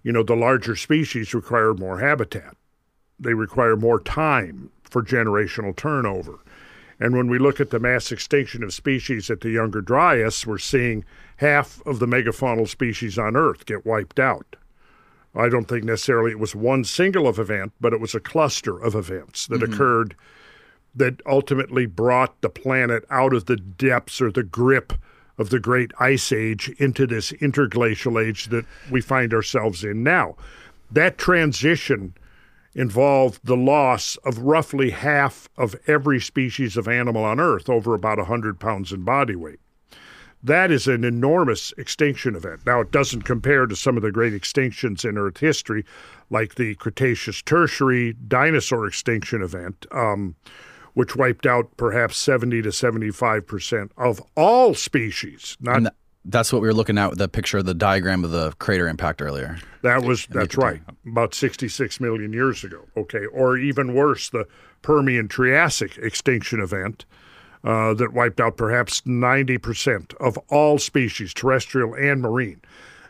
you know, the larger species require more habitat. They require more time for generational turnover. And when we look at the mass extinction of species at the Younger Dryas, we're seeing half of the megafaunal species on Earth get wiped out. I don't think necessarily it was one single of event, but it was a cluster of events that mm-hmm. occurred that ultimately brought the planet out of the depths or the grip of the great ice age into this interglacial age that we find ourselves in now. That transition involved the loss of roughly half of every species of animal on Earth, over about 100 pounds in body weight. That is an enormous extinction event. Now, it doesn't compare to some of the great extinctions in Earth history, like the Cretaceous Tertiary dinosaur extinction event, um, which wiped out perhaps 70 to 75 percent of all species. Not that's what we were looking at with the picture of the diagram of the crater impact earlier. That was that's right, about 66 million years ago. Okay, or even worse, the Permian Triassic extinction event uh, that wiped out perhaps 90% of all species, terrestrial and marine.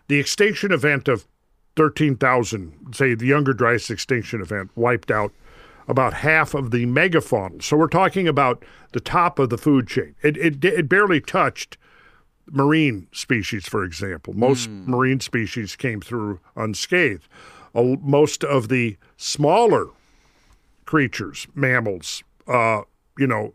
The extinction event of 13,000, say the Younger Dryas extinction event, wiped out about half of the megafaunal. So we're talking about the top of the food chain. It, it, it barely touched marine species, for example. Most mm. marine species came through unscathed. Uh, most of the smaller creatures, mammals, uh, you know,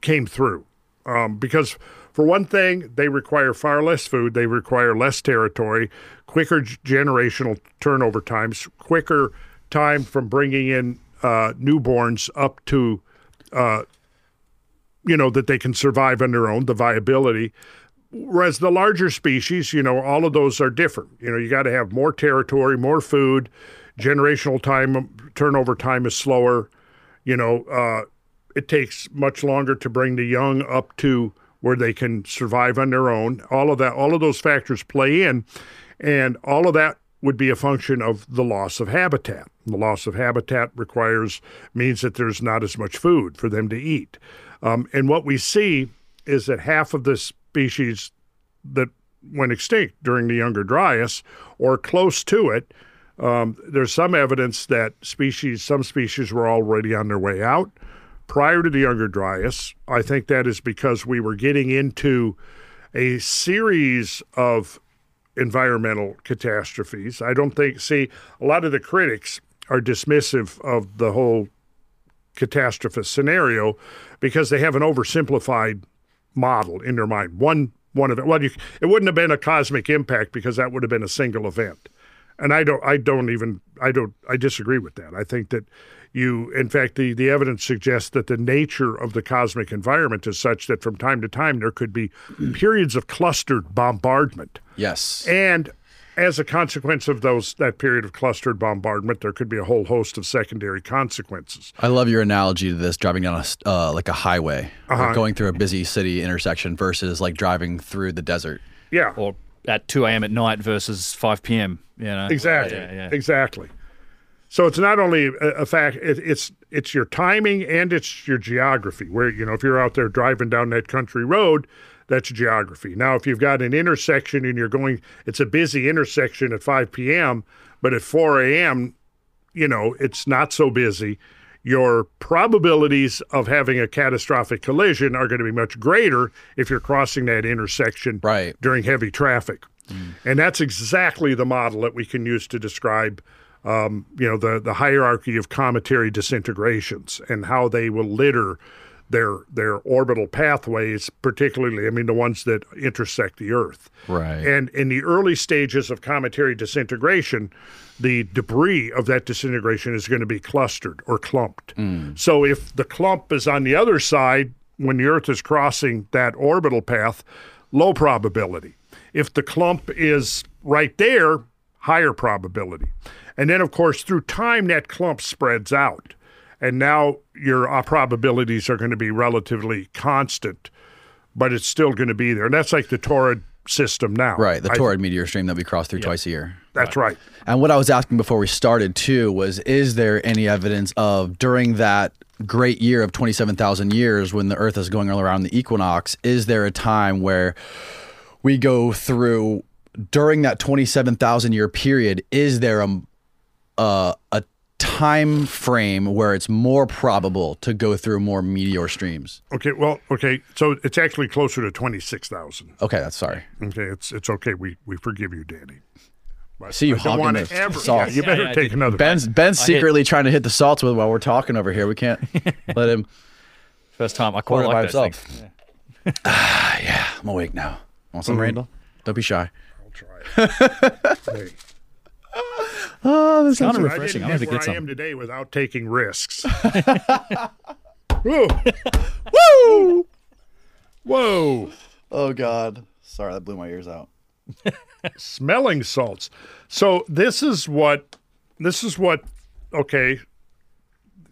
came through. Um, because, for one thing, they require far less food, they require less territory, quicker generational turnover times, quicker time from bringing in uh, newborns up to, uh, you know, that they can survive on their own, the viability. Whereas the larger species, you know, all of those are different. You know, you got to have more territory, more food, generational time, turnover time is slower. You know, uh, it takes much longer to bring the young up to where they can survive on their own. All of that, all of those factors play in, and all of that would be a function of the loss of habitat. The loss of habitat requires means that there's not as much food for them to eat. Um, and what we see is that half of the species that went extinct during the Younger Dryas, or close to it, um, there's some evidence that species, some species were already on their way out prior to the Younger Dryas. I think that is because we were getting into a series of environmental catastrophes. I don't think, see, a lot of the critics are dismissive of the whole catastrophist scenario because they have an oversimplified model in your mind. One one event. Well, you, it wouldn't have been a cosmic impact because that would have been a single event. And I don't I don't even I don't I disagree with that. I think that you in fact the, the evidence suggests that the nature of the cosmic environment is such that from time to time there could be periods of clustered bombardment. Yes. And as a consequence of those that period of clustered bombardment, there could be a whole host of secondary consequences. I love your analogy to this: driving down a uh, like a highway, uh-huh. going through a busy city intersection versus like driving through the desert. Yeah, or at two a.m. at night versus five p.m. You know, exactly, yeah, yeah. exactly. So it's not only a, a fact; it, it's it's your timing and it's your geography. Where you know if you're out there driving down that country road, that's geography. Now, if you've got an intersection and you're going, it's a busy intersection at 5 p.m., but at 4 a.m., you know, it's not so busy. Your probabilities of having a catastrophic collision are going to be much greater if you're crossing that intersection Right. during heavy traffic. And that's exactly the model that we can use to describe, um, you know, the, the hierarchy of cometary disintegrations and how they will litter their their orbital pathways, particularly, I mean, the ones that intersect the Earth. Right. And in the early stages of cometary disintegration, the debris of that disintegration is going to be clustered or clumped. Hmm. So if the clump is on the other side when the Earth is crossing that orbital path, low probability. If the clump is right there, higher probability. And then, of course, through time, that clump spreads out. And now your uh, probabilities are going to be relatively constant, but it's still going to be there. And that's like the Taurid system now. Right, the I- Taurid meteor stream that we cross through twice a year. That's right. And what I was asking before we started too was is there any evidence of during that great year of 27,000 years when the earth is going all around the equinox is there a time where we go through during that 27,000 year period is there a a, a time frame where it's more probable to go through more meteor streams? Okay. Well, okay. So it's actually closer to 26,000. Okay, that's sorry. Okay. It's it's okay. We we forgive you, Danny. But See you I don't honking want the ever. salt. Yeah, you better Yeah, yeah, take did. another. Ben's Ben's secretly trying to hit the salts with while we're talking over here. We can't (laughs) let him. First time I Pour quite it by like those himself. things. (laughs) Ah, yeah, I'm awake now. Want some, mm-hmm. Randall? Don't be shy. I'll try it. (laughs) Hey. (laughs) Oh, this Kind of I refreshing. didn't I'm get going to where get I am some. today without taking risks. (laughs) Whoa. Woo! Whoa. Oh God. Sorry, that blew my ears out. (laughs) Smelling salts. So this is what this is what okay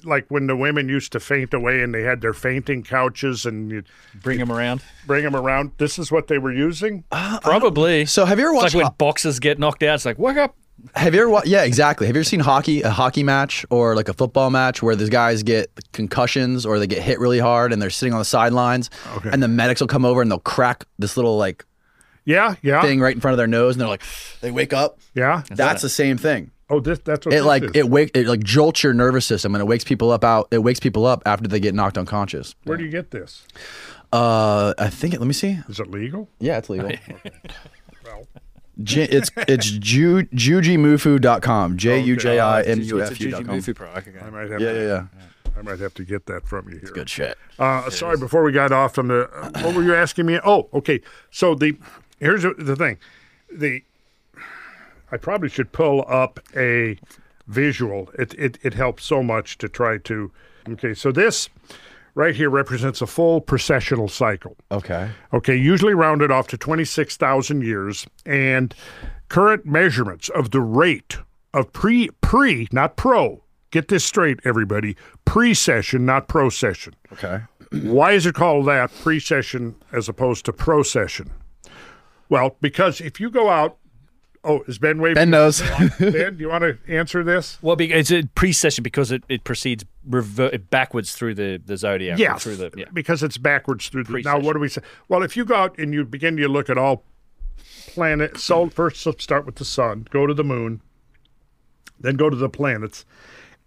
like when the women used to faint away and they had their fainting couches and you Bring them around. bring them around. This is what they were using. Uh, Probably. So have you ever it's watched? like when boxers get knocked out. It's like, wake up. Have you ever? Wa- yeah, exactly. Have you ever seen hockey, a hockey match, or like a football match where these guys get concussions or they get hit really hard and they're sitting on the sidelines, Okay. and the medics will come over and they'll crack this little like Yeah, yeah, thing right in front of their nose, and they're like, (sighs) they wake up. yeah. That's the same thing. Oh, this that's what It this like is. it wake it like jolts your nervous system and it wakes people up out. It wakes people up after they get knocked unconscious. Where do you get this? Uh, I think it. Let me see. Is it legal? Yeah, it's legal. (laughs) Well, J- it's it's ju- jujimufu.com. J U J I M U F U dot com. I might have Yeah, to, yeah, yeah. I might have to get that from you here. Good shit. Uh, sorry, before we got off from the, what were you asking me? Oh, okay. So the here's the- the thing, the I probably should pull up a visual. It it it helps so much to try to. Okay, so this right here represents a full precessional cycle. Okay. Okay, usually rounded off to 26,000 years, and current measurements of the rate of pre pre not pro. Get this straight, everybody. Pre-session, not pro-session. Okay. Why is it called that pre-session as opposed to pro-session? Well, because if you go out, oh, is Ben waving? Ben knows. (laughs) Ben, do you want to answer this? Well, be- it's a precession because it, it proceeds rever- backwards through the, the zodiac. Yes, Through the, yeah. because it's backwards through the. Now, what do we say? Well, if you go out and you begin to look at all planets, so first let's start with the sun, go to the moon, then go to the planets.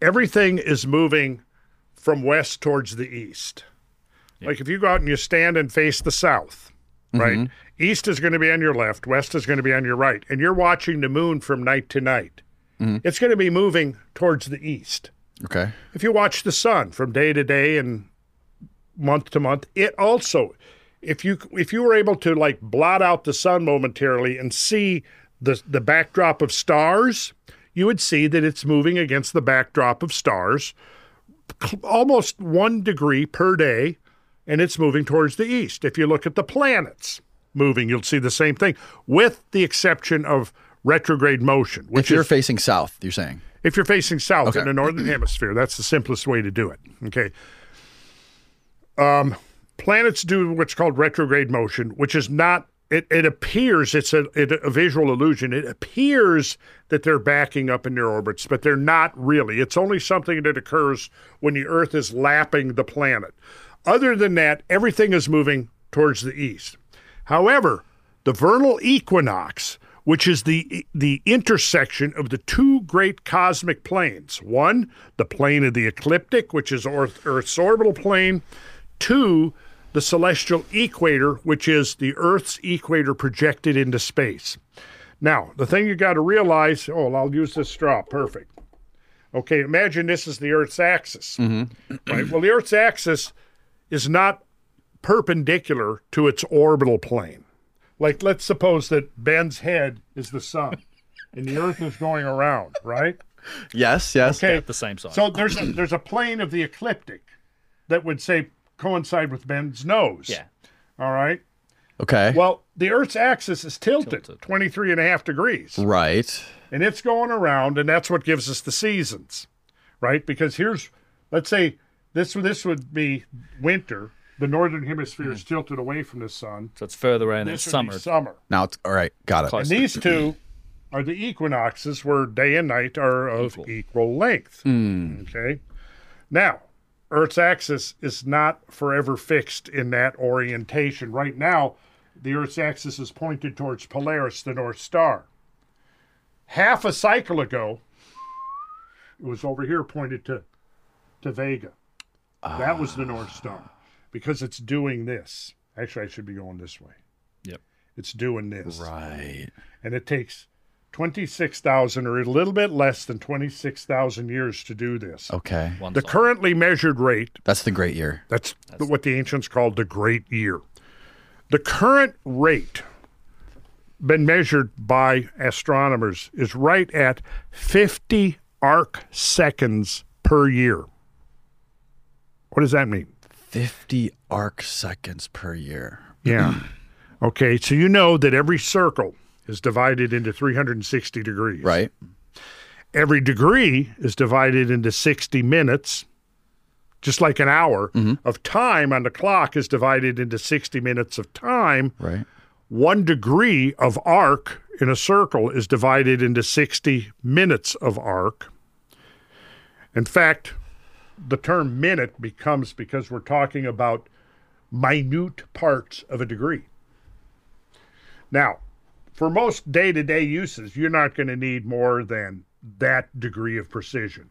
Everything is moving from west towards the east. Like if you go out and you stand and face the south, right? Mm-hmm. East is going to be on your left, west is going to be on your right, and you're watching the moon from night to night. Mm-hmm. It's going to be moving towards the east okay. if you watch the sun from day to day and month to month, it also if you if you were able to like blot out the sun momentarily and see the the backdrop of stars, you would see that it's moving against the backdrop of stars almost 1 degree per day and it's moving towards the east. If you look at the planets moving, you'll see the same thing with the exception of retrograde motion, which If you're is facing south, you're saying. if you're facing south Okay. in the northern (clears throat) hemisphere, that's the simplest way to do it. Okay. Um, planets do what's called retrograde motion, which is not. It, it appears it's a, it, a visual illusion. It appears that they're backing up in their orbits, but they're not really. It's only something that occurs when the Earth is lapping the planet. Other than that, everything is moving towards the east. However, the vernal equinox, which is the the intersection of the two great cosmic planes, one, the plane of the ecliptic, which is Earth, Earth's orbital plane, two, the celestial equator, which is the Earth's equator projected into space. Now, the thing you got to realize, oh, I'll use this straw, perfect. Okay, imagine this is the Earth's axis. Mm-hmm. Right? Well, the Earth's axis is not perpendicular to its orbital plane. Like, let's suppose that Ben's head is the sun (laughs) and the Earth is going around, right? Yes, yes. Okay. the same size. So there's a, there's a plane of the ecliptic that would say coincide with Ben's nose. yeah. All right. Okay. Well, the Earth's axis is tilted, Tilted. 23 and a half degrees. right. and it's going around, and that's what gives us the seasons, right? Because here's, let's say this this would be winter. The northern hemisphere is hmm. tilted away from the sun. So it's further in. This It's summer. summer, Now it's all right. Got it. Close. and these two are the equinoxes, where day and night are of equal, length. Hmm. Okay. Now, Earth's axis is not forever fixed in that orientation. Right now, the Earth's axis is pointed towards Polaris, the North Star. Half a cycle ago, it was over here pointed to, to Vega. That was the North Star because it's doing this. Actually, I should be going this way. Yep. It's doing this. Right. And it takes 26,000 or a little bit less than 26,000 years to do this. Okay. One The side. currently measured rate That's the great year. that's, what the ancients called the Great Year. The current rate, been measured by astronomers, is right at 50 arc seconds per year. What does that mean? 50 arc seconds per year. Yeah. okay, so you know that every circle is divided into 360 degrees. Right. Every degree is divided into 60 minutes, just like an hour mm-hmm. of time on the clock is divided into 60 minutes of time. Right. One degree of arc in a circle is divided into 60 minutes of arc. In fact, the term minute becomes because we're talking about minute parts of a degree. Now, for most day to day uses, you're not going to need more than that degree of precision.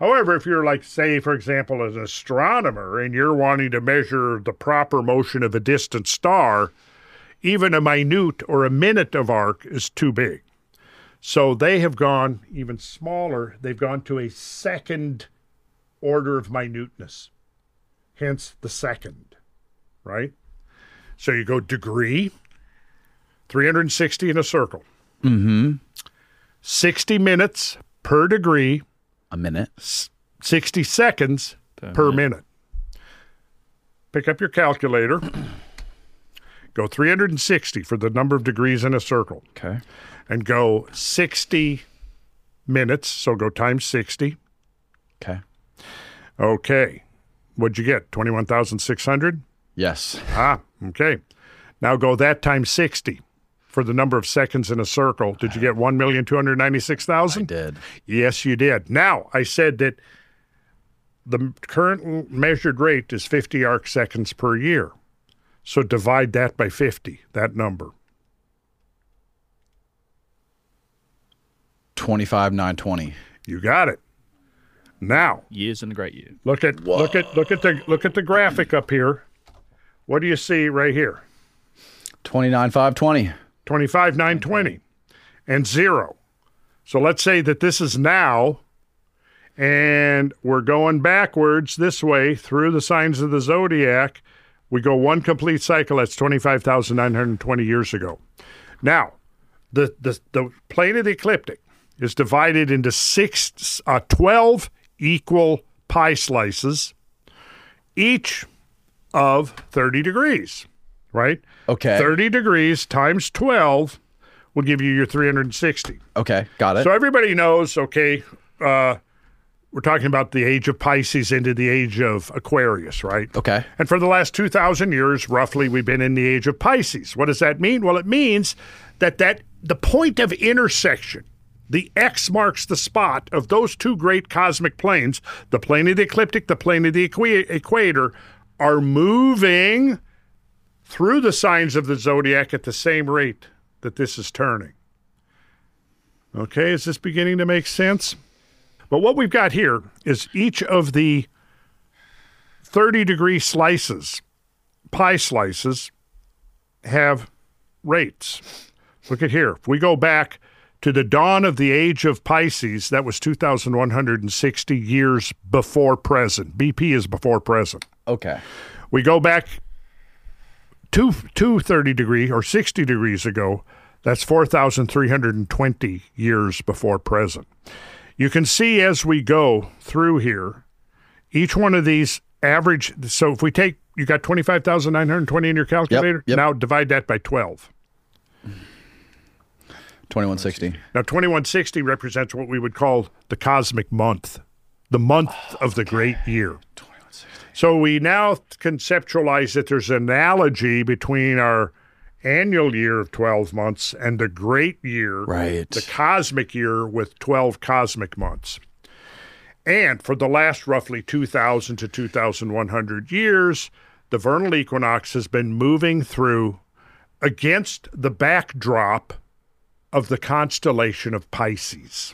However, if you're like, say, for example, an astronomer and you're wanting to measure the proper motion of a distant star, even a minute or a minute of arc is too big. So they have gone even smaller. They've gone to a second order of minuteness, hence the second, right? So you go degree, 360 in a circle. Mm-hmm. 60 minutes per degree, A minute. 60 seconds per, minute. Pick up your calculator. go 360 for the number of degrees in a circle Okay. and go 60 minutes. So go times 60. Okay. Okay. What'd you get? 21,600? Yes. Ah, okay. Now go that times 60 for the number of seconds in a circle. Did you get 1,296,000? I did. Yes, you did. Now, I said that the current measured rate is 50 arc seconds per year. So divide that by 50, that number. 25 920. You got it. Now, Years in the great year. look at look at look at the look at the graphic up here. What do you see right here? 29 520. 25 920 and 0. So let's say that this is now and we're going backwards this way through the signs of the zodiac. We go one complete cycle that's 25,920 years ago. Now, the the the plane of the ecliptic is divided into six uh, 12 equal pie slices each of 30 degrees, right? Okay. 30 degrees times 12 will give you your 360. Okay. Got it. So everybody knows, okay, uh, we're talking about the age of Pisces into the age of Aquarius, right? okay. And for the last 2,000 years, roughly, we've been in the age of Pisces. What does that mean? Well, it means that, that the point of intersection, the X marks the spot of those two great cosmic planes, the plane of the ecliptic, the plane of the equa- equator, are moving through the signs of the zodiac at the same rate that this is turning. Okay, is this beginning to make sense? But what we've got here is each of the 30 degree slices, pie slices, have rates. Look at here. If we go back to the dawn of the age of Pisces, that was 2,160 years before present. BP is before present. Okay. We go back two, two 30 degree or 60 degrees ago, that's 4,320 years before present. You can see as we go through here, each one of these average. So if we take, you got 25,920 in your calculator, yep. now divide that by 12. 2160. Now, 2160 represents what we would call the cosmic month, the month oh, of the great year. So we now conceptualize that there's an analogy between our annual year of 12 months and the great year, Right. the cosmic year with 12 cosmic months. And for the last roughly 2,000 to 2,100 years, the vernal equinox has been moving through against the backdrop of the constellation of Pisces.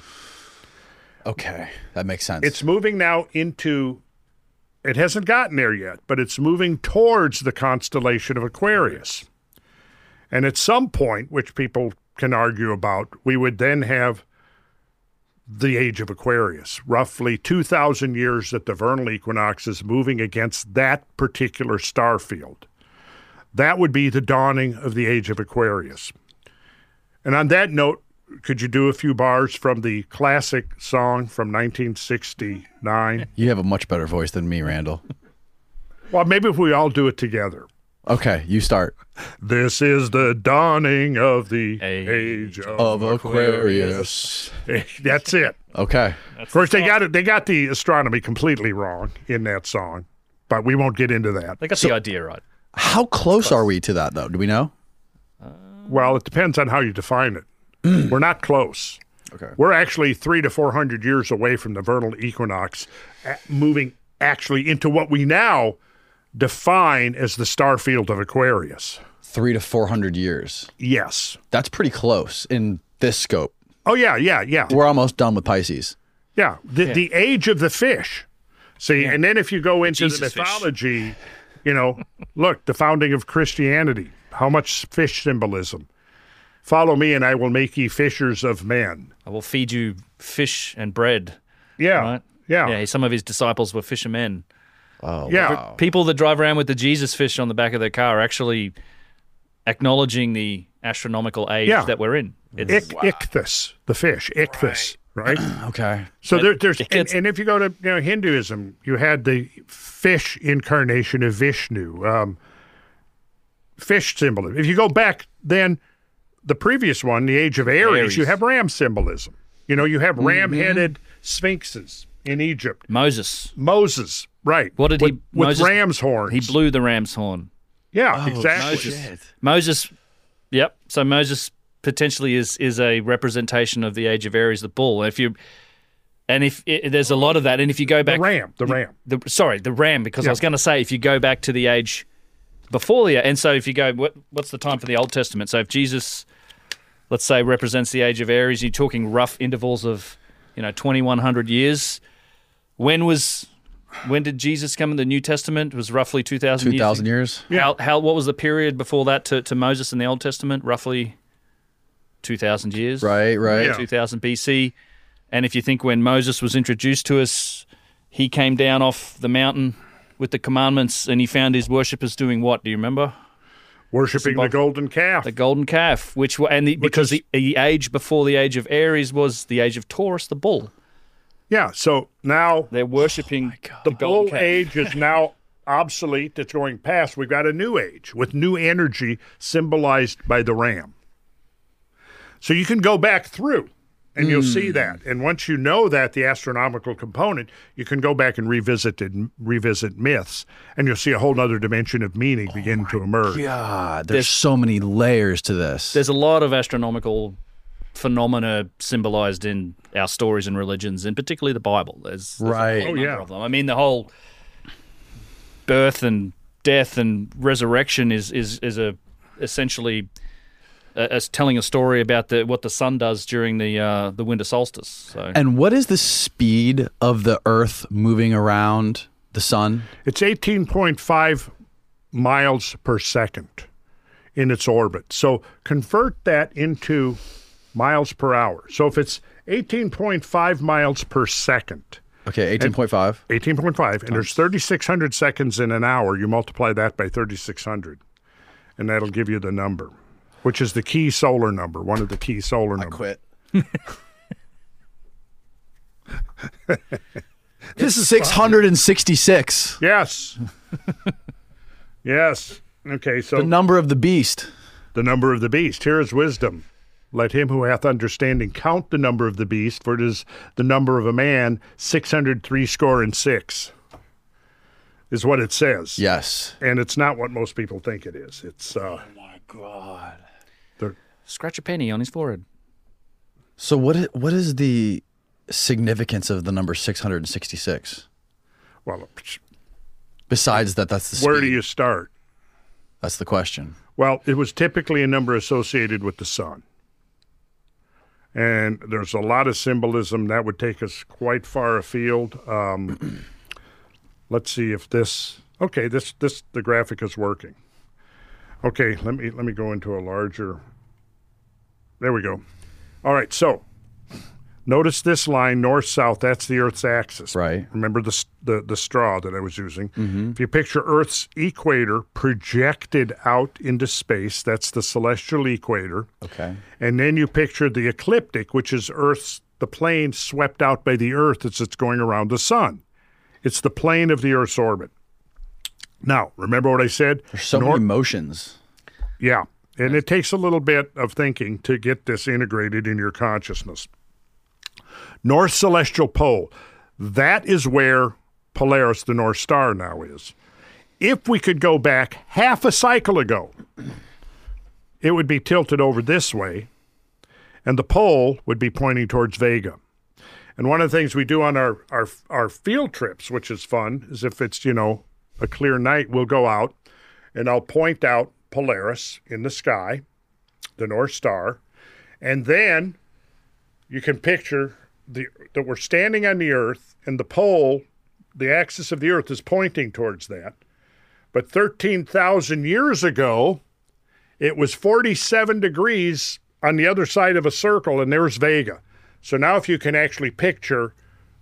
Okay. That makes sense. It's moving now into, it hasn't gotten there yet, but it's moving towards the constellation of Aquarius. And at some point, which people can argue about, we would then have the age of Aquarius, roughly 2,000 years that the vernal equinox is moving against that particular star field. That would be the dawning of the age of Aquarius. And on that note, could you do a few bars from the classic song from 1969? you have a much better voice than me, Randall. well, maybe if we all do it together. Okay, you start. This is the dawning of the Age age of, Of Aquarius. (laughs) That's it. Okay. Of course, they got it. They got the astronomy completely wrong in that song, but we won't get into that. They got the idea right. How close are we to that, though? Do we know? Well, it depends on how you define it. (clears throat) We're not close. Okay. We're actually three to four hundred years away from the vernal equinox, moving actually into what we now define as the star field of Aquarius. Three to 400 years. Yes. That's pretty close in this scope. Oh yeah, yeah, yeah, We're almost done with Pisces. yeah. The the age of the fish. See, and then if you go into the Jesus fish. mythology, you know, (laughs) look, the founding of Christianity. How much fish symbolism? Follow me, and I will make ye fishers of men. I will feed you fish and bread. Yeah, Right? yeah, Yeah, some of his disciples were fishermen. Oh, yeah. wow. People that drive around with the Jesus fish on the back of their car are actually acknowledging the astronomical age Yeah. that we're in. It's, Ich, ichthus, the fish, ichthus, right? (clears throat) Okay. So there, there's, it and, and if you go to you know, Hinduism, you had the fish incarnation of Vishnu, um, fish symbolism. If you go back, then the previous one, the age of Aries, Aries. you have ram symbolism. You know, you have Mm-hmm. ram-headed sphinxes in Egypt. Moses. Moses, right? What did with, he- with Moses- ram's horns? He blew the ram's horn. Yeah, exactly. Moses. Yep. So Moses potentially is is a representation of the age of Aries, the bull. If you and if it, there's a lot of that, and if you go The back, ram, the ram. the sorry, the ram, because Yeah. I was going to say if you go back to the age before the and so if you go, what, what's the time for the Old Testament? So if Jesus, let's say, represents the age of Aries, you're talking rough intervals of, you know, 2100 years. When was when did Jesus come in the New Testament? It was roughly 2000 years. 2,000 years? How, how what was the period before that to, to Moses in the Old Testament? Roughly 2000 years. Right, right. Yeah. 2000 BC. And if you think when Moses was introduced to us, he came down off the mountain with the commandments and he found his worshippers doing what? Do you remember? Worshipping the golden calf. The golden calf, which wa- and the, because is- the, the age before the age of Aries was the age of Taurus, the bull. yeah, so now They're worshipping oh the the golden bull calf. age is now obsolete. It's going past. We've got a new age with new energy symbolized by the ram. So you can go back through and you'll Hmm. see that. And once you know that, the astronomical component, you can go back and revisit it, revisit myths, and you'll see a whole other dimension of meaning Oh begin to emerge. God, there's, so many layers to this. there's a lot of astronomical phenomena symbolized in our stories and religions, and particularly the Bible. There's, there's Right. a whole Oh, number yeah. of them. I mean, the whole birth and death and resurrection is is is a essentially as telling a story about the what the sun does during the uh, the winter solstice. So And what is the speed of the Earth moving around the sun? It's 18.5 miles per second in its orbit. So convert that into miles per hour. So if it's 18.5 miles per second, Okay, 18.5. 18.5, and there's 3,600 seconds in an hour, you multiply that by 3,600, and that'll give you the number, which is the key solar number, one of the key solar numbers. Quit. (laughs) this is 666. Yes. yes. Okay, so The number of the beast. the number of the beast. Here is wisdom. Let him who hath understanding count the number of the beast, for it is the number of a man, six hundred three score and six, is what it says. Yes. And it's not what most people think it is. It's uh, my God. Scratch a penny on his forehead. So what what is the significance of the number 666? well, Besides that that's the speed. where do you start? That's the question. Well, it was typically a number associated with the sun. And there's a lot of symbolism that would take us quite far afield. Um, (clears throat) let's see if this. Okay, this this the graphic is working. Okay, let me let me go into a larger. There we go. All right, so notice this line north south. That's the Earth's axis. Right. Remember the the, the straw that I was using. Mm-hmm. If you picture Earth's equator projected out into space, that's the celestial equator. Okay. And then you picture the ecliptic, which is Earth's the plane swept out by the Earth as it's going around the sun. It's the plane of the Earth's orbit. Now, remember what I said? There's so Nor- many motions. yeah. And it takes a little bit of thinking to get this integrated in your consciousness. North Celestial Pole, that is where Polaris, the North Star, now is. If we could go back half a cycle ago, it would be tilted over this way, and the pole would be pointing towards Vega. And one of the things we do on our, our, our field trips, which is fun, is if it's, you know, a clear night, we'll go out and I'll point out Polaris in the sky, the North Star, and then you can picture the that we're standing on the Earth and the pole, the axis of the Earth is pointing towards that. But 13,000 years ago, it was 47 degrees on the other side of a circle, and there's Vega. So now, if you can actually picture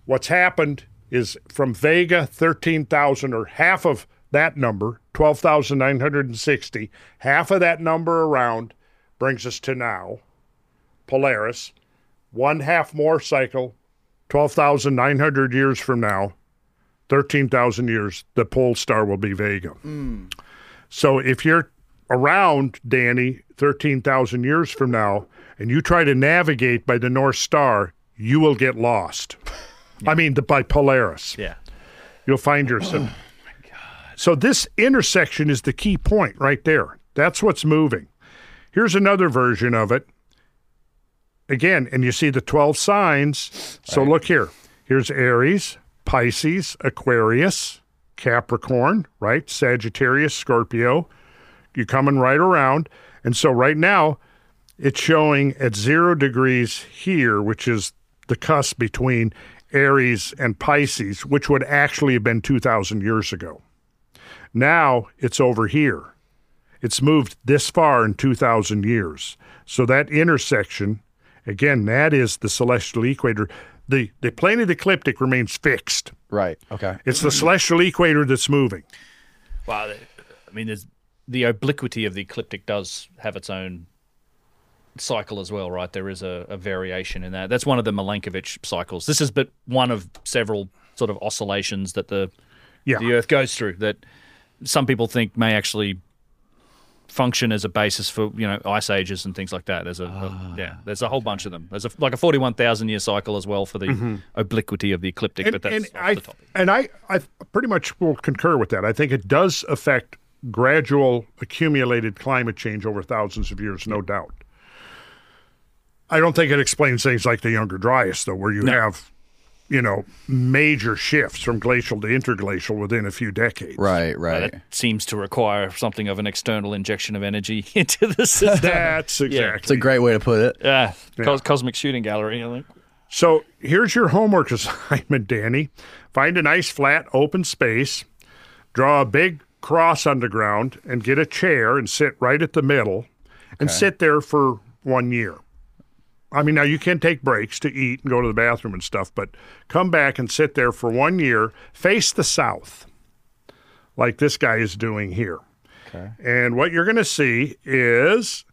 what's happened, is from Vega 13,000 or half of that number, 12,960, half of that number around brings us to now, Polaris. One half more cycle, 12,900 years from now, 13,000 years, the pole star will be Vega. Hmm. So if you're around, Danny, 13,000 years from now, and you try to navigate by the North Star, you will get lost. (laughs) I mean, the, by Polaris. Yeah. You'll find yourself. So this intersection is the key point right there. That's what's moving. Here's another version of it. Again, and you see the 12 signs. So look here. Here's Aries, Pisces, Aquarius, Capricorn, right? Sagittarius, Scorpio. You're coming right around. And so right now, it's showing at zero degrees here, which is the cusp between Aries and Pisces, which would actually have been 2,000 years ago. Now it's over here. It's moved this far in 2,000 years. So that intersection, again, that is the celestial equator. The, the plane of the ecliptic remains fixed. Right. Okay. It's the celestial equator that's moving. Wow. I mean, there's, the obliquity of the ecliptic does have its own cycle as well, right? There is a, a variation in that. That's one of the Milankovitch cycles. This is but one of several sort of oscillations that the Yeah. the Earth goes through that some people think may actually function as a basis for you know ice ages and things like that. There's a, a- ah, yeah, there's a whole bunch of them. There's a, like a 41,000 year cycle as well for the mm-hmm. obliquity of the ecliptic, but that's off I, the topic. and I, I pretty much will concur with that. I think it does affect gradual accumulated climate change over thousands of years, no doubt. I don't think it explains things like the Younger Dryas, though, where you have you know, major shifts from glacial to interglacial within a few decades. Right, Uh, right. That seems to require something of an external injection of energy (laughs) into the (laughs) system. That's exactly. It's a great way to put it. yeah, Cos- cosmic shooting gallery. I think. So here's your homework (laughs) assignment, Danny. Find a nice flat open space, draw a big cross underground, and get a chair and sit right at the middle and sit there for one year. I mean, now you can take breaks to eat and go to the bathroom and stuff, but come back and sit there for one year, face the south, like this guy is doing here. Okay. And what you're going to see is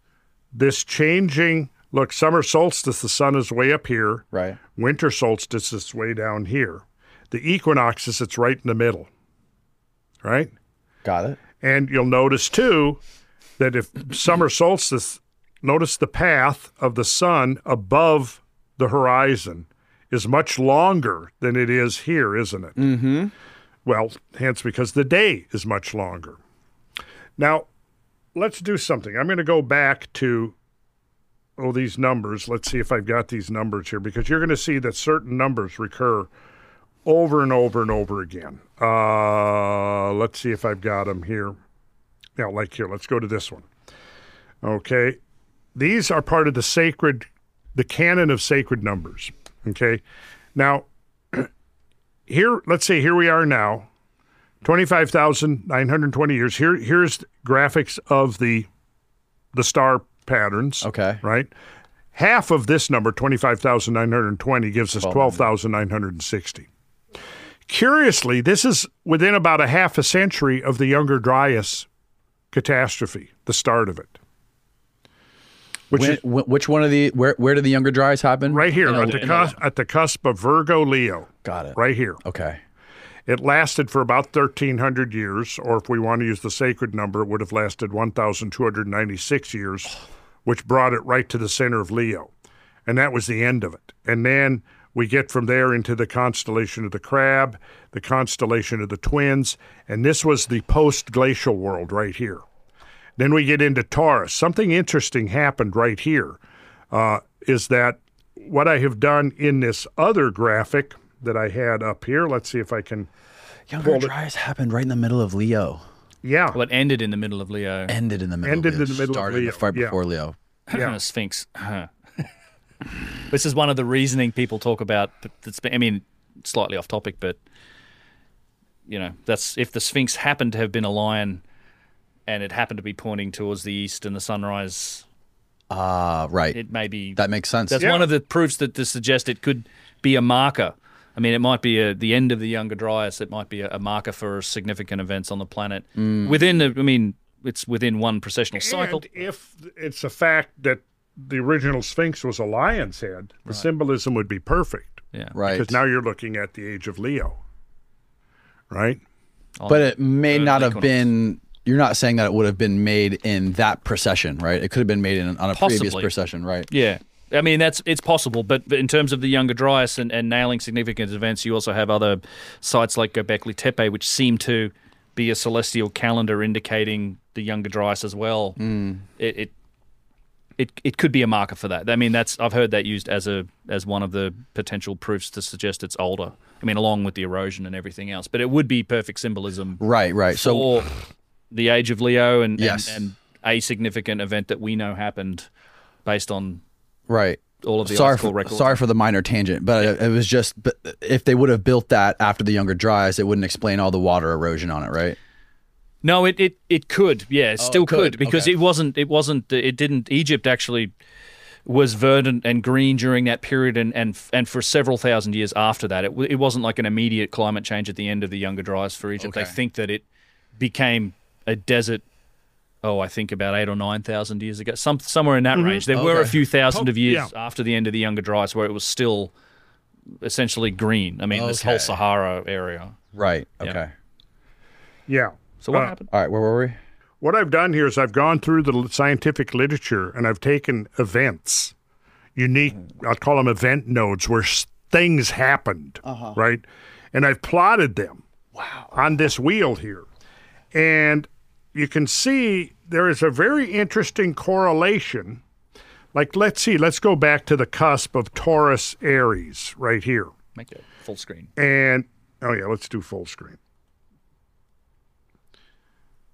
this changing look, summer solstice, the sun is way up here. Right. Winter solstice is way down here. The equinoxes, it's right in the middle. Right? Got it. And you'll notice too that if summer solstice, notice the path of the sun above the horizon is much longer than it is here, isn't it? Mm-hmm. Well, hence because the day is much longer. Now, let's do something. I'm going to go back to oh these numbers. Let's see if I've got these numbers here because you're going to see that certain numbers recur over and over and over again. Uh, let's see if I've got them here. Yeah, like here. Let's go to this one. Okay, these are part of the sacred, the canon of sacred numbers. Okay, now (clears throat) here, let's say here we are now, twenty-five thousand nine hundred twenty years. Here, here's graphics of the the star patterns. Okay. right. Half of this number, twenty-five thousand nine hundred twenty, gives us twelve thousand nine hundred sixty. Curiously, this is within about a half a century of the Younger Dryas catastrophe, the start of it. Which When, is which one of the where where did the Younger Dryas happen? right here In a- at the, in a- cusp, at the cusp of Virgo Leo, Got it. right here. Okay. It lasted for about 1,300 years, or if we want to use the sacred number, it would have lasted 1,296 years, which brought it right to the center of Leo. And that was the end of it. And then we get from there into the constellation of the crab, the constellation of the twins, and this was the post glacial world right here. Then we get into Taurus. Something interesting happened right here. Uh, is that what I have done in this other graphic that I had up here? Let's see if I can. Younger Dryas happened right in the middle of Leo. Yeah. Well, it ended in the middle of Leo. Ended in the middle. Ended of Leo. in the middle of Started Leo, right yeah. before Leo. (clears throat) Yeah. Sphinx. (laughs) this is one of the reasoning people talk about. but That's, I mean, slightly off topic, but you know, that's if the Sphinx happened to have been a lion, and it happened to be pointing towards the east and the sunrise, Ah, right. it may be. that makes sense. that's Yeah. one of the proofs that to suggest it could be a marker. I mean, it might be a, the end of the Younger Dryas. It might be a, a marker for significant events on the planet Mm. within the. I mean, it's within one precessional cycle. And if it's a fact that the original Sphinx was a lion's head, the symbolism would be perfect. yeah, right. Because now you're looking at the age of Leo. Right? but it may not have equinox. been. You're not saying that it would have been made in that precession, right? It could have been made in on a previous precession, right? Yeah. I mean that's it's possible, but, but in terms of the younger Dryas and, and nailing significant events, you also have other sites like Göbekli Tepe, which seem to be a celestial calendar indicating the younger Dryas as well. Mm. It, it it it could be a marker for that. I mean, that's I've heard that used as a as one of the potential proofs to suggest it's older. I mean, along with the erosion and everything else, but it would be perfect symbolism Right, right. So the age of Leo and, Yes. and and a significant event that we know happened based on right. all of the sorry for, records. sorry for the minor tangent, but it, it was just but if they would have built that after the Younger Dryas, it wouldn't explain all the water erosion on it, right? No, it, it, it could. Yeah, it oh, still it could, could. because Okay. it wasn't it wasn't it didn't Egypt actually was verdant and green during that period and and and for several thousand years after that. It it wasn't like an immediate climate change at the end of the Younger Dryas for Egypt. They think that it became a desert Oh, I think about eight or nine thousand years ago, some somewhere in that range. There were a Mm-hmm. Few thousand of years yeah. after the end of the Younger Dryas where it was still essentially green. I mean, this whole Sahara area. Right. Okay. Yeah. So what Uh, happened? All right. Where were we? What I've done here is I've gone through the scientific literature and I've taken events, unique, I'll call them event nodes where things happened, right? And I've plotted them Wow. on this wheel here. And you can see there is a very interesting correlation. Like, let's see, let's go back to the cusp of Taurus Aries right here. Make it full screen. And oh yeah, let's do full screen.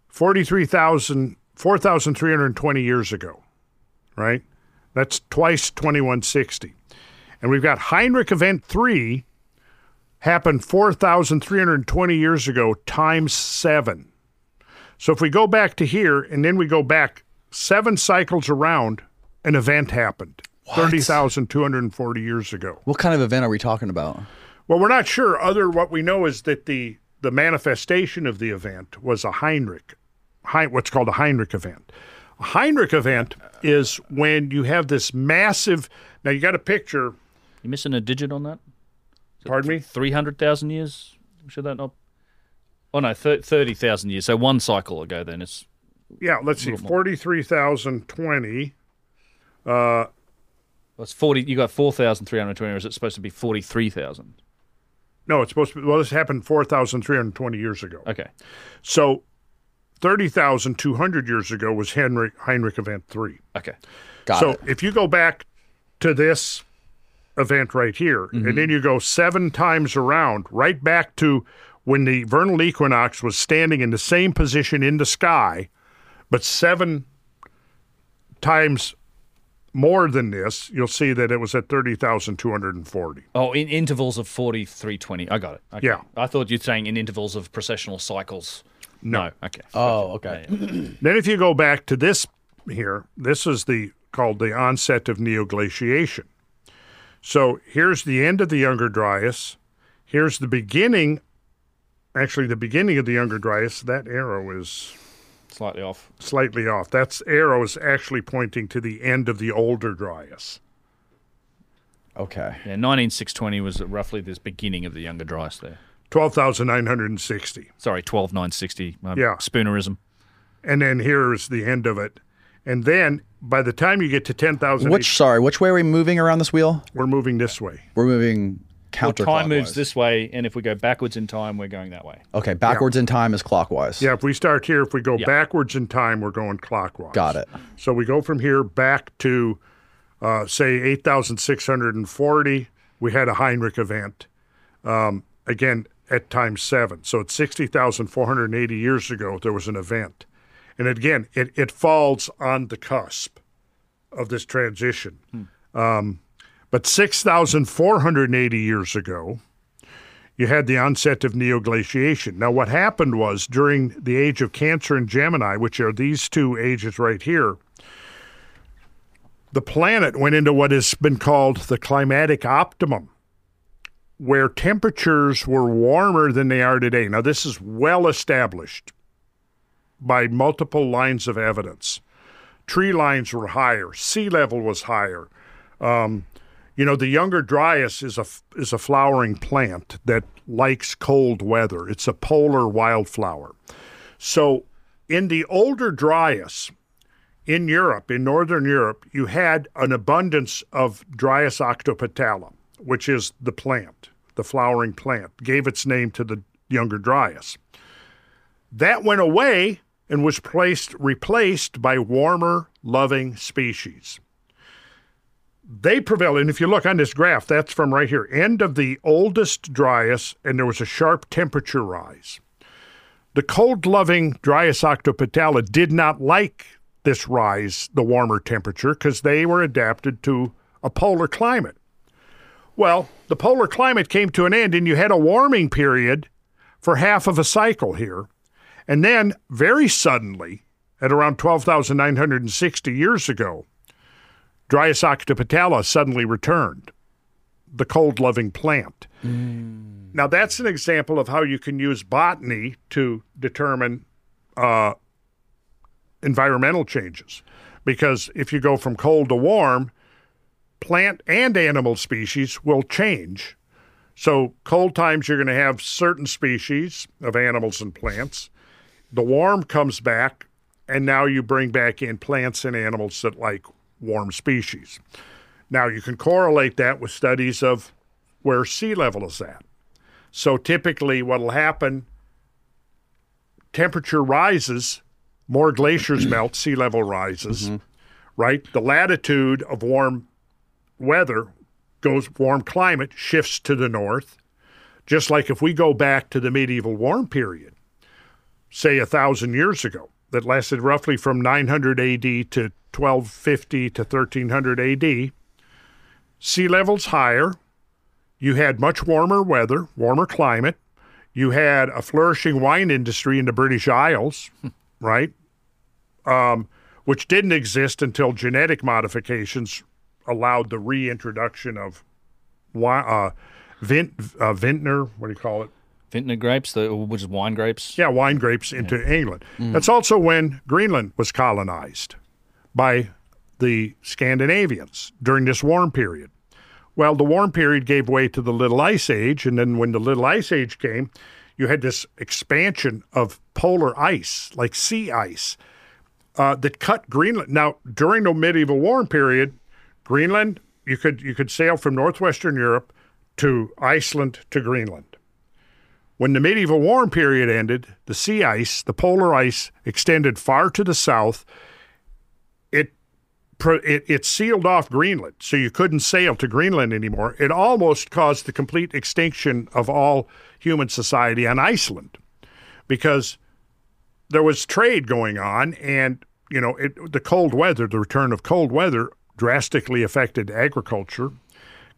43,000 4,320 years ago, right? That's twice 2160. And we've got Heinrich event 3 happened 4,320 years ago times 7. So if we go back to here and then we go back 7 cycles around, an event happened. 30,240 years ago. What kind of event are we talking about? Well, we're not sure. Other what we know is that the the manifestation of the event was a Heinrich, Hein, what's called a Heinrich event. A Heinrich event is when you have this massive. Now you got a picture. You missing a digit on that? Pardon me. Three hundred thousand years? Should that not? Oh no, thir- thirty thousand years. So one cycle ago. Then it's Yeah, let's see. Forty-three thousand twenty. Uh, well, it's forty. You got four thousand three hundred twenty, or is it supposed to be forty-three thousand? No, it's supposed to be. Well, this happened four thousand three hundred twenty years ago. Okay. So, thirty thousand two hundred years ago was Henry Heinrich event three. Okay. Got it. so it. if you go back to this event right here, and mm-hmm. then you go seven times around, right back to when the vernal equinox was standing in the same position in the sky, but seven times more than this, you'll see that it was at 30,240. Oh, in intervals of forty-three twenty. I got it. Okay. Yeah. I thought you're saying in intervals of precessional cycles. No. Okay. Oh, okay. (clears throat) (clears throat) Then if you go back to this here, this is the called the onset of neoglaciation. So here's the end of the Younger Dryas. Here's the beginning, actually the beginning of the Younger Dryas. That arrow is Slightly off. slightly off. That arrow is actually pointing to the end of the Older Dryas. Okay. Yeah, nineteen six twenty was roughly this beginning of the Younger Dryas. There. 12,960. Sorry, twelve nine sixty. Um, Yeah. Spoonerism. And then here's the end of it. And then by the time you get to 10,000, Which sorry, which way are we moving around this wheel? we're moving this way. We're moving Well, time moves this way, and if we go backwards in time, we're going that way. Okay, backwards in time is clockwise. Yeah, if we start here, if we go Yeah. backwards in time, we're going clockwise. Got it. So we go from here back to, uh, say, 8,640. We had a Heinrich event, um, again, at time seven. So it's 60,480 years ago, there was an event. And again, it, it falls on the cusp of this transition. Um, but 6,480 years ago, you had the onset of neoglaciation. Now, what happened was during the age of Cancer and Gemini, which are these two ages right here, the planet went into what has been called the climatic optimum, where temperatures were warmer than they are today. Now, this is well established by multiple lines of evidence. Tree lines were higher, sea level was higher. Um, you know, the younger dryas is a is a flowering plant that likes cold weather. It's a polar wildflower. So, in the older dryas, in Europe, in northern Europe, you had an abundance of Dryas octopetala, which is the plant, the flowering plant, gave its name to the younger Dryas. That went away and was placed replaced by warmer, loving species. They prevailed, and if you look on this graph, that's from right here, end of the oldest Dryas, and there was a sharp temperature rise. The cold loving Dryas octopetala did not like this rise, the warmer temperature, because they were adapted to a polar climate. Well, the polar climate came to an end, and you had a warming period for half of a cycle here. And then, very suddenly, at around 12,960 years ago, Dryas octopetala suddenly returned, the cold loving plant. Now, that's an example of how you can use botany to determine uh, environmental changes. Because if you go from cold to warm, plant and animal species will change. So, cold times, you're going to have certain species of animals and plants. The warm comes back, and now you bring back in plants and animals that like warm species. Now, you can correlate that with studies of where sea level is at. So, typically, what will happen temperature rises, more glaciers (clears throat) melt, sea level rises, mm-hmm. right? The latitude of warm weather goes warm climate shifts to the north. Just like if we go back to the medieval warm period, say a thousand years ago, that lasted roughly from 900 AD to 1250 to 1300 AD, sea levels higher, you had much warmer weather, warmer climate, you had a flourishing wine industry in the British Isles, (laughs) right? Um, which didn't exist until genetic modifications allowed the reintroduction of wine, uh, vint, uh, vintner, what do you call it? Vintner grapes, the, which is wine grapes. Yeah, wine grapes into England. That's also when Greenland was colonized by the Scandinavians during this warm period. Well, the warm period gave way to the Little Ice Age, and then when the Little Ice Age came, you had this expansion of polar ice, like sea ice, uh, that cut Greenland. Now, during the medieval warm period, Greenland you could you could sail from northwestern Europe to Iceland to Greenland. When the medieval warm period ended, the sea ice, the polar ice, extended far to the south. It it, it sealed off Greenland, so you couldn't sail to Greenland anymore. It almost caused the complete extinction of all human society on Iceland because there was trade going on, and you know it, the cold weather, the return of cold weather, drastically affected agriculture,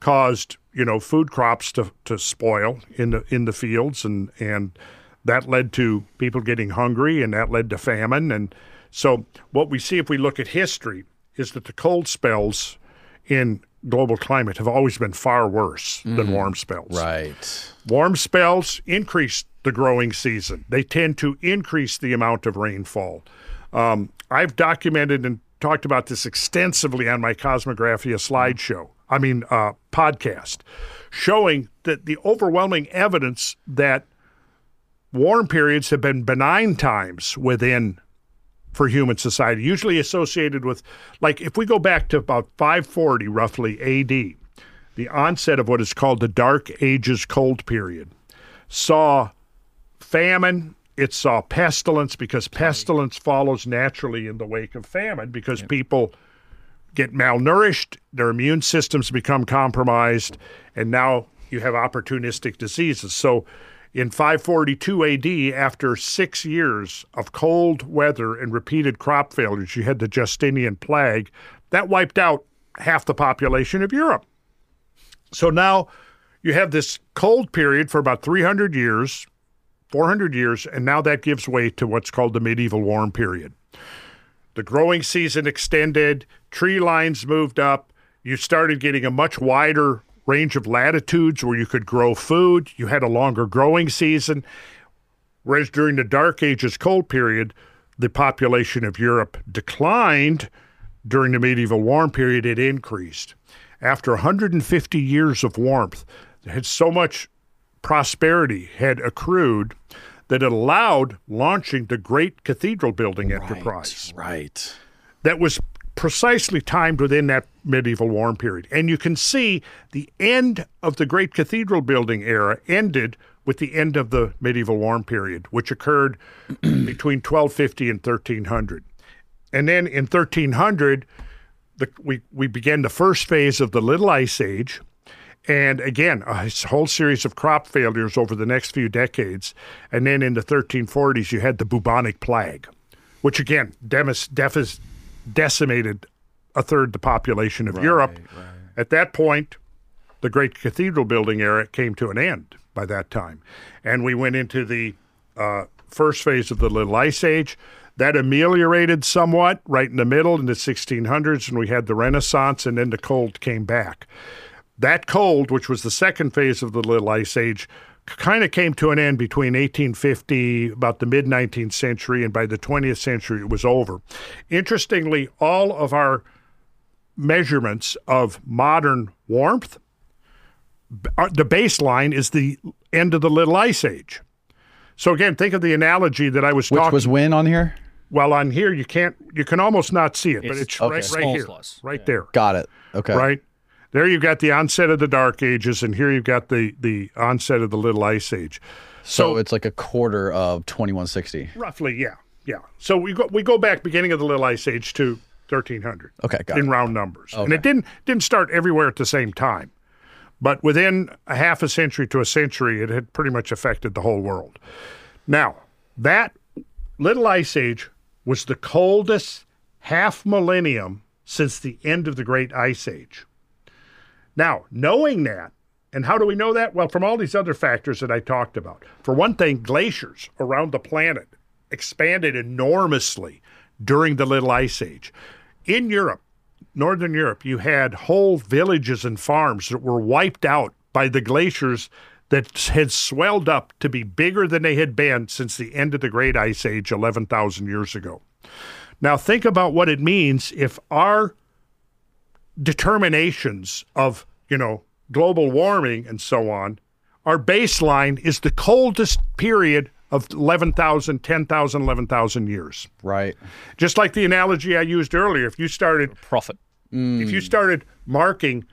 caused you know food crops to, to spoil in the in the fields, and and that led to people getting hungry, and that led to famine, and so what we see if we look at history is that the cold spells in global climate have always been far worse than warm spells. Right. Warm spells increase the growing season. They tend to increase the amount of rainfall. Um, I've documented and talked about this extensively on my Cosmographia slideshow, I mean, uh, podcast, showing that the overwhelming evidence that warm periods have been benign times within for human society, usually associated with, like, if we go back to about 540 roughly AD, the onset of what is called the Dark Ages cold period, saw famine. It saw pestilence because pestilence follows naturally in the wake of famine because people get malnourished, their immune systems become compromised, and now you have opportunistic diseases. So in 542 AD, after six years of cold weather and repeated crop failures, you had the Justinian plague that wiped out half the population of Europe. So now you have this cold period for about 300 years, 400 years, and now that gives way to what's called the medieval warm period. The growing season extended, tree lines moved up, you started getting a much wider range of latitudes where you could grow food, you had a longer growing season. Whereas during the Dark Ages cold period, the population of Europe declined. During the medieval warm period, it increased. After 150 years of warmth, had so much prosperity had accrued that allowed launching the great cathedral building enterprise Right. that was precisely timed within that medieval warm period. And you can see the end of the great cathedral building era ended with the end of the medieval warm period, which occurred (clears throat) between 1250 and 1300. And then in 1300, the, we, we began the first phase of the Little Ice Age. And again, a whole series of crop failures over the next few decades. And then in the 1340s, you had the bubonic plague, which again decimated a third the population of Europe. At that point, the great cathedral building era came to an end by that time. And we went into the uh, first phase of the Little Ice Age. That ameliorated somewhat right in the middle in the 1600s, and we had the Renaissance, and then the cold came back. That cold, which was the second phase of the Little Ice Age, kind of came to an end between 1850, about the mid 19th century, and by the 20th century, it was over. Interestingly, all of our measurements of modern warmth, b- uh, the baseline is the end of the Little Ice Age. So again, think of the analogy that I was Which talking. Which was when on here? well, on here you can't, you can almost not see it, but It's- it's okay. right, right here, slice. right there Got it. Okay. right? There you've got the onset of the Dark Ages, and here you've got the the onset of the Little Ice Age. So, So- it's like a quarter of 2160. Roughly, yeah, yeah. So we go we go back beginning of the Little Ice Age to 1300. Okay, got in it. round numbers, and it didn't didn't start everywhere at the same time. But within a half a century to a century, it had pretty much affected the whole world. Now, that little ice age was the coldest half millennium since the end of the Great Ice Age. Now, knowing that, and how do we know that? Well, from all these other factors that I talked about. For one thing, glaciers around the planet expanded enormously during the Little Ice Age. In Europe, Northern Europe, you had whole villages and farms that were wiped out by the glaciers that had swelled up to be bigger than they had been since the end of the Great Ice Age 11,000 years ago. Now, think about what it means if our determinations of, you know, global warming and so on, our baseline is the coldest period of 11,000, 10,000, 11,000 years. Right. Just like the analogy I used earlier, if you started Profit. Mm. if you started marking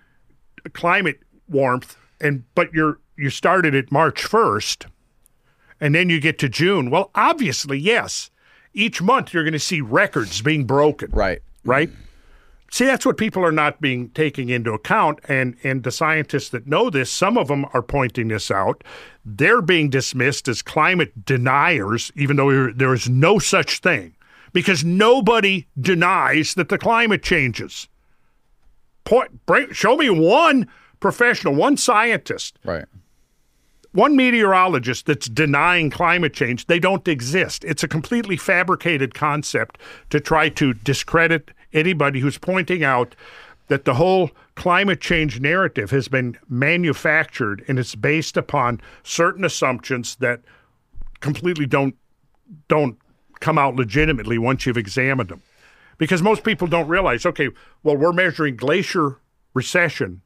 climate warmth and but you're you started at March 1st and then you get to June, well obviously yes. Each month you're going to see records being broken Right. right? See, that's what people are not being taking into account, and and the scientists that know this, some of them are pointing this out. They're being dismissed as climate deniers, even though there- is no such thing, because nobody denies that the climate changes. Point, break, show me one professional, one scientist Right. one meteorologist that's denying climate change, they don't exist. It's a completely fabricated concept to try to discredit anybody who's pointing out that the whole climate change narrative has been manufactured and it's based upon certain assumptions that completely don't don't come out legitimately once you've examined them. Because most people don't realize, okay, well, we're measuring glacier recession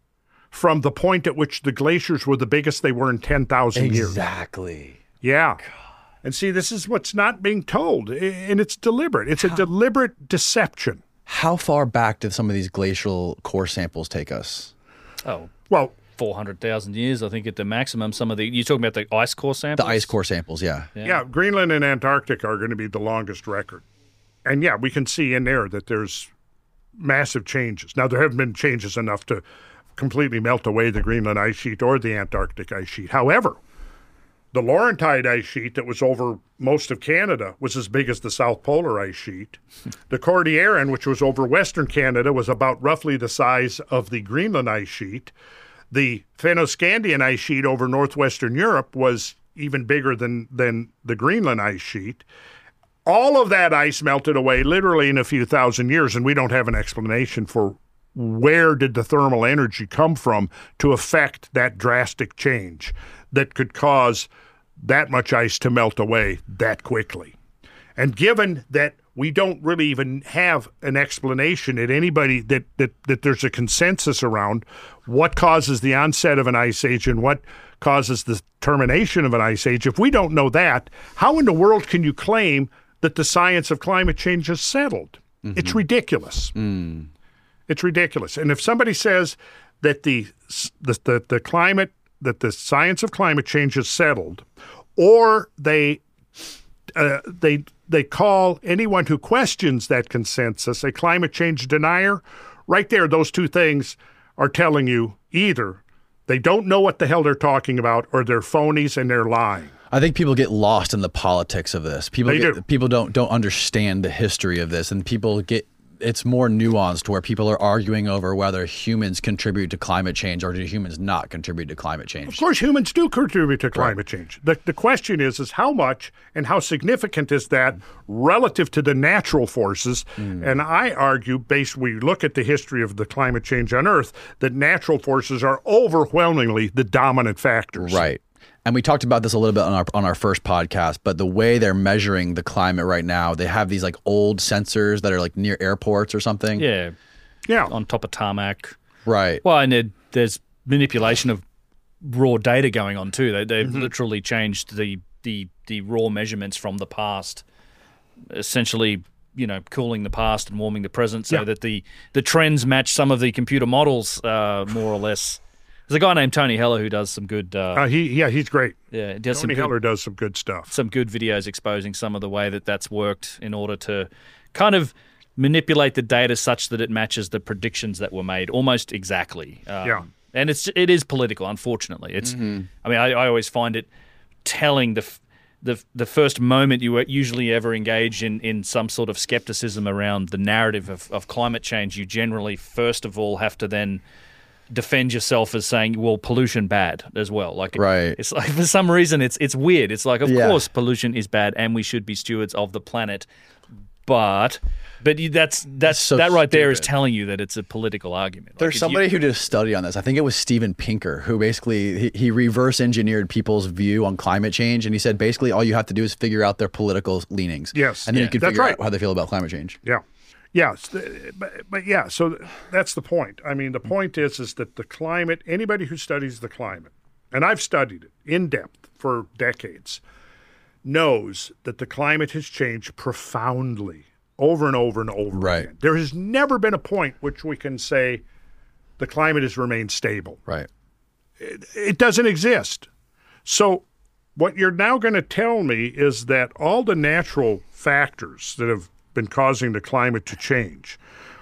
from the point at which the glaciers were the biggest they were in 10,000 years. Exactly. Yeah. And see, this is what's not being told, and it's deliberate. It's a deliberate deception. How far back did some of these glacial core samples take us? Oh, Well, 400,000 years, I think, at the maximum. Some of the, you're talking about the ice core samples? The ice core samples, yeah. yeah. Greenland and Antarctica are going to be the longest record. And yeah, we can see in there that there's massive changes. Now, there haven't been changes enough to completely melt away the Greenland ice sheet or the Antarctic ice sheet. However, the Laurentide ice sheet that was over most of Canada was as big as the South Polar ice sheet. (laughs) The Cordilleran, which was over Western Canada, was about roughly the size of the Greenland ice sheet. The Fennoscandian ice sheet over northwestern Europe was even bigger than, than the Greenland ice sheet. All of that ice melted away literally in a few thousand years, and we don't have an explanation for where did the thermal energy come from to affect that drastic change that could cause that much ice to melt away that quickly. And given that we don't really even have an explanation that anybody that, that that there's a consensus around what causes the onset of an ice age and what causes the termination of an ice age, if we don't know that, how in the world can you claim that the science of climate change is settled? It's mm-hmm. ridiculous. Mm. It's ridiculous. And if somebody says that the, the the the climate that the science of climate change is settled, or they uh, they they call anyone who questions that consensus a climate change denier, right there, those two things are telling you either they don't know what the hell they're talking about, or they're phonies and they're lying. I think people get lost in the politics of this. People They get, do. people don't don't understand the history of this, and people get it's more nuanced where people are arguing over whether humans contribute to climate change or do humans not contribute to climate change. Of course, humans do contribute to climate change. The, the question is, is how much and how significant is that relative to the natural forces? Hmm. And I argue, based we look at the history of the climate change on Earth, that natural forces are overwhelmingly the dominant factors. Right. And we talked about this a little bit on our on our first podcast, but the way they're measuring the climate right now, they have these like old sensors that are like near airports or something. Yeah, Yeah. on top of tarmac. Right. Well, and it, there's manipulation of raw data going on too. They, they've Mm-hmm. literally changed the, the the raw measurements from the past, essentially, you know, cooling the past and warming the present, so Yeah. that the the trends match some of the computer models, uh, more or less. There's a guy named Tony Heller who does some good, uh, Uh, he, yeah, he's great. yeah, does some Tony good, Heller does some good stuff. some good videos exposing some of the way that that's worked in order to kind of manipulate the data such that it matches the predictions that were made almost exactly. Um, Yeah. and it's it is political. Unfortunately, it's. I mean, I, I always find it telling the. f- The, the first moment you usually ever engage in, in some sort of skepticism around the narrative of, of climate change, you generally first of all have to then defend yourself as saying, well, pollution bad as well. Like, Right. It's like for some reason it's it's weird. It's like, of Yeah. course, pollution is bad, and we should be stewards of the planet. But, but you- that's that's so that right there is telling you that it's a political argument. There's if somebody you, who did a study on this. I think it was Steven Pinker who basically he, he reverse engineered people's view on climate change, and he said basically all you have to do is figure out their political leanings. Yes. and then Yeah. you can That's figure right. out how they feel about climate change. Yeah. Yes, but, but yeah, so that's the point. I mean, the mm-hmm. point is is that the climate, anybody who studies the climate, and I've studied it in depth for decades, knows that the climate has changed profoundly over and over and over Right. again. There has never been a point which we can say the climate has remained stable. Right. It doesn't exist. So, what you're now going to tell me is that all the natural factors that have been causing the climate to change,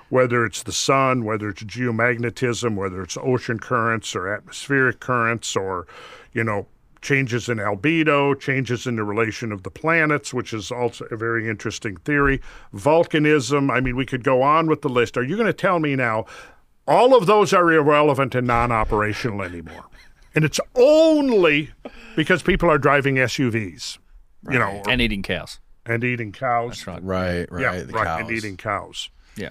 whether it's the sun, whether it's geomagnetism, whether it's ocean currents or atmospheric currents, or, you know, changes in albedo, changes in the relation of the planets, which is also a very interesting theory, volcanism. I mean, we could go on with the list. Are you going to tell me now all of those are irrelevant and non operational anymore? And it's only because people are driving SUVs, you know, and eating cows. And eating cows. That's right. Right. Right. Yeah, the right. cows. And eating cows, Yeah.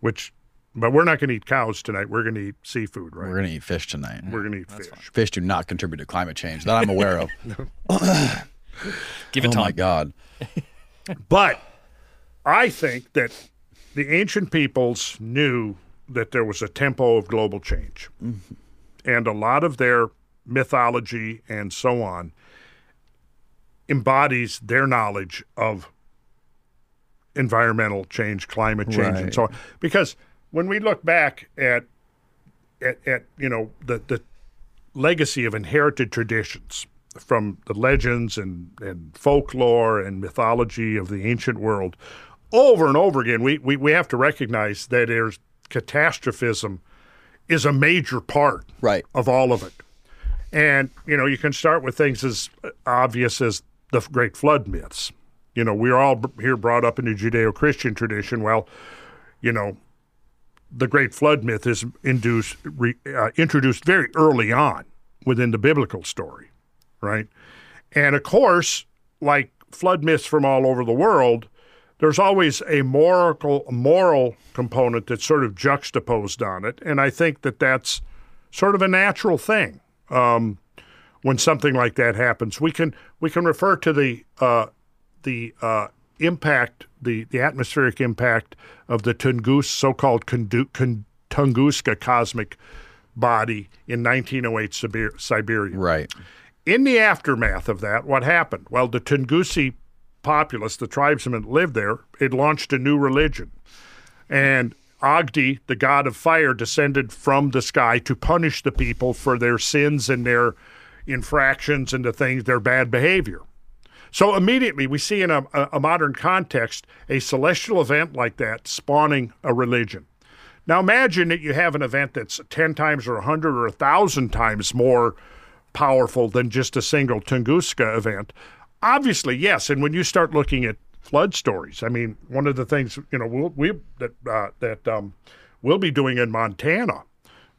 which, but we're not going to eat cows tonight. We're going to eat seafood, right? We're gonna eat fish tonight. We're going to eat fish. Fish do not contribute to climate change that I'm aware of. (laughs) (coughs) Give it oh time. my god. (laughs) But I think that the ancient peoples knew that there was a tempo of global change. Mm-hmm. And a lot of their mythology and so on embodies their knowledge of environmental change, climate change, and so on. Because when we look back at at, at you know the, the legacy of inherited traditions from the legends and, and folklore and mythology of the ancient world over and over again we, we, we have to recognize that there's catastrophism is a major part Right. of all of it and you know you can start with things as obvious as the great flood myths you know we're all here brought up in the judeo-christian tradition well you know the great flood myth is induced, re, uh, introduced very early on within the biblical story, right? And of course, like flood myths from all over the world, there's always a moral moral component that's sort of juxtaposed on it, and I think that that's sort of a natural thing. Um, when something like that happens, we can we can refer to the uh, the uh, impact, the, the atmospheric impact of the Tungus, so-called Kundu- Tunguska cosmic body in 1908 Sibir- Siberia. Right. In the aftermath of that, what happened? Well, the Tungusi populace, the tribesmen that lived there, it launched a new religion. And Agdi, the god of fire, descended from the sky to punish the people for their sins and their infractions and the things, their bad behavior. So immediately we see in a, a, a modern context a celestial event like that spawning a religion. Now imagine that you have an event that's 10 times or 100 or 1,000 times more powerful than just a single Tunguska event. Obviously, yes. And when you start looking at flood stories, I mean, one of the things you know we'll, we that uh, that um, we'll be doing in Montana,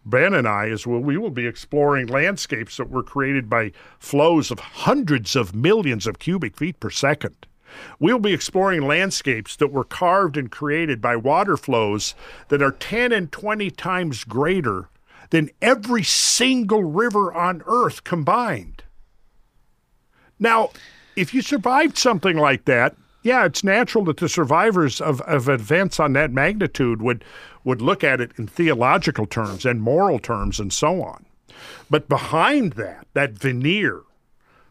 Ben and I, is we'll, we will be exploring landscapes that were created by flows of hundreds of millions of cubic feet per second. We'll be exploring landscapes that were carved and created by water flows that are 10 and 20 times greater than every single river on earth combined. Now, if you survived something like that, yeah, it's natural that the survivors of, of events on that magnitude would would look at it in theological terms and moral terms and so on. But behind that, that veneer,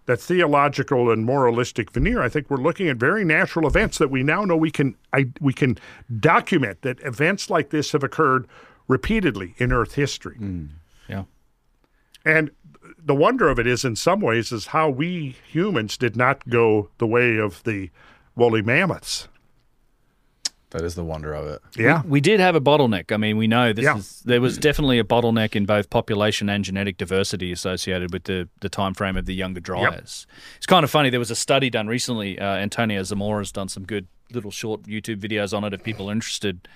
that theological and moralistic veneer, I think we're looking at very natural events that we now know we can I, we can document that events like this have occurred repeatedly in Earth history. Mm, yeah. And the wonder of it is, in some ways, is how we humans did not go the way of the woolly mammoths. That is the wonder of it. Yeah. We did have a bottleneck. I mean, we know this Yeah. is there was definitely a bottleneck in both population and genetic diversity associated with the the time frame of the younger dryas. It's kind of funny. There was a study done recently. Uh, Antonio Zamora's done some good little short YouTube videos on it if people are interested.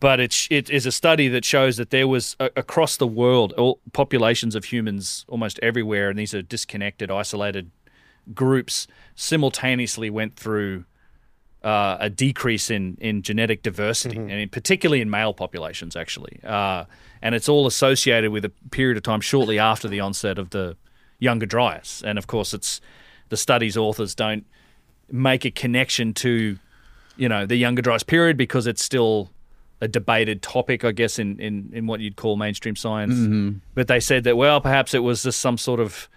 But it's it is a study that shows that there was a, across the world all populations of humans almost everywhere, and these are disconnected, isolated groups simultaneously went through uh, a decrease in, in genetic diversity, and in, particularly in male populations, actually. Uh, and it's all associated with a period of time shortly after the onset of the younger dryas. And of course, it's the study's authors don't make a connection to, you know, the younger dryas period because it's still a debated topic, I guess, in, in, in what you'd call mainstream science. But they said that, well, perhaps it was just some sort of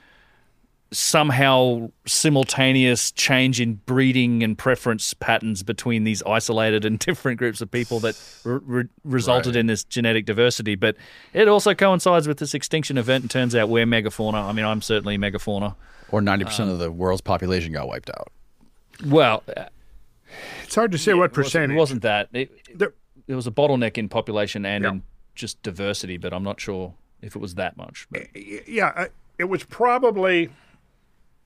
somehow simultaneous change in breeding and preference patterns between these isolated and (laughs) different groups of people that re- re- resulted Right. in this genetic diversity. But it also coincides with this extinction event and turns out we're megafauna. I mean, I'm certainly megafauna. Or 90% of the world's population got wiped out. Well, uh, It's hard to say what it wasn't- It wasn't that. It, There- there was a bottleneck in population and Yeah. in just diversity, but I'm not sure if it was that much. But yeah, it was probably.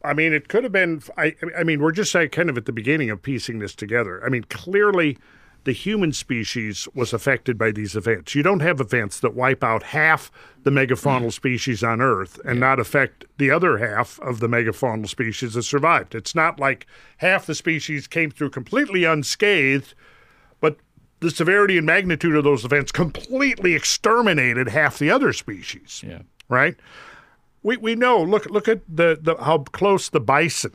I mean, it could have been. I, I mean, we're just like kind of at the beginning of piecing this together. I mean, clearly, the human species was affected by these events. You don't have events that wipe out half the megafaunal species on Earth and not affect the other half of the megafaunal species that survived. It's not like half the species came through completely unscathed, but the severity and magnitude of those events completely exterminated half the other species yeah. right? We we know. Look look at the, the how close the bison,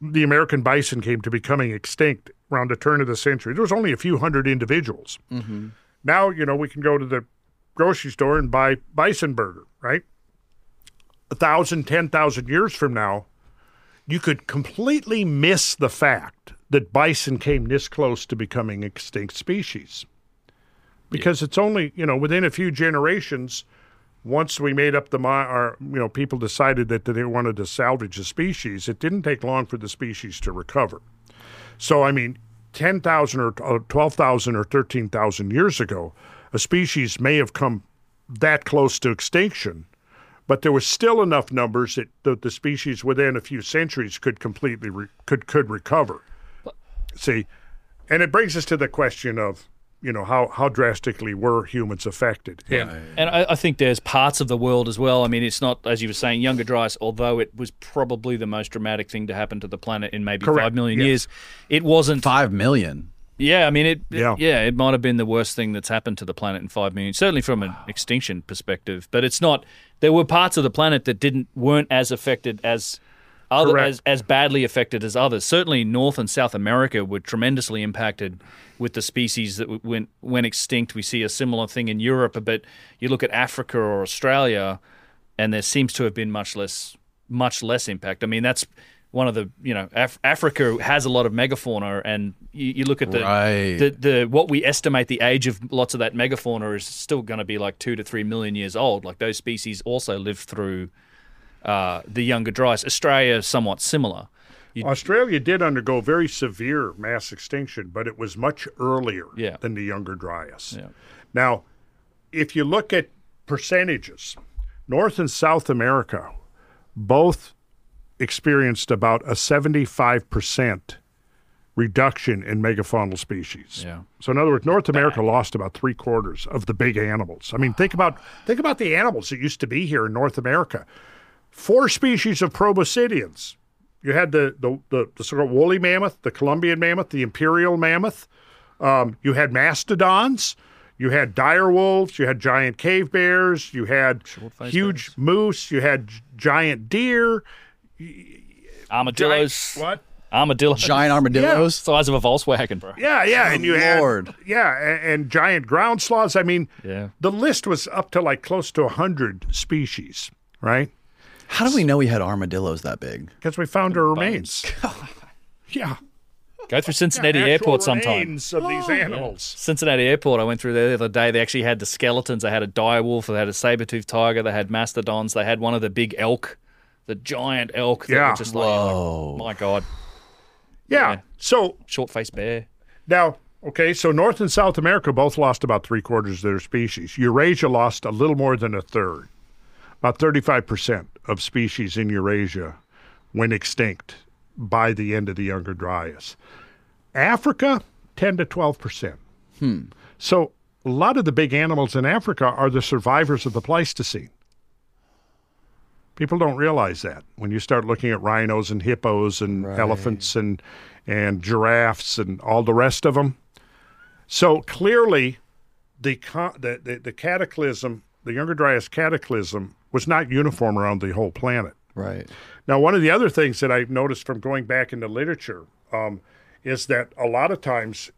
the American bison, came to becoming extinct around the turn of the century. There was only a few hundred individuals. Mm-hmm. Now you know we can go to the grocery store and buy bison burger, right? A thousand, ten thousand years from now, you could completely miss the fact that bison came this close to becoming extinct species. Because it's only, you know, within a few generations, once we made up the mind, or you know, people decided that they wanted to salvage the species, it didn't take long for the species to recover. So, I mean, 10,000 or uh, 12,000 or 13,000 years ago, a species may have come that close to extinction, but there was still enough numbers that the, the species within a few centuries could completely re- could could recover. See, and it brings us to the question of you know how how drastically were humans affected? And And I, I think there's parts of the world as well. I mean, it's not, as you were saying, younger dryas, although it was probably the most dramatic thing to happen to the planet in maybe Correct, five million yes. years. It wasn't. 5 million. Yeah, I mean, it. Yeah. Yeah, it might have been the worst thing that's happened to the planet in five million, certainly from an extinction perspective. But it's not. There were parts of the planet that didn't weren't as affected as other as as badly affected as others. Certainly, North and South America were tremendously impacted with the species that went went extinct. We see a similar thing in Europe, but you look at Africa or Australia, and there seems to have been much less much less impact. I mean, that's one of the you know Af- Africa has a lot of megafauna, and you, you look at the, Right. the the what we estimate the age of lots of that megafauna is still going to be like two to three million years old. Like those species also lived through uh, the younger dryas. Australia is somewhat similar. Australia did undergo very severe mass extinction, but it was much earlier Yeah. than the younger Dryas. Yeah. Now, if you look at percentages, North and South America both experienced about a 75% reduction in megafaunal species. Yeah. So in other words, North America lost about three quarters of the big animals. I mean, think about think about the animals that used to be here in North America. Four species of proboscideans. You had the the, the, the sort of woolly mammoth, the Columbian mammoth, the imperial mammoth. Um, you had mastodons. You had dire wolves. You had giant cave bears. You had huge moose. You had giant deer. Armadillos, What? armadillos, Giant armadillos. size of a Volkswagen, bro. Yeah, yeah, and you had yeah, and, and giant ground sloths. I mean, Yeah. the list was up to like close to hundred species, right? How do we know we had armadillos that big? Because we found their remains. (laughs) yeah, Go through Cincinnati actual Airport sometime. remains of these oh. animals. Cincinnati Airport, I went through there the other day. They actually had the skeletons. They had a dire wolf. They had a saber-toothed tiger. They had mastodons. They had one of the big elk, the giant elk. That Yeah. were just like, Whoa. like, my God, Yeah. Yeah. So short-faced bear. now, Okay, so North and South America both lost about three quarters of their species. Eurasia lost a little more than a third. About 35% of species in Eurasia went extinct by the end of the Younger Dryas. Africa, 10 to 12%. Hmm. So a lot of the big animals in Africa are the survivors of the Pleistocene. People don't realize that when you start looking at rhinos and hippos and right. elephants and and giraffes and all the rest of them so clearly, the, the, the, the cataclysm, the Younger Dryas cataclysm, was not uniform around the whole planet. Right. Now, one of the other things that I've noticed from going back into literature um, is that a lot of times,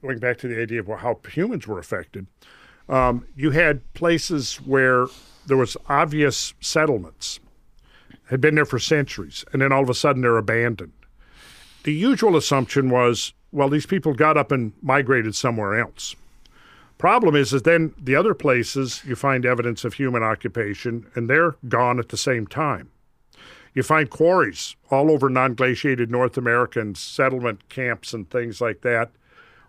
going back to the idea of how humans were affected, um, you had places where there was obvious settlements, had been there for centuries, and then all of a sudden they're abandoned. The usual assumption was well, these people got up and migrated somewhere else. Problem is, is then the other places you find evidence of human occupation, and they're gone at the same time. You find quarries all over non-glaciated North American settlement camps and things like that,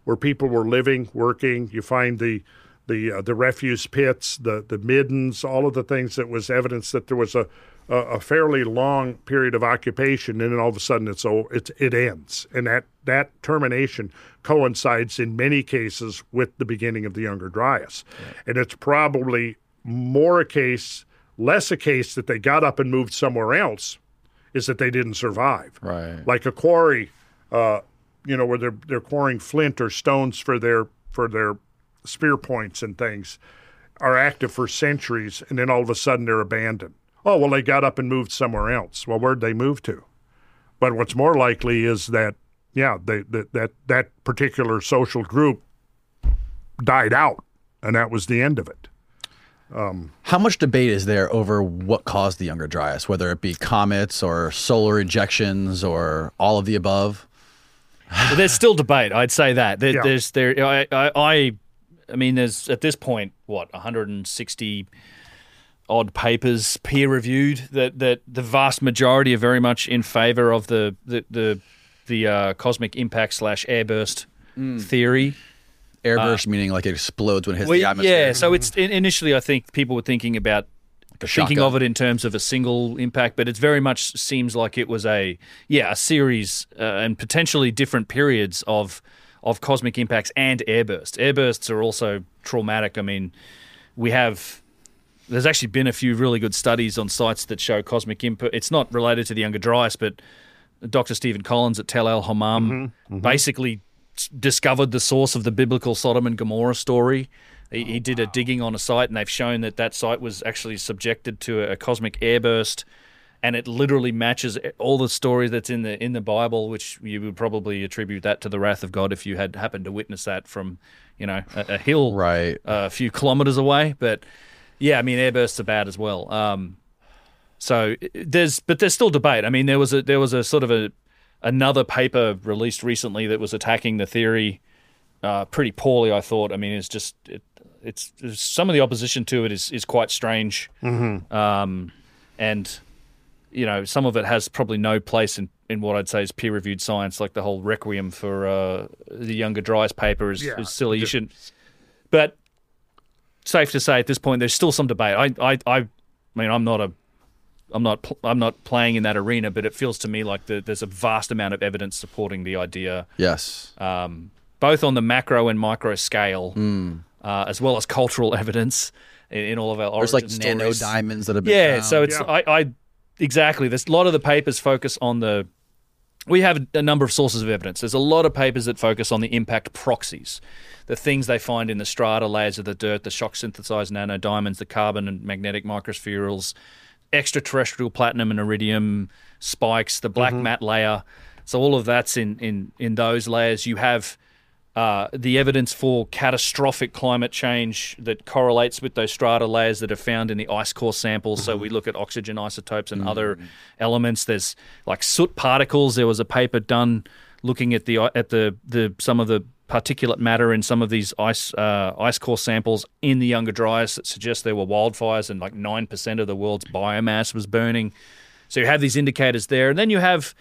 where people were living, working. You find the the uh, the refuse pits, the the middens, all of the things that was evidence that there was a a, fairly long period of occupation, and then all of a sudden it's it it ends, and that that termination coincides in many cases with the beginning of the Younger Dryas, and it's probably more a case, less a case that they got up and moved somewhere else, is that they didn't survive. Right, like a quarry, uh, you know, where they're they're quarrying flint or stones for their for their spear points and things are active for centuries and then all of a sudden they're abandoned oh, well, they got up and moved somewhere else. Well, where'd they move to? But what's more likely is that, yeah, they, that, that, that particular social group died out, and that was the end of it. Um, How much debate is there over what caused the Younger Dryas, whether it be comets or solar ejections or all of the above? well, there's still debate. I'd say that there, yeah. there's there. I, I I mean, there's at this point what 160 odd papers peer reviewed that that the vast majority are very much in favor of the the the, the uh, cosmic impact slash airburst mm. theory. Airburst uh, meaning like it explodes when it hits well, the atmosphere. Yeah, so it's initially I think people were thinking about like thinking of it in terms of a single impact, but it very much seems like it was a yeah a series uh, and potentially different periods of of cosmic impacts and airbursts. Airbursts are also traumatic. I mean, we have there's actually been a few really good studies on sites that show cosmic input. It's not related to the Younger Dryas, but Dr. Steven Collins at Tel El Hammam mm-hmm, mm-hmm. basically discovered the source of the biblical Sodom and Gomorrah story. He, he did a digging on a site, and they've shown that that site was actually subjected to a, a cosmic airburst, and it literally matches all the stories that's in the in the Bible, which you would probably attribute that to the wrath of God if you had happened to witness that from, you know, a, a hill right uh, a few kilometers away, but. Yeah, I mean airbursts are bad as well. Um, so there's, but there's still debate. I mean, there was a there was a sort of a another paper released recently that was attacking the theory uh, pretty poorly. I thought. I mean, it's just it, it's, it's, some of the opposition to it is is quite strange, mm-hmm. um, and you know some of it has probably no place in, in what I'd say is peer reviewed science, like the whole requiem for uh, the Younger Dryas paper is, yeah. is silly. You shouldn't. But safe to say at this point, there's still some debate. I, I, I mean, I'm not a, I'm not, I'm not playing in that arena, but it feels to me like the, there's a vast amount of evidence supporting the idea. Yes. Um, both on the macro and micro scale, mm. uh, as well as cultural evidence in, in all of our. There's like nano diamonds that have been. Yeah, found. so it's yeah. I, I exactly. There's a lot of the papers focus on the we have a number of sources of evidence. There's a lot of papers that focus on the impact proxies, the things they find in the strata layers of the dirt, the shock synthesized nanodiamonds, the carbon and magnetic microspherules, extraterrestrial platinum and iridium spikes, the black mm-hmm. mat layer. So all of that's in, in, in those layers. You have uh, the evidence for catastrophic climate change that correlates with those strata layers that are found in the ice core samples. Mm-hmm. So we look at oxygen isotopes and mm-hmm. other elements. There's like soot particles. There was a paper done looking at the at the, the some of the particulate matter in some of these ice uh, ice core samples in the Younger Dryas that suggest there were wildfires and like nine percent of the world's biomass was burning. So you have these indicators there, and then you have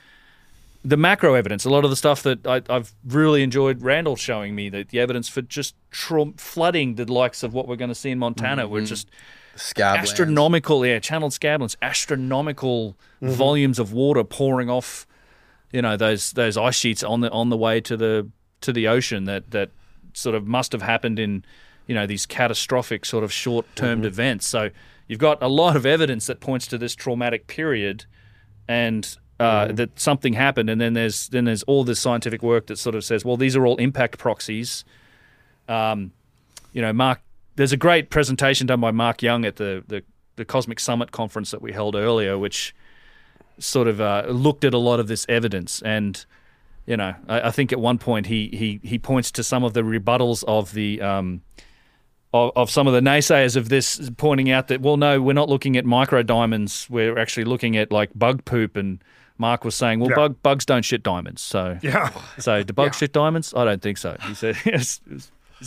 the macro evidence, a lot of the stuff that I, I've really enjoyed Randall showing me, that the evidence for just tra- flooding the likes of what we're going to see in Montana, Mm-hmm. were just Scab astronomical, yeah, channeled scablands, astronomical Mm-hmm. volumes of water pouring off, you know, those those ice sheets on the on the way to the to the ocean that that sort of must have happened in, you know, these catastrophic sort of short term events. So you've got a lot of evidence that points to this traumatic period, and. Uh, That something happened, and then there's then there's all this scientific work that sort of says, well, these are all impact proxies. Um, you know, Mark, there's a great presentation done by Mark Young at the, the, the Cosmic Summit conference that we held earlier, which sort of uh, looked at a lot of this evidence. And, you know, I, I think at one point he, he, he points to some of the rebuttals of the. Um, of, of some of the naysayers of this pointing out that well no we're not looking at micro diamonds we're actually looking at like bug poop and Mark was saying well Yeah. bug, bugs don't shit diamonds so Yeah. so do bugs shit diamonds? I don't think so. He said (laughs) he's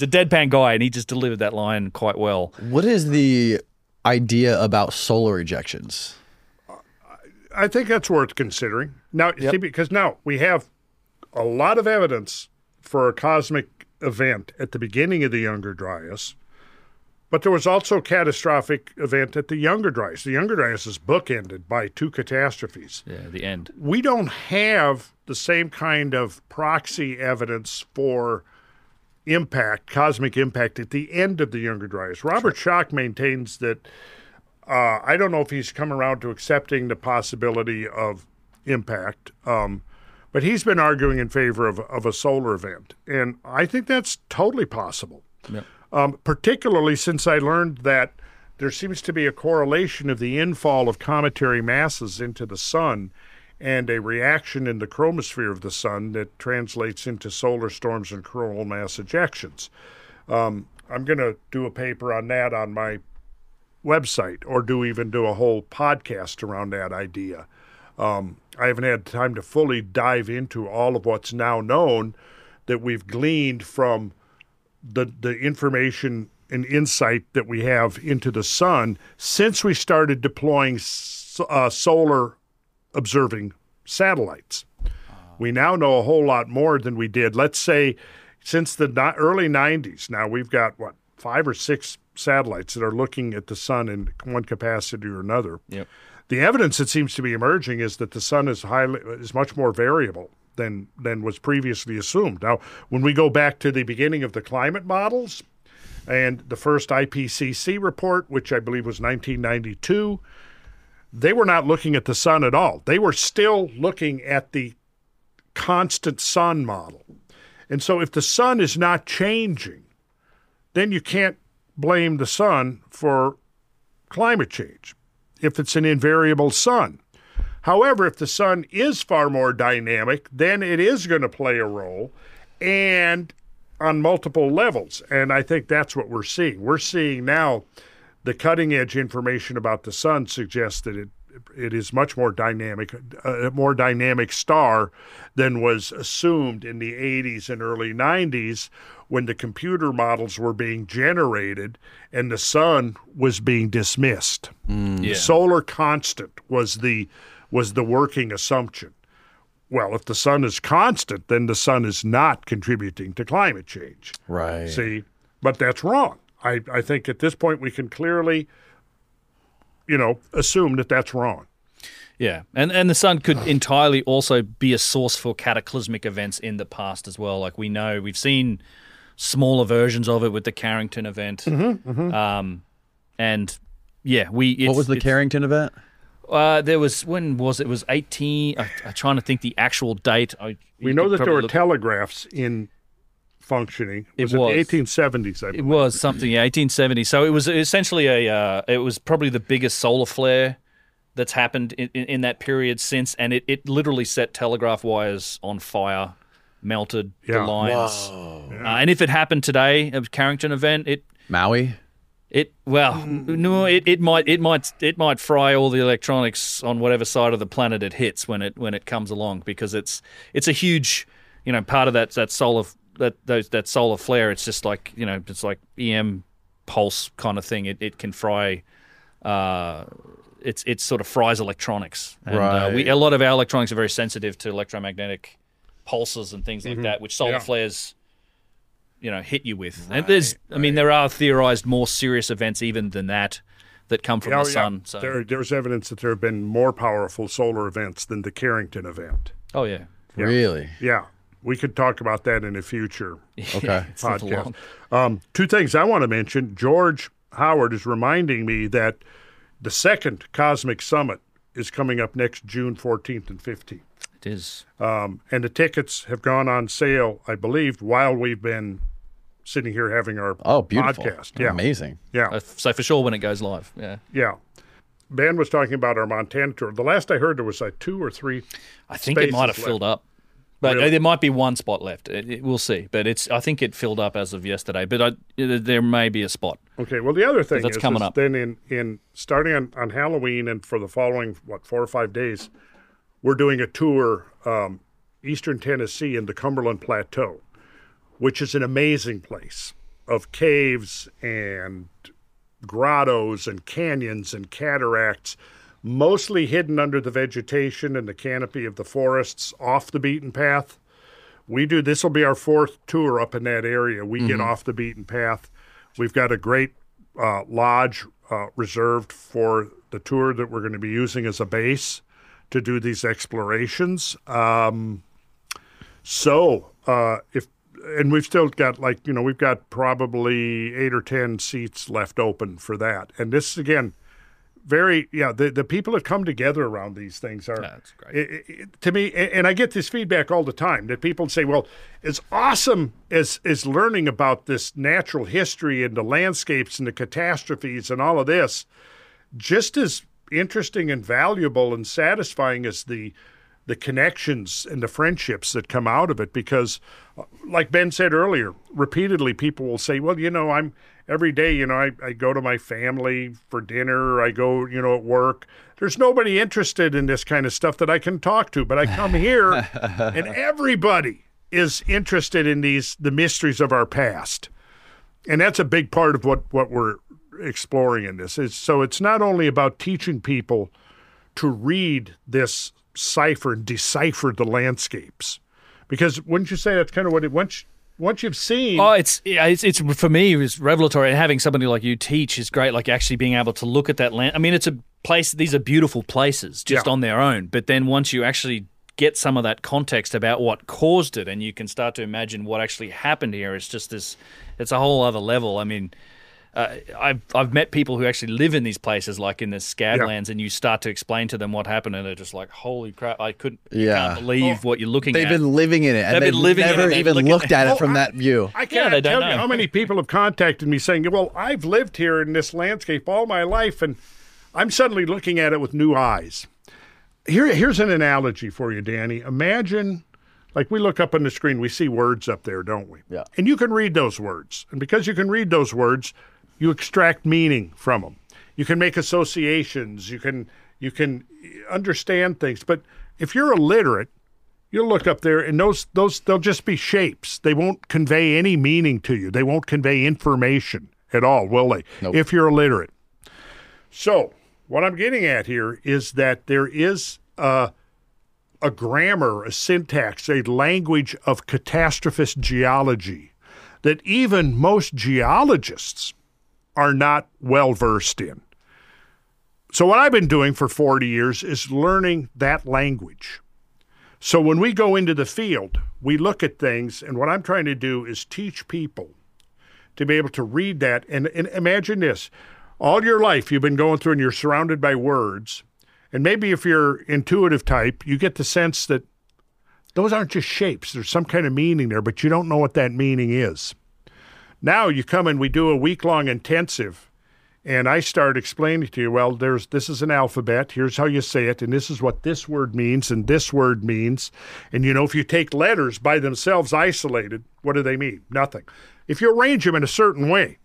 a deadpan guy, and he just delivered that line quite well. What is the idea about solar ejections? I think that's worth considering. Now, see, because now we have a lot of evidence for a cosmic event at the beginning of the Younger Dryas, but there was also a catastrophic event at the Younger Dryas. The Younger Dryas is bookended by two catastrophes. Yeah, the end. We don't have the same kind of proxy evidence for impact, cosmic impact, at the end of the Younger Dryas. Robert Schoch maintains that uh, I don't know if he's come around to accepting the possibility of impact, um, but he's been arguing in favor of, of a solar event. And I think that's totally possible, um, particularly since I learned that there seems to be a correlation of the infall of cometary masses into the sun and a reaction in the chromosphere of the sun that translates into solar storms and coronal mass ejections. Um, I'm going to do a paper on that on my website or do even do a whole podcast around that idea. Um, I haven't had time to fully dive into all of what's now known that we've gleaned from the the information and insight that we have into the sun since we started deploying uh, solar observing satellites. We now know a whole lot more than we did. Let's say since the early 90s. Now we've got what five or six satellites that are looking at the sun in one capacity or another. Yep. The evidence that seems to be emerging is that the sun is highly is much more variable than than was previously assumed. Now, when we go back to the beginning of the climate models and the first IPCC report, which I believe was 1992, they were not looking at the sun at all. They were still looking at the constant sun model. And so if the sun is not changing, then you can't blame the sun for climate change if it's an invariable sun. However, if the sun is far more dynamic, then it is going to play a role and on multiple levels. And I think that's what we're seeing. We're seeing now the cutting edge information about the sun suggests that it it is much more dynamic, uh, a more dynamic star than was assumed in the 80s and early 90s when the computer models were being generated and the sun was being dismissed. Mm. Yeah. Solar constant was the was the working assumption. Well, if the sun is constant, then the sun is not contributing to climate change. Right. See, but that's wrong. I, I think at this point we can clearly, you know, assume that that's wrong. Yeah, and and the sun could entirely also be a source for cataclysmic events in the past as well. Like we know, we've seen smaller versions of it with the Carrington event. Um, and yeah, we. It's, what was the it's- Carrington event? Uh, there was when was it? it was eighteen? I, I'm trying to think the actual date. I, We know that there were look- telegraphs in functioning. It was, it was. the 1870s, I It was something, yeah, 1870. So it was essentially a. Uh, it was probably the biggest solar flare that's happened in, in, in that period since, and it, it literally set telegraph wires on fire, melted the Yeah. lines. Uh, and if it happened today, a Carrington event, it Maui. it well, no, it, it might it might it might fry all the electronics on whatever side of the planet it hits when it when it comes along because it's it's a huge, you know, part of that that solar that those that solar flare. It's just like you know, it's like EM pulse kind of thing. It it can fry. Uh, it's it sort of fries electronics. And, uh, Right. we, a lot of our electronics are very sensitive to electromagnetic pulses and things like that, which solar Yeah. flares, you know, hit you with. and there's, I mean, there are theorized more serious events even than that that come from Oh, the yeah. sun. So, There, there's evidence that there have been more powerful solar events than the Carrington event. oh yeah, Really? Yeah, we could talk about that in a future (laughs) Okay. Podcast. Um, two things I want to mention. George Howard is reminding me that the second Cosmic Summit is coming up next June 14th and 15th. It is. Um, and the tickets have gone on sale, I believe, while we've been sitting here having our Oh, beautiful. podcast. Yeah, Amazing. yeah, Uh, So for sure when it goes live. Yeah. yeah. Ben was talking about our Montana tour. The last I heard, there was like two or three. I think it might have Spaces filled up. But Really? there might be one spot left. It, it- we'll see. But it's. I think it filled up as of yesterday. But I, there may be a spot. Okay. Well, the other thing that's is, coming is up. then in in starting on, on Halloween and for the following what four or five days, we're doing a tour um, eastern Tennessee in the Cumberland Plateau, which is an amazing place of caves and grottos and canyons and cataracts, mostly hidden under the vegetation and the canopy of the forests off the beaten path. We do this will be our fourth tour up in that area. We get off the beaten path. We've got a great uh, lodge uh, reserved for the tour that we're going to be using as a base to do these explorations. Um, so uh, if and we've still got like you know we've got probably eight or ten seats left open for that. And this again, very yeah the, the people that come together around these things are That's great. it- it- to me and i get this feedback all the time that people say well as awesome as as learning about this natural history and the landscapes and the catastrophes and all of this just as interesting and valuable and satisfying as the the connections and the friendships that come out of it because uh, like ben said earlier repeatedly people will say well you know i'm every day you know I, I go to my family for dinner i go you know at work. There's nobody interested in this kind of stuff that i can talk to but i come here (laughs) and everybody is interested in these the mysteries of our past. And that's a big part of what what we're exploring in this is so it's not only about teaching people to read this cipher and decipher the landscapes because wouldn't you say that's kind of what it once once you've seen Oh, it's it's it's for me it's revelatory. And having somebody like you teach is great. Like actually being able to look at that land. I mean, it's a place. These are beautiful places just Yeah. on their own. But then once you actually get some of that context about what caused it, and you can start to imagine what actually happened here, it's just this. It's a whole other level. I mean. Uh, I've I've met people who actually live in these places, like in the Scablands, and you start to explain to them what happened, and they're just like, "Holy crap! I couldn't, Yeah. can't believe what you're looking They've at." been living in it, and They've they've been living in it, never even looked- looked at it Oh, from I- that view. I can't they don't tell you how many people have contacted me saying, "Well, I've lived here in this landscape all my life, and I'm suddenly looking at it with new eyes." Here, here's an analogy for you, Danny. Imagine, like we look up on the screen, we see words up there, don't we? Yeah. And you can read those words, and because you can read those words, you extract meaning from them. You can make associations. You can you can understand things. But if you're illiterate, You'll look up there, and those those they'll just be shapes. They won't convey any meaning to you. They won't convey information at all, will they? Nope. If you're illiterate. So what I'm getting at here is that there is a, a grammar, a syntax, a language of catastrophist geology that even most geologists are not well versed in. So what I've been doing for 40 years is learning that language. So when we go into the field, we look at things, and what I'm trying to do is teach people to be able to read that. And, and imagine this all your life, you've been going through and you're surrounded by words. And maybe if you're intuitive type, you get the sense that those aren't just shapes, there's some kind of meaning there, but you don't know what that meaning is. Now you come and we do a week long intensive and I start explaining to you, well, there's this is an alphabet. Here's how you say it, and this is what this word means, and this word means. And you know, if you take letters by themselves isolated, what do they mean? Nothing. If you arrange them in a certain way,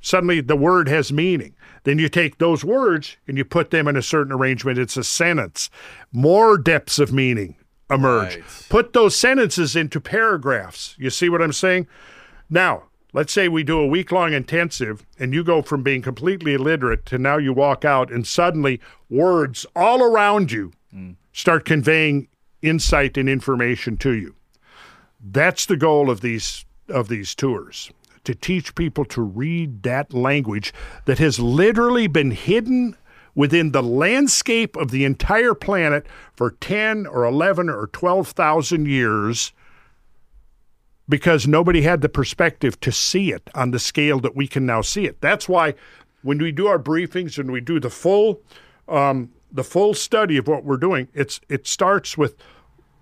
suddenly the word has meaning. Then you take those words and you put them in a certain arrangement. It's a sentence. More depths of meaning emerge. Right. Put those sentences into paragraphs. You see what I'm saying? Now, let's say we do a week long intensive and you go from being completely illiterate to now you walk out and suddenly words all around you mm. start conveying insight and information to you. That's the goal of these of these tours to teach people to read that language that has literally been hidden within the landscape of the entire planet for 10 or 11 or 12,000 years because nobody had the perspective to see it on the scale that we can now see it. That's why when we do our briefings and we do the full um, the full study of what we're doing, it's it starts with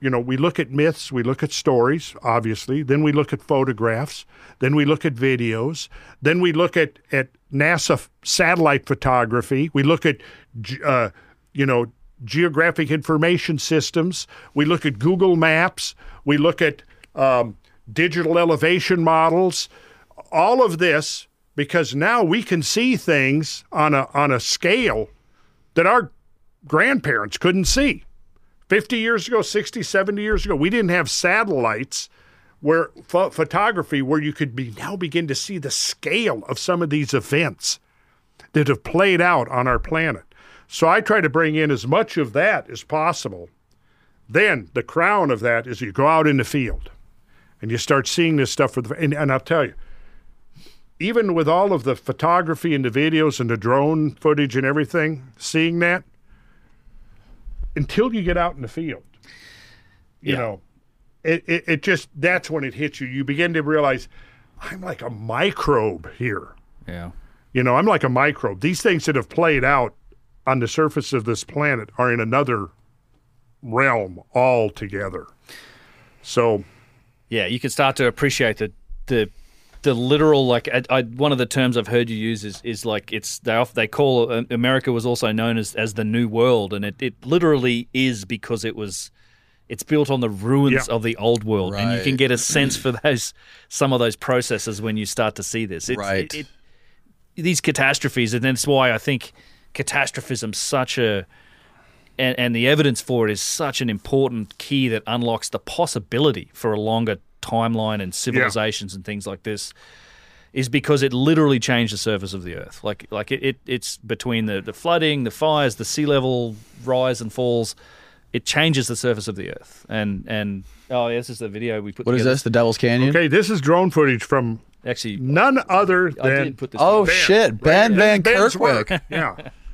you know, we look at myths, we look at stories, obviously, then we look at photographs, then we look at videos, then we look at, at NASA satellite photography, we look at, uh, you know, geographic information systems, we look at Google Maps, we look at um, digital elevation models, all of this because now we can see things on a on a scale that our grandparents couldn't see. 50 years ago, 60, 70 years ago, we didn't have satellites where pho- photography where you could be now begin to see the scale of some of these events that have played out on our planet. So I try to bring in as much of that as possible. Then the crown of that is you go out in the field and you start seeing this stuff for the and, and I'll tell you, even with all of the photography and the videos and the drone footage and everything, seeing that, until you get out in the field, you Yeah. know, it, it, it just, that's when it hits you. You begin to realize, I'm like a microbe here. Yeah. You know, I'm like a microbe. These things that have played out on the surface of this planet are in another realm altogether. So, Yeah, you can start to appreciate the the the literal like I, I, one of the terms I've heard you use is is like it's they off, they call uh, America was also known as as the New World, and it, it literally is because it was it's built on the ruins Yeah. of the old world, and you can get a sense for those some of those processes when you start to see this. It's, Right. It, it, these catastrophes, and that's why I think catastrophism such a and, and the evidence for it is such an important key that unlocks the possibility for a longer timeline and civilizations and things like this is because it literally changed the surface of the earth like like it, it it's between the, the flooding the fires the sea level rise and falls it changes the surface of the earth and and oh yeah, this is the video we put What is together. this? The Devil's Canyon? okay, this is drone footage from actually none other I than did put this Oh together. shit! Ben This Van is Ben's Kerkwyk. work. Yeah. (laughs)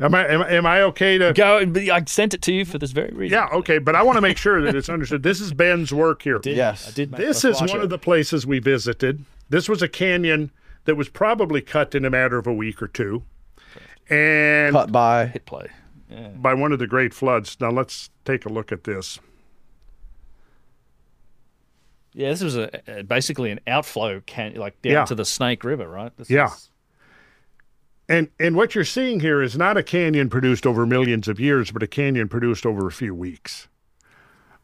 Am I, am, am I okay to? go I sent it to you for this very reason Yeah, okay, but I want to make sure that it's understood. This is Ben's work here. Did- Yes. I did This is one it. of the places we visited. This was a canyon that was probably cut in a matter of a week or two, and Cut by. hit play by one of the great floods. Now let's take a look at this. Yeah, this was a, a basically an outflow can like down Yeah. to the Snake River, right? This Yeah. is- And and what you're seeing here is not a canyon produced over millions of years, but a canyon produced over a few weeks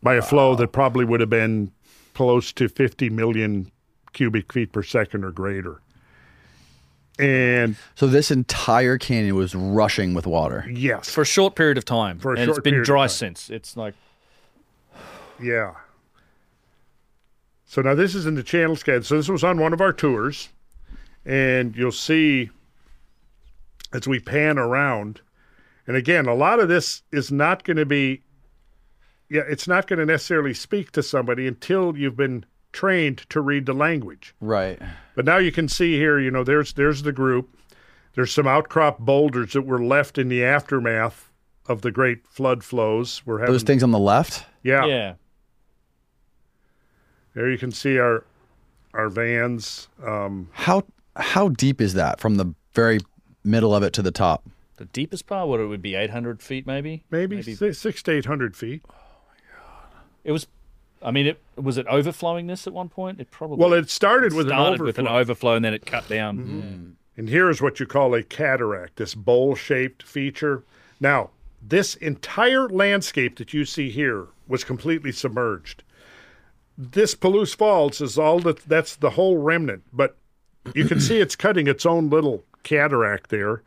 by a flow that probably would have been close to 50 million cubic feet per second or greater. And. So this entire canyon was rushing with water. yes, for a short period of time. For a and short it's been period dry since. It's like Yeah. So now this is in the channel scan. So this was on one of our tours, and you'll see as we pan around, and again, a lot of this is not going to be, yeah, it's not going to necessarily speak to somebody until you've been trained to read the language. Right. But now you can see here, you know, there's there's the group. There's some outcrop boulders that were left in the aftermath of the great flood flows. We're having, Those things on the left. yeah, yeah. There you can see our our vans. Um, How how deep is that from the very middle of it to the top? The deepest part, what it would be, eight hundred feet, maybe. maybe, Six, six to eight hundred feet. Oh, my God. It was. I mean, it was it overflowing this at one point. It probably Well, it started with an started overflow, with an overflow and then it cut down. Mm-hmm. and here's what you call a cataract, this bowl-shaped feature. Now, this entire landscape that you see here was completely submerged. This Palouse Falls is all that. That's the whole remnant, but you can see it's cutting its own little cataract there.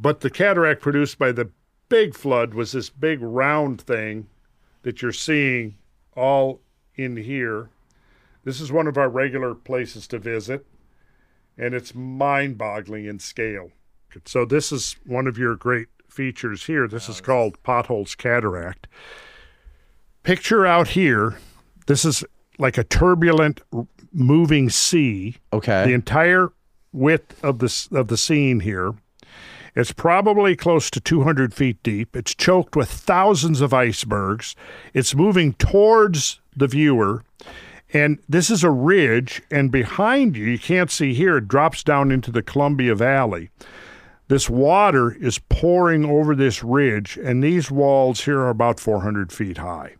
But the cataract produced by the big flood was this big round thing that you're seeing all in here. This is one of our regular places to visit, and it's mind boggling in scale. So, this is one of your great features here. This is called Potholes Cataract. Picture out here, this is like a turbulent, moving sea. Okay. The entire width of the of the scene here. It's probably close to 200 feet deep. It's choked with thousands of icebergs. It's moving towards the viewer. And this is a ridge, and behind you, you can't see here, it drops down into the Columbia Valley. This water is pouring over this ridge, and these walls here are about 400 feet high.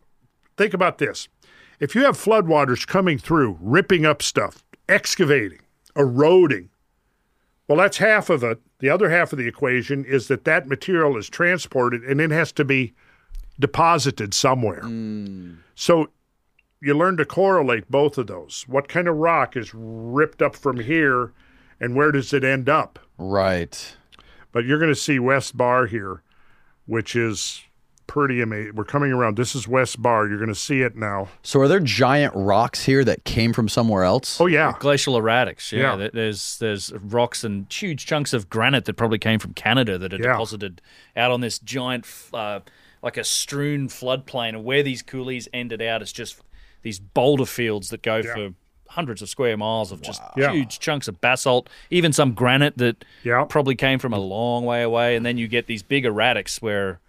Think about this. If you have floodwaters coming through, ripping up stuff, excavating, eroding, well, that's half of it. The other half of the equation is that that material is transported and it has to be deposited somewhere. Hmm. So you learn to correlate both of those. What kind of rock is ripped up from here and where does it end up? Right. But you're going to see West Bar here, which is pretty amazing. We're coming around. This is West Bar. You're going to see it now. So are there giant rocks here that came from somewhere else? Oh, yeah. Glacial erratics, yeah. Yeah. There's there's rocks and huge chunks of granite that probably came from Canada that are Yeah. deposited out on this giant, uh, like a strewn floodplain. And where these coulees ended out, it's just these boulder fields that go Yeah. for hundreds of square miles of just Yeah. huge chunks of basalt, even some granite that Yeah. probably came from a long way away. And then you get these big erratics where,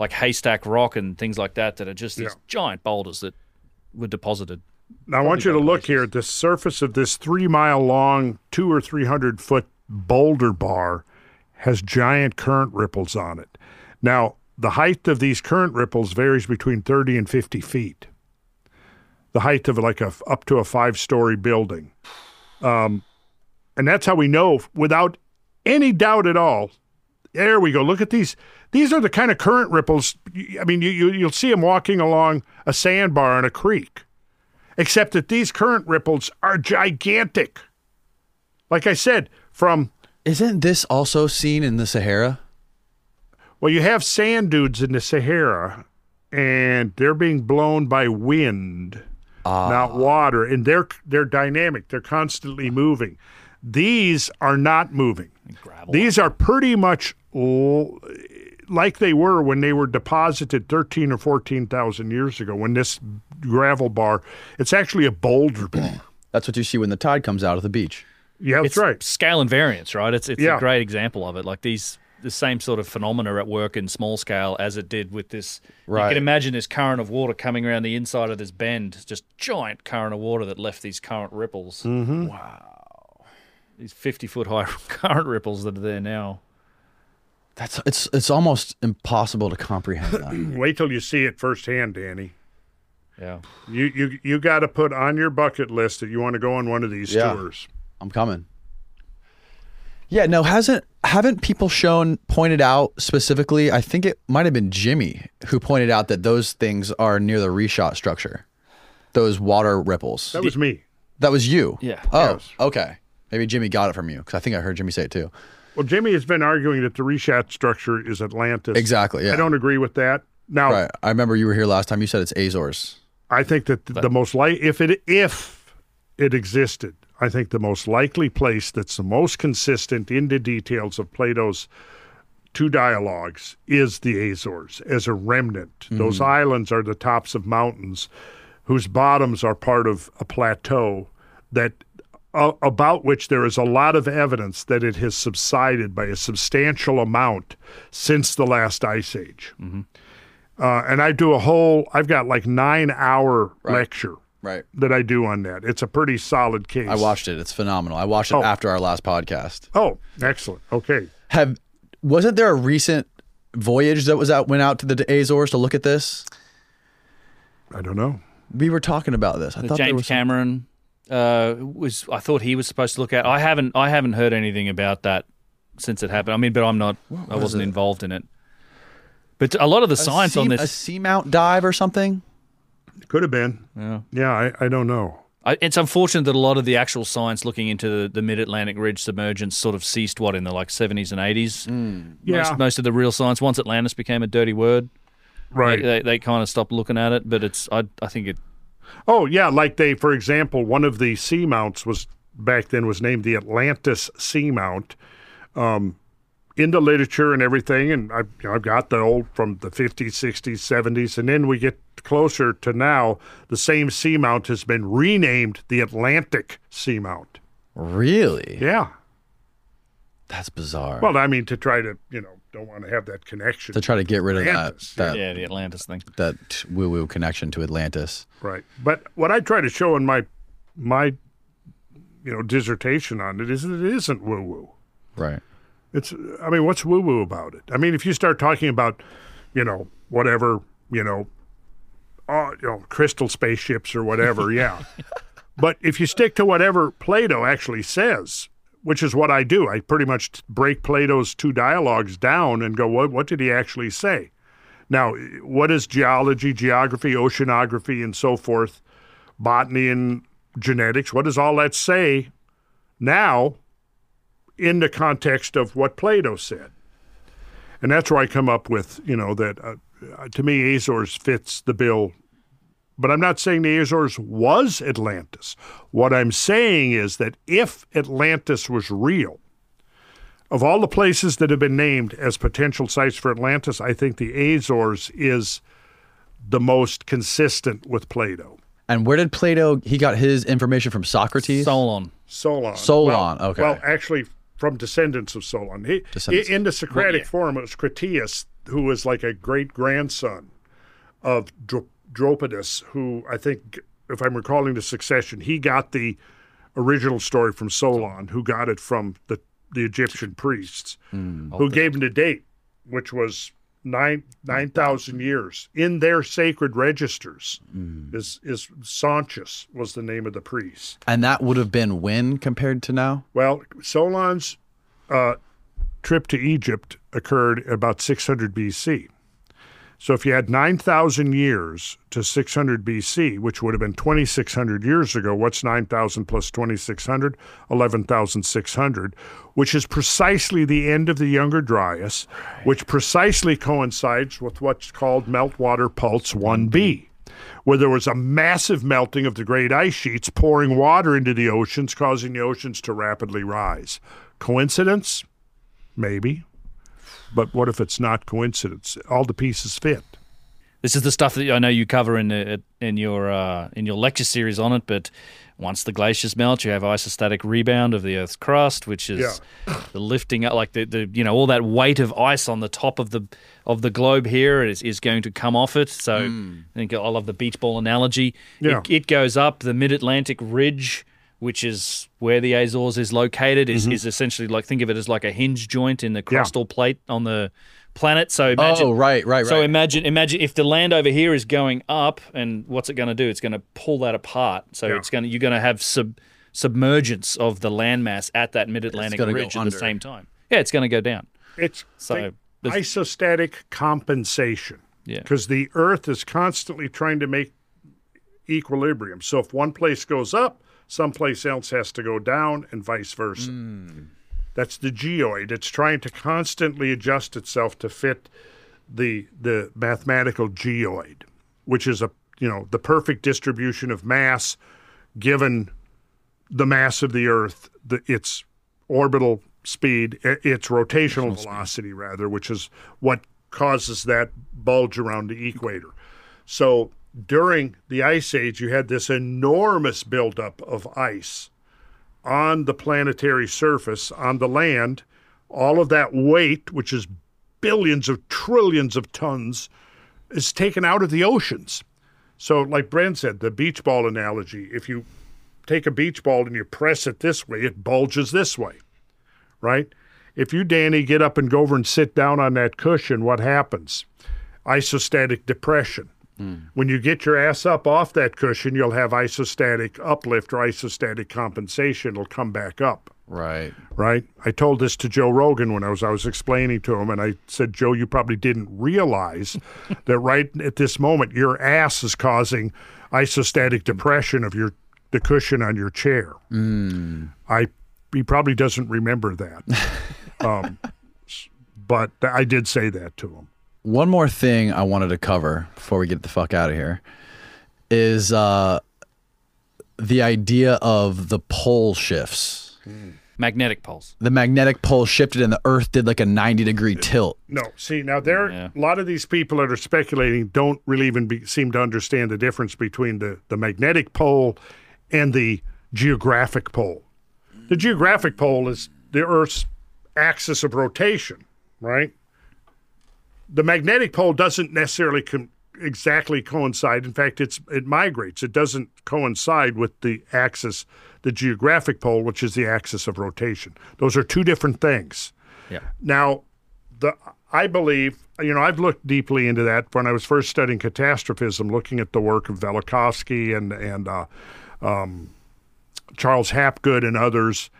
like haystack rock and things like that, that are just these Yeah. giant boulders that were deposited. Now, I want you to look here at the surface of this three mile long, two or three hundred foot boulder bar has giant current ripples on it. Now, the height of these current ripples varies between 30 and 50 feet. The height of like a up to a five story building. Um, and that's how we know without any doubt at all. There we go. Look at these. These are the kind of current ripples. I mean, you, you, you'll see them walking along a sandbar in a creek except that these current ripples are gigantic. Like I said, from Isn't this also seen in the Sahara? well, you have sand dunes in the Sahara, and they're being blown by wind, ah. not water, and they're they're dynamic. They're constantly moving. These are not moving. These are pretty much l- like they were when they were deposited 13 or 14,000 years ago when this gravel bar, it's actually a boulder bar. (clears throat) That's what you see when the tide comes out of the beach. Yeah, that's it's right. Scale and variance, right? It's it's Yeah. a great example of it. Like these, the same sort of phenomena at work in small scale as it did with this. Right. You Right. can imagine this current of water coming around the inside of this bend, just giant current of water that left these current ripples. Mm-hmm. Wow. These fifty foot high (laughs) current ripples that are there now. That's it's it's almost impossible to comprehend that. (clears throat) Wait till you see it firsthand, Danny. Yeah. You you you got to put on your bucket list that you want to go on one of these Yeah. tours. I'm coming. Yeah, no, hasn't haven't people shown pointed out specifically? I think it might have been Jimmy who pointed out that those things are near the Richat structure. Those water ripples. That was me. That was you. Yeah. Oh, Yes. okay. Maybe Jimmy got it from you because I think I heard Jimmy say it too. Well, Jimmy has been arguing that the Richat structure is Atlantis. Exactly. Yeah. I don't agree with that. Now, Right. I remember you were here last time. You said it's Azores. I think that the, the most like if it if it existed, I think the most likely place that's the most consistent in the details of Plato's two dialogues is the Azores as a remnant. Mm-hmm. Those islands are the tops of mountains whose bottoms are part of a plateau that uh, about which there is a lot of evidence that it has subsided by a substantial amount since the last ice age. Uh, and I do a whole, I've got like nine hour lecture Right. that I do on that. It's a pretty solid case. I watched it. It's phenomenal. I watched it Oh. after our last podcast. Oh, excellent. Okay. Have wasn't there a recent voyage that was out went out to the Azores to look at this? I don't know. We were talking about this. I The thought there James was some- Cameron uh, was. I thought he was supposed to look at. I haven't. I haven't heard anything about that since it happened. I mean, but I'm not. I was wasn't it? involved in it. But a lot of the a science on this. a seamount dive or something. Could have been. Yeah. Yeah, I, I don't know. I, it's unfortunate that a lot of the actual science looking into the, the Mid Atlantic Ridge submergence sort of ceased. What in the like 70s and 80s. Yeah. Most, most of the real science once Atlantis became a dirty word, Right. they, they, they kind of stopped looking at it. But it's I I think it Oh yeah, like they, for example, one of the seamounts was back then was named the Atlantis Seamount. Um, in the literature and everything, and I've, you know, I've got the old from the 50s, 60s, 70s, and then we get closer to now. The same seamount has been renamed the Atlantic Seamount. Really? Yeah. That's bizarre. Well, I mean, to try to, you know, don't want to have that connection. to try to get rid of that that Yeah, the Atlantis thing. that woo woo connection to Atlantis. Right. But what I try to show in my my you know dissertation on it is that it isn't woo woo. Right. It's I mean, what's woo woo about it? I mean, if you start talking about, you know, whatever, you know, uh, you know, crystal spaceships or whatever, yeah. (laughs) but if you stick to whatever Plato actually says, which is what I do, I pretty much break Plato's two dialogues down and go, what what did he actually say? Now, what is geology, geography, oceanography, and so forth, botany and genetics? What does all that say now in the context of what Plato said? And that's where I come up with, you know, that uh, uh, to me, Azores fits the bill. But I'm not saying the Azores was Atlantis. What I'm saying is that if Atlantis was real, of all the places that have been named as potential sites for Atlantis, I think the Azores is the most consistent with Plato. And where did Plato? He got his information from Socrates. Solon. Solon. Solon, Well- okay. Well, actually, from descendants of Solon. He, Descendants. in the Socratic form, it was Critias, who was like a great grandson of Dro- Dropides, who I think, if I'm recalling the succession, he got the original story from Solon, who got it from the, the Egyptian priests, who gave him the date, which was nine nine thousand years in their sacred registers. Is is Sonchis was the name of the priest. and that would have been when compared to now. Well, Solon's uh, trip to Egypt occurred about 600 BC. So if you had 9,000 years to 600 BC, which would have been 2,600 years ago, what's 9,000 plus 2,600? 11,600, which is precisely the end of the Younger Dryas, which precisely coincides with what's called meltwater pulse 1b where there was a massive melting of the great ice sheets, pouring water into the oceans, causing the oceans to rapidly rise. Coincidence? Maybe. But what if it's not coincidence? All the pieces fit. This is the stuff that I know you cover in the, in your uh, in your lecture series on it. But once the glaciers melt, you have isostatic rebound of the Earth's crust, which is the lifting up, like the, the you know all that weight of ice on the top of the of the globe here is, is going to come off it. So I think I love the beach ball analogy. Yeah. It, it goes up the Mid Atlantic Ridge. Which is where the Azores is located, is, is essentially like think of it as like a hinge joint in the crustal plate on the planet. So imagine, oh, right, right, right. so imagine, imagine if the land over here is going up, and what's it going to do? It's going to pull that apart. So Yeah. it's going to you're going to have sub submergence of the landmass at that mid Atlantic ridge at under. the same time. Yeah, it's going to go down. It's So, think isostatic compensation. Yeah. Because the Earth is constantly trying to make equilibrium. So if one place goes up, someplace else has to go down, and vice versa. Hmm. That's the geoid. It's trying to constantly adjust itself to fit the the mathematical geoid, which is a you know the perfect distribution of mass given the mass of the Earth, the, its orbital speed, its rotational velocity, rather, which is what causes that bulge around the equator. So during the Ice Age, you had this enormous buildup of ice on the planetary surface, on the land. All of that weight, which is billions of trillions of tons, is taken out of the oceans. So, like Brent said, the beach ball analogy if you take a beach ball and you press it this way, it bulges this way, right? If you, Danny, get up and go over and sit down on that cushion, what happens? Isostatic depression. When you get your ass up off that cushion, you'll have isostatic uplift or isostatic compensation. It'll come back up right. right? I told this to Joe Rogan when I was I was explaining to him, and I said, Joe, you probably didn't realize (laughs) that right at this moment your ass is causing isostatic depression of your the cushion on your chair. I he probably doesn't remember that, (laughs) um, but I did say that to him. One more thing I wanted to cover before we get the fuck out of here is uh, the idea of the pole shifts. Magnetic poles. The magnetic pole shifted and the Earth did like a 90 degree tilt. No, see now there Yeah. a lot of these people that are speculating don't really even be, seem to understand the difference between the the magnetic pole and the geographic pole. The geographic pole is the Earth's axis of rotation, right? The magnetic pole doesn't necessarily com- exactly coincide. In fact, it's it migrates. It doesn't coincide with the axis, the geographic pole, which is the axis of rotation. Those are two different things. Yeah. Now, the I believe you know I've looked deeply into that when I was first studying catastrophism, looking at the work of Velikovsky and and uh, um, Charles Hapgood and others.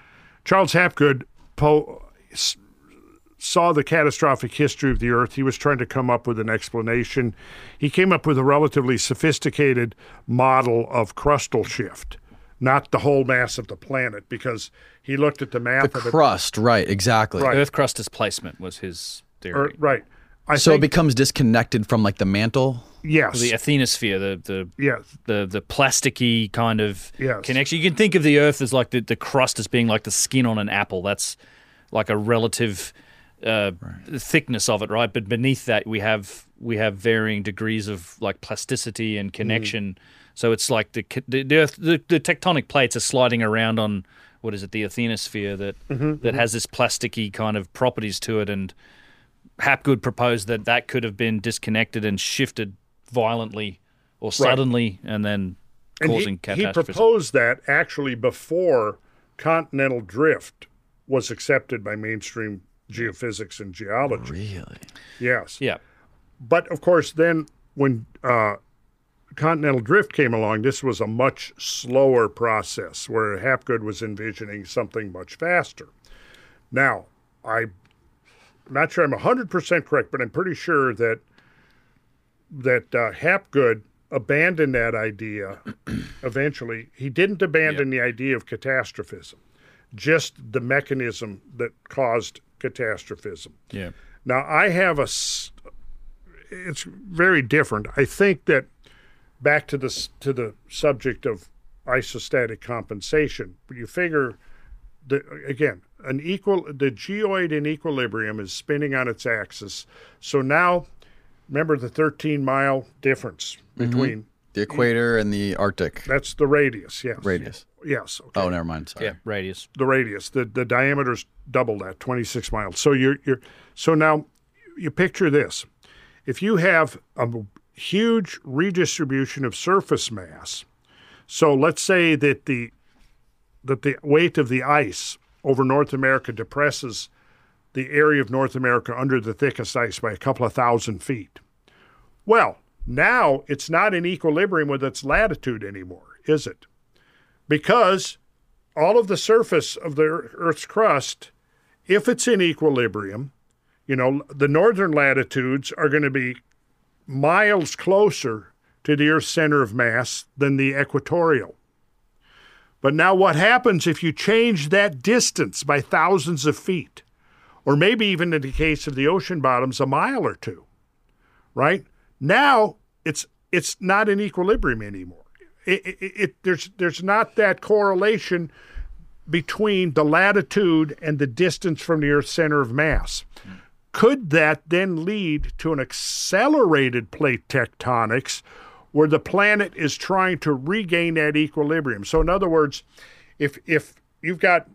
Charles Hapgood po- saw the catastrophic history of the Earth. He was trying to come up with an explanation. He came up with a relatively sophisticated model of crustal shift, not the whole mass of the planet, because he looked at the math The of it. crust, right, exactly. Right. Earth crust displacement was his theory. Or- right. I So it becomes disconnected from like the mantle. yes. the Asthenosphere, the the yes. the the plasticky kind of Yes. connection. You can think of the Earth as like the, the crust as being like the skin on an apple. That's like a relative uh, thickness of it, right? But beneath that, we have we have varying degrees of like plasticity and mm-hmm. connection. So it's like the the, the, Earth, the the tectonic plates are sliding around on what is it, the Asthenosphere that mm-hmm, that mm-hmm. has this plasticky kind of properties to it, and Hapgood proposed that that could have been disconnected and shifted violently or suddenly, and then And causing he, he proposed that actually before continental drift was accepted by mainstream geophysics and geology. Really? Yes. yeah, But of course, then when uh, continental drift came along, this was a much slower process where Hapgood was envisioning something much faster. Now, I'm not sure I'm 100% correct, but I'm pretty sure that that uh, Hapgood abandoned that idea eventually. He didn't abandon the idea of catastrophism, just the mechanism that caused catastrophism. yeah, Now, I have a. It's very different. I think that back to this to the subject of isostatic compensation. You figure the again an equal the geoid in equilibrium is spinning on its axis. So now, remember the 13 mile difference mm-hmm. between The equator and the Arctic that's the radius. Yes. radius. Yes. Okay Oh, never mind. Sorry. yeah, radius. the radius. The the diameter's double that, 26 miles. So you're you're so now you picture this. If you have a huge redistribution of surface mass, so let's say that the that the weight of the ice over North America depresses the area of North America under the thickest ice by a couple of thousand feet. Well, now it's not in equilibrium with its latitude anymore, is it? Because all of the surface of the Earth's crust, if it's in equilibrium, you know, the northern latitudes are going to be miles closer to the Earth's center of mass than the equatorial. But now, what happens if you change that distance by thousands of feet, or maybe even in the case of the ocean bottoms, a mile or two? Right now, it's it's not in equilibrium anymore. It, it, it, there's there's not that correlation between the latitude and the distance from the Earth's center of mass. Could that then lead to an accelerated plate tectonics where the planet is trying to regain that equilibrium? So, in other words, if if you've got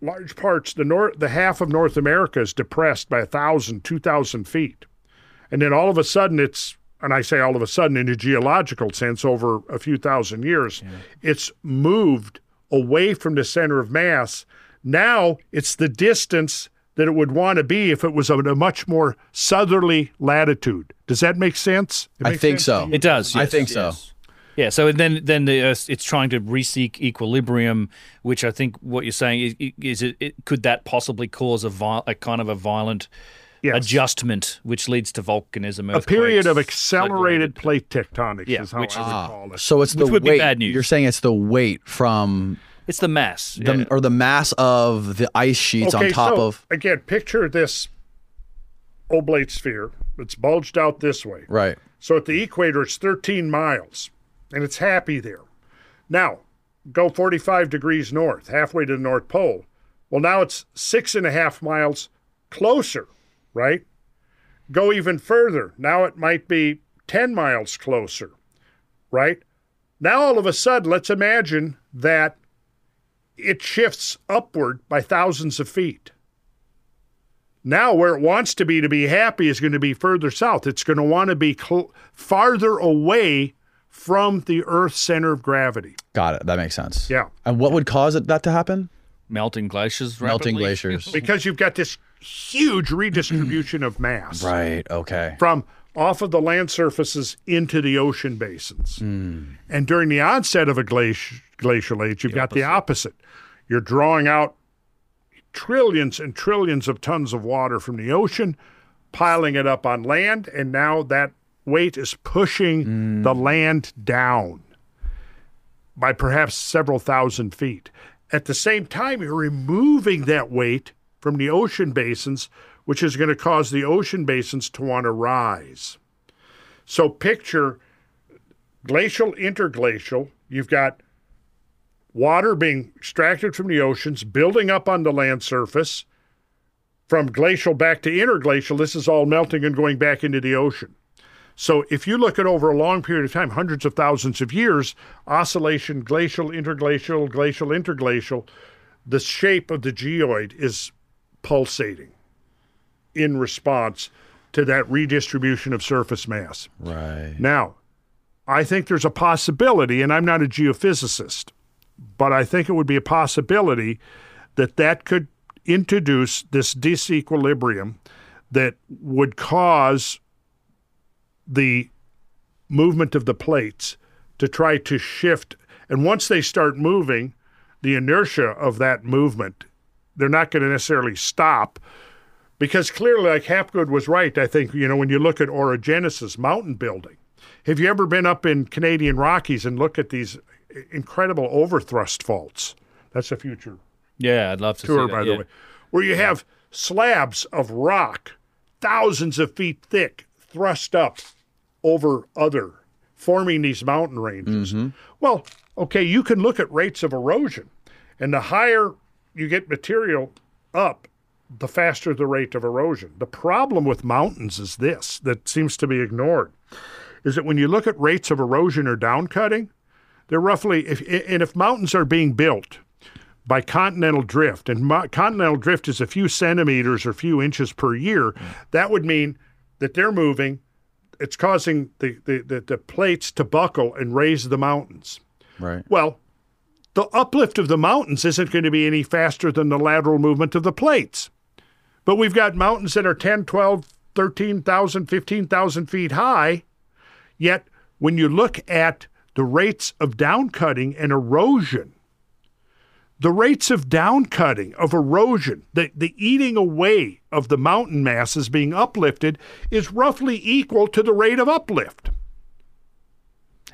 large parts, the north, the half of North America is depressed by a thousand, two thousand feet, and then all of a sudden it's and I say all of a sudden in a geological sense over a few thousand years, it's moved away from the center of mass. Now it's the distance that it would want to be if it was at a much more southerly latitude. Does that make sense? I think sense so. It does. I yes, think so. Yeah. So then, then the Earth, it's trying to reseek equilibrium, which I think what you're saying is, is it, it could that possibly cause a, viol, a kind of a violent Yes. adjustment, which leads to volcanism. A period of accelerated plate tectonics Yeah, is how which I is- would Ah, call it. so it's the Which would be weight. bad news. You're saying it's the weight from It's the mass. the yeah. or the mass of the ice sheets on top so of again, picture this oblate sphere. It's bulged out this way. right. So at the equator, it's 13 miles. and it's happy there. Now, go 45 degrees north, halfway to the North Pole. Well, now it's six and a half miles closer, right? Go even further. Now it might be 10 miles closer, right? Now, all of a sudden, let's imagine that it shifts upward by thousands of feet. Now, where it wants to be to be happy is going to be further south. It's going to want to be cl- farther away from the Earth's center of gravity. Got it. That makes sense. Yeah. And what would cause it, that to happen? Melting glaciers. Melting rapidly. glaciers. Because you've got this huge redistribution of mass Right. Okay. from off of the land surfaces into the ocean basins. Hmm. And during the onset of a glaci- glacial age, you've got the opposite. You're drawing out trillions and trillions of tons of water from the ocean, piling it up on land, and now that weight is pushing hmm. the land down by perhaps several thousand feet. At the same time, you're removing that weight from the ocean basins, which is going to cause the ocean basins to want to rise. So picture glacial, interglacial. You've got water being extracted from the oceans, building up on the land surface. From glacial back to interglacial, this is all melting and going back into the ocean. So if you look at over a long period of time, hundreds of thousands of years, oscillation, glacial, interglacial, glacial, interglacial, the shape of the geoid is pulsating in response to that redistribution of surface mass. Right. Now, I think there's a possibility, and I'm not a geophysicist, but I think it would be a possibility that that could introduce this disequilibrium that would cause the movement of the plates to try to shift. And once they start moving, the inertia of that movement, they're not going to necessarily stop because clearly, like Hapgood was right, I think, you know, when you look at orogenesis, mountain building, have you ever been up in Canadian Rockies and look at these incredible overthrust faults? That's a future Yeah, I'd love to tour, that. by yeah. the way, where you have slabs of rock, thousands of feet thick, thrust up over other, forming these mountain ranges. Mm-hmm. Well, okay, you can look at rates of erosion, and the higher you get material up, the faster the rate of erosion. The problem with mountains is this that seems to be ignored is that when you look at rates of erosion or downcutting, they're roughly, if, and if mountains are being built by continental drift, and mo- continental drift is a few centimeters or few inches per year, that would mean that they're moving, it's causing the, the, the, the plates to buckle and raise the mountains. Right. Well, the uplift of the mountains isn't going to be any faster than the lateral movement of the plates. But we've got mountains that are 10, 12, 13,000, 15,000 feet high. Yet when you look at the rates of downcutting and erosion, the rates of downcutting, of erosion, the, the eating away of the mountain masses being uplifted is roughly equal to the rate of uplift.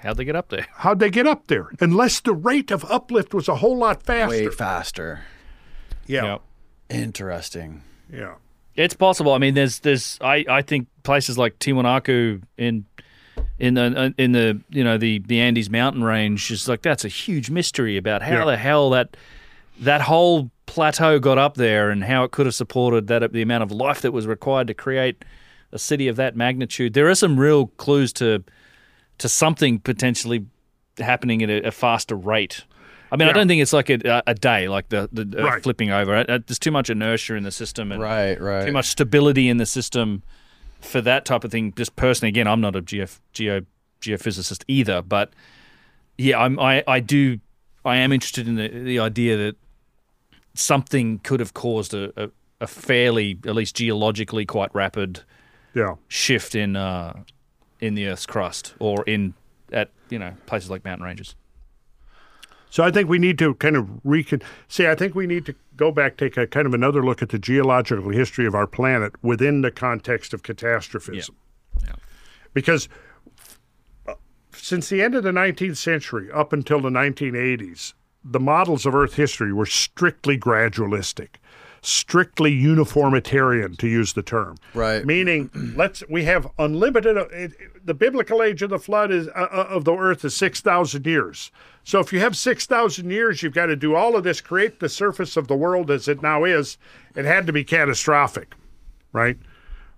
How'd they get up there? How'd they get up there? Unless the rate of uplift was a whole lot faster. Way faster. yeah. Yep. Interesting. Yeah. It's possible. I mean, there's there's I, I think places like Tiwanaku in in the in the you know the the Andes mountain range is like that's a huge mystery about how Yeah. the hell that that whole plateau got up there and how it could have supported that the amount of life that was required to create a city of that magnitude. There are some real clues to to something potentially happening at a, a faster rate. I mean, I don't think it's like a, a day, like the, the Earth Right. flipping over. Uh, There's too much inertia in the system, and Right, right. too much stability in the system for that type of thing. Just personally, again, I'm not a geof- geo geophysicist either, but yeah, I'm, I I do I am interested in the the idea that something could have caused a, a, a fairly, at least geologically, quite rapid Yeah. shift in uh, in the Earth's crust or in at you know places like mountain ranges. So I think we need to kind of recon. See, I think we need to go back, take a kind of another look at the geological history of our planet within the context of catastrophism. Yeah. Because uh, since the end of the 19th century up until the 1980s, the models of Earth history were strictly gradualistic. Strictly uniformitarian, to use the term. Right. Meaning, (clears throat) let's we have unlimited. Uh, it, the biblical age of the flood is uh, uh, of the earth is six thousand years. So if you have six thousand years, you've got to do all of this, create the surface of the world as it now is. It had to be catastrophic, right?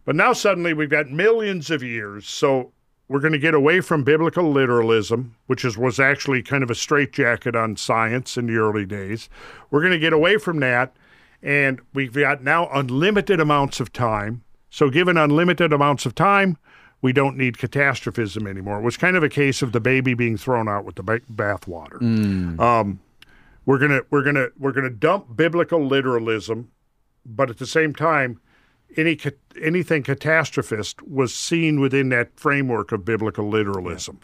But now suddenly we've got millions of years. So we're going to get away from biblical literalism, which is, was actually kind of a straitjacket on science in the early days. We're going to get away from that, and we've got now unlimited amounts of time. So, given unlimited amounts of time, we don't need catastrophism anymore. It was kind of a case of the baby being thrown out with the ba- bathwater. Um, we're gonna we're gonna we're gonna dump biblical literalism, but at the same time, any anything catastrophist was seen within that framework of biblical literalism.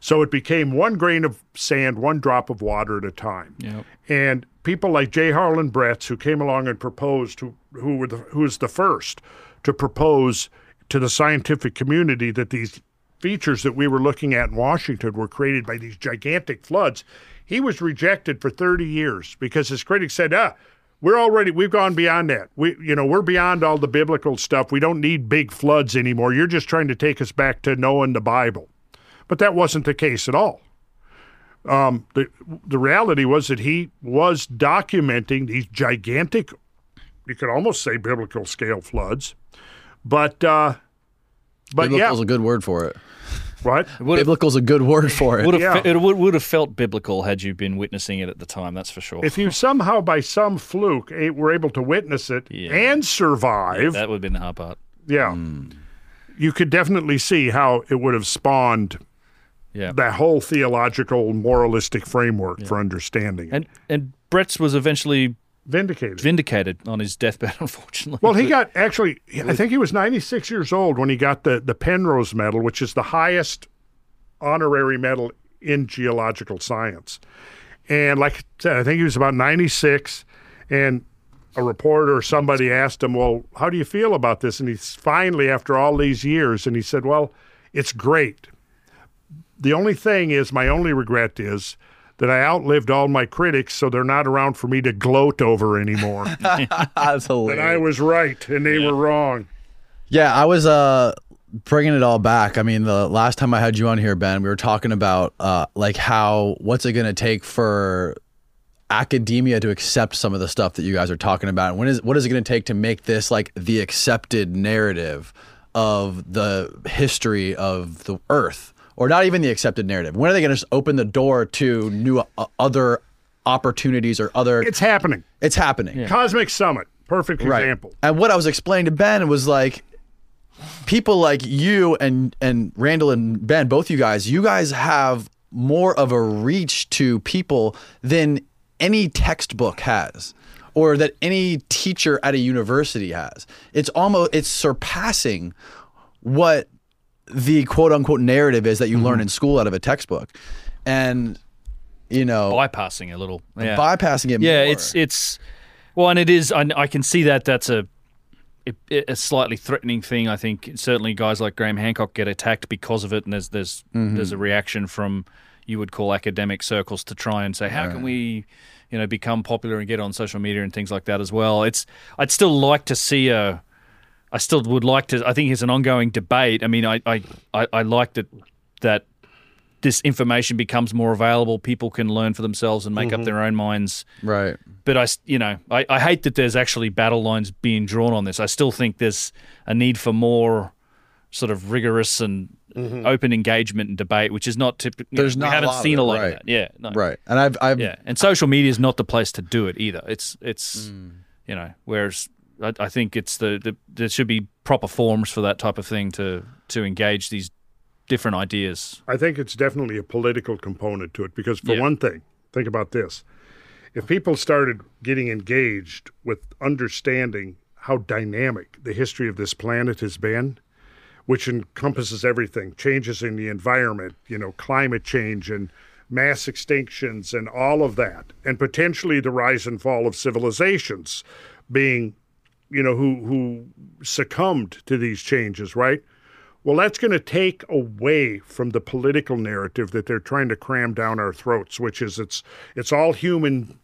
So it became one grain of sand, one drop of water at a time. Yep. And people like J. Harlan Bretz, who came along and proposed, who who were the, who was the first to propose to the scientific community that these features that we were looking at in Washington were created by these gigantic floods. He was rejected for 30 years because his critics said, ah, we're already we've gone beyond that. We you know, we're beyond all the biblical stuff. We don't need big floods anymore. You're just trying to take us back to knowing the Bible. But that wasn't the case at all. Um, the the reality was that he was documenting these gigantic, you could almost say biblical scale floods, but uh, but Biblical's yeah, a good word for it. What? Would have, Biblical's a good word for it. would have, Yeah. it would, would have felt biblical had you been witnessing it at the time. That's for sure. If you (laughs) somehow by some fluke were able to witness it Yeah. and survive, that would have been the hard part. yeah, you could definitely see how it would have spawned Yeah. that whole theological moralistic framework for understanding it. And and Bretz was eventually Vindicated. vindicated on his deathbed, (laughs) unfortunately. Well, he got actually, I think he was 96 years old when he got the, the Penrose Medal, which is the highest honorary medal in geological science. And like I said, I think he was about 96. And a reporter or somebody asked him, Well, how do you feel about this? And he's finally, after all these years, and he said, Well, it's great. The only thing is, my only regret is that I outlived all my critics, so they're not around for me to gloat over anymore. (laughs) That's hilarious. And I was right and they were wrong. Yeah, I was uh bringing it all back. I mean, the last time I had you on here, Ben, we were talking about uh like how what's it going to take for academia to accept some of the stuff that you guys are talking about. And when is what is it going to take to make this like the accepted narrative of the history of the earth or not even the accepted narrative? When are they going to just open the door to new uh, other opportunities or other It's happening. it's happening. Cosmic Summit, perfect example. And what I was explaining to Ben was like people like you and and Randall and Ben, both you guys, you guys have more of a reach to people than any textbook has or that any teacher at a university has. It's almost it's surpassing what the quote unquote narrative is that you learn in school out of a textbook. And you know, bypassing a little. Yeah. bypassing it yeah, more. it's it's well, and it is. I, I can see that that's a a- a slightly threatening thing. I think certainly guys like Graham Hancock get attacked because of it, and there's there's Mm-hmm. there's a reaction from you would call academic circles to try and say how can we you know become popular and get on social media and things like that as well. It's I'd still like to see a. I still would like to. I think it's an ongoing debate. I mean, I I, I, I like that that this information becomes more available. People can learn for themselves and make up mm-hmm. their own minds right. but I, you know, I, I hate that there's actually battle lines being drawn on this. I still think there's a need for more sort of rigorous and mm-hmm. open engagement and debate, which is not typical. There's we not a haven't lot of seen it, a lot right. of that. Yeah, no. Right. And I've I've Yeah, and social media is not the place to do it either. It's it's mm. you know, whereas I, I think it's the, the there should be proper forms for that type of thing to to engage these different ideas. I think it's definitely a political component to it because, for Yeah. one thing, think about this. If people started getting engaged with understanding how dynamic the history of this planet has been, which encompasses everything changes in the environment, you know, climate change and mass extinctions and all of that, and potentially the rise and fall of civilizations being, you know, who, who succumbed to these changes, right? Well, that's going to take away from the political narrative that they're trying to cram down our throats, which is it's it's all human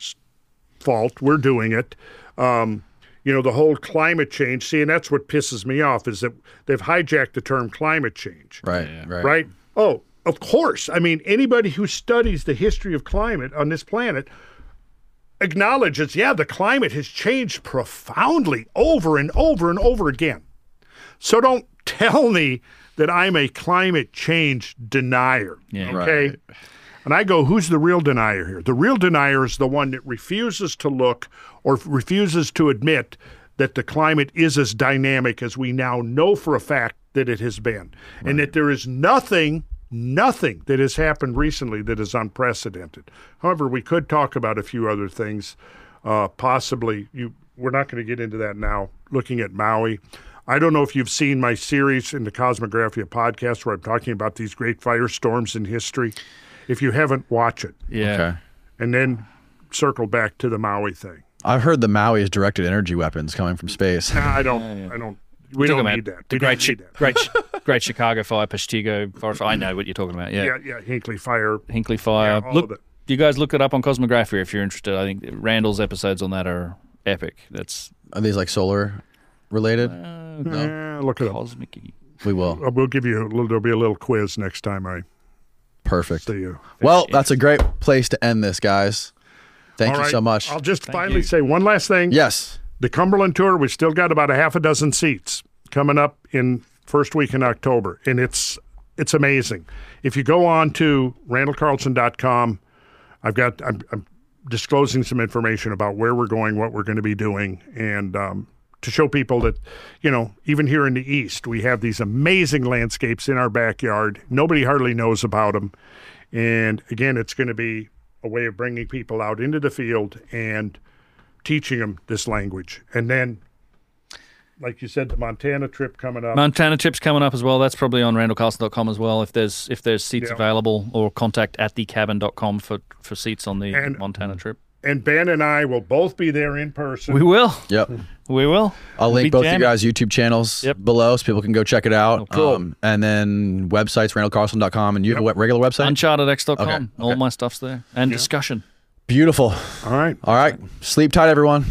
fault. We're doing it. Um, you know, the whole climate change. See, and that's what pisses me off is that they've hijacked the term climate change. Right. Right. Right? Oh, of course. I mean, anybody who studies the history of climate on this planet acknowledges, yeah, the climate has changed profoundly over and over and over again. So don't (laughs) tell me that I'm a climate change denier. Yeah. okay. Right. And I go, who's the real denier here? The real denier is the one that refuses to look or refuses to admit that the climate is as dynamic as we now know for a fact that it has been. And that there is nothing, nothing that has happened recently that is unprecedented. However, we could talk about a few other things. Uh, possibly, you. We're not going to get into that now. Looking at Maui, I don't know if you've seen my series in the Kosmographia podcast where I'm talking about these great firestorms in history. If you haven't, watch it, Yeah. Okay. and then circle back to the Maui thing. I've heard the Maui is directed energy weapons coming from space. Nah, I don't. I don't. We Talking don't about need that. The we great, don't need Chi- that. great, (laughs) great Chicago fire, Peshtigo fire. I know what you're talking about. Yeah, Yeah, yeah. Hinckley Fire. Hinckley fire. Yeah, all Look, of it. you guys look it up on Kosmographia if you're interested. I think Randall's episodes on that are epic. That's Are these like solar related? Eh, look it up. cosmic. We will. Uh, We'll give you a little. There'll be a little quiz next time I Perfect. see you. Well, that's a great place to end this, guys. Thank All you right, so much. I'll just Thank finally you. say one last thing. yes. The Cumberland tour. We've still got about a half a dozen seats coming up in first week in October, and it's it's amazing. If you go on to randallcarlson.com, I've got I'm, I'm disclosing some information about where we're going, what we're going to be doing, and um, to show people that you know even here in the east we have these amazing landscapes in our backyard. Nobody hardly knows about them, and again, it's going to be a way of bringing people out into the field and teaching them this language, and then. Like you said, the Montana trip coming up. Montana trips coming up as well. That's probably on randallcarlson.com as well. If there's if there's seats Yeah. available, or contact at thecabin.com for for seats on the And- Montana trip. and Ben and I will both be there in person. We will. Yep. We will. I'll We'll link be both you guys' YouTube channels Yep. below so people can go check it out. Oh, cool. Um, and then websites, randallcarlson.com. And you have a regular website? Unchartedx.com. Okay, All okay. my stuff's there. And discussion. Beautiful. All right. All right. Sleep tight, everyone.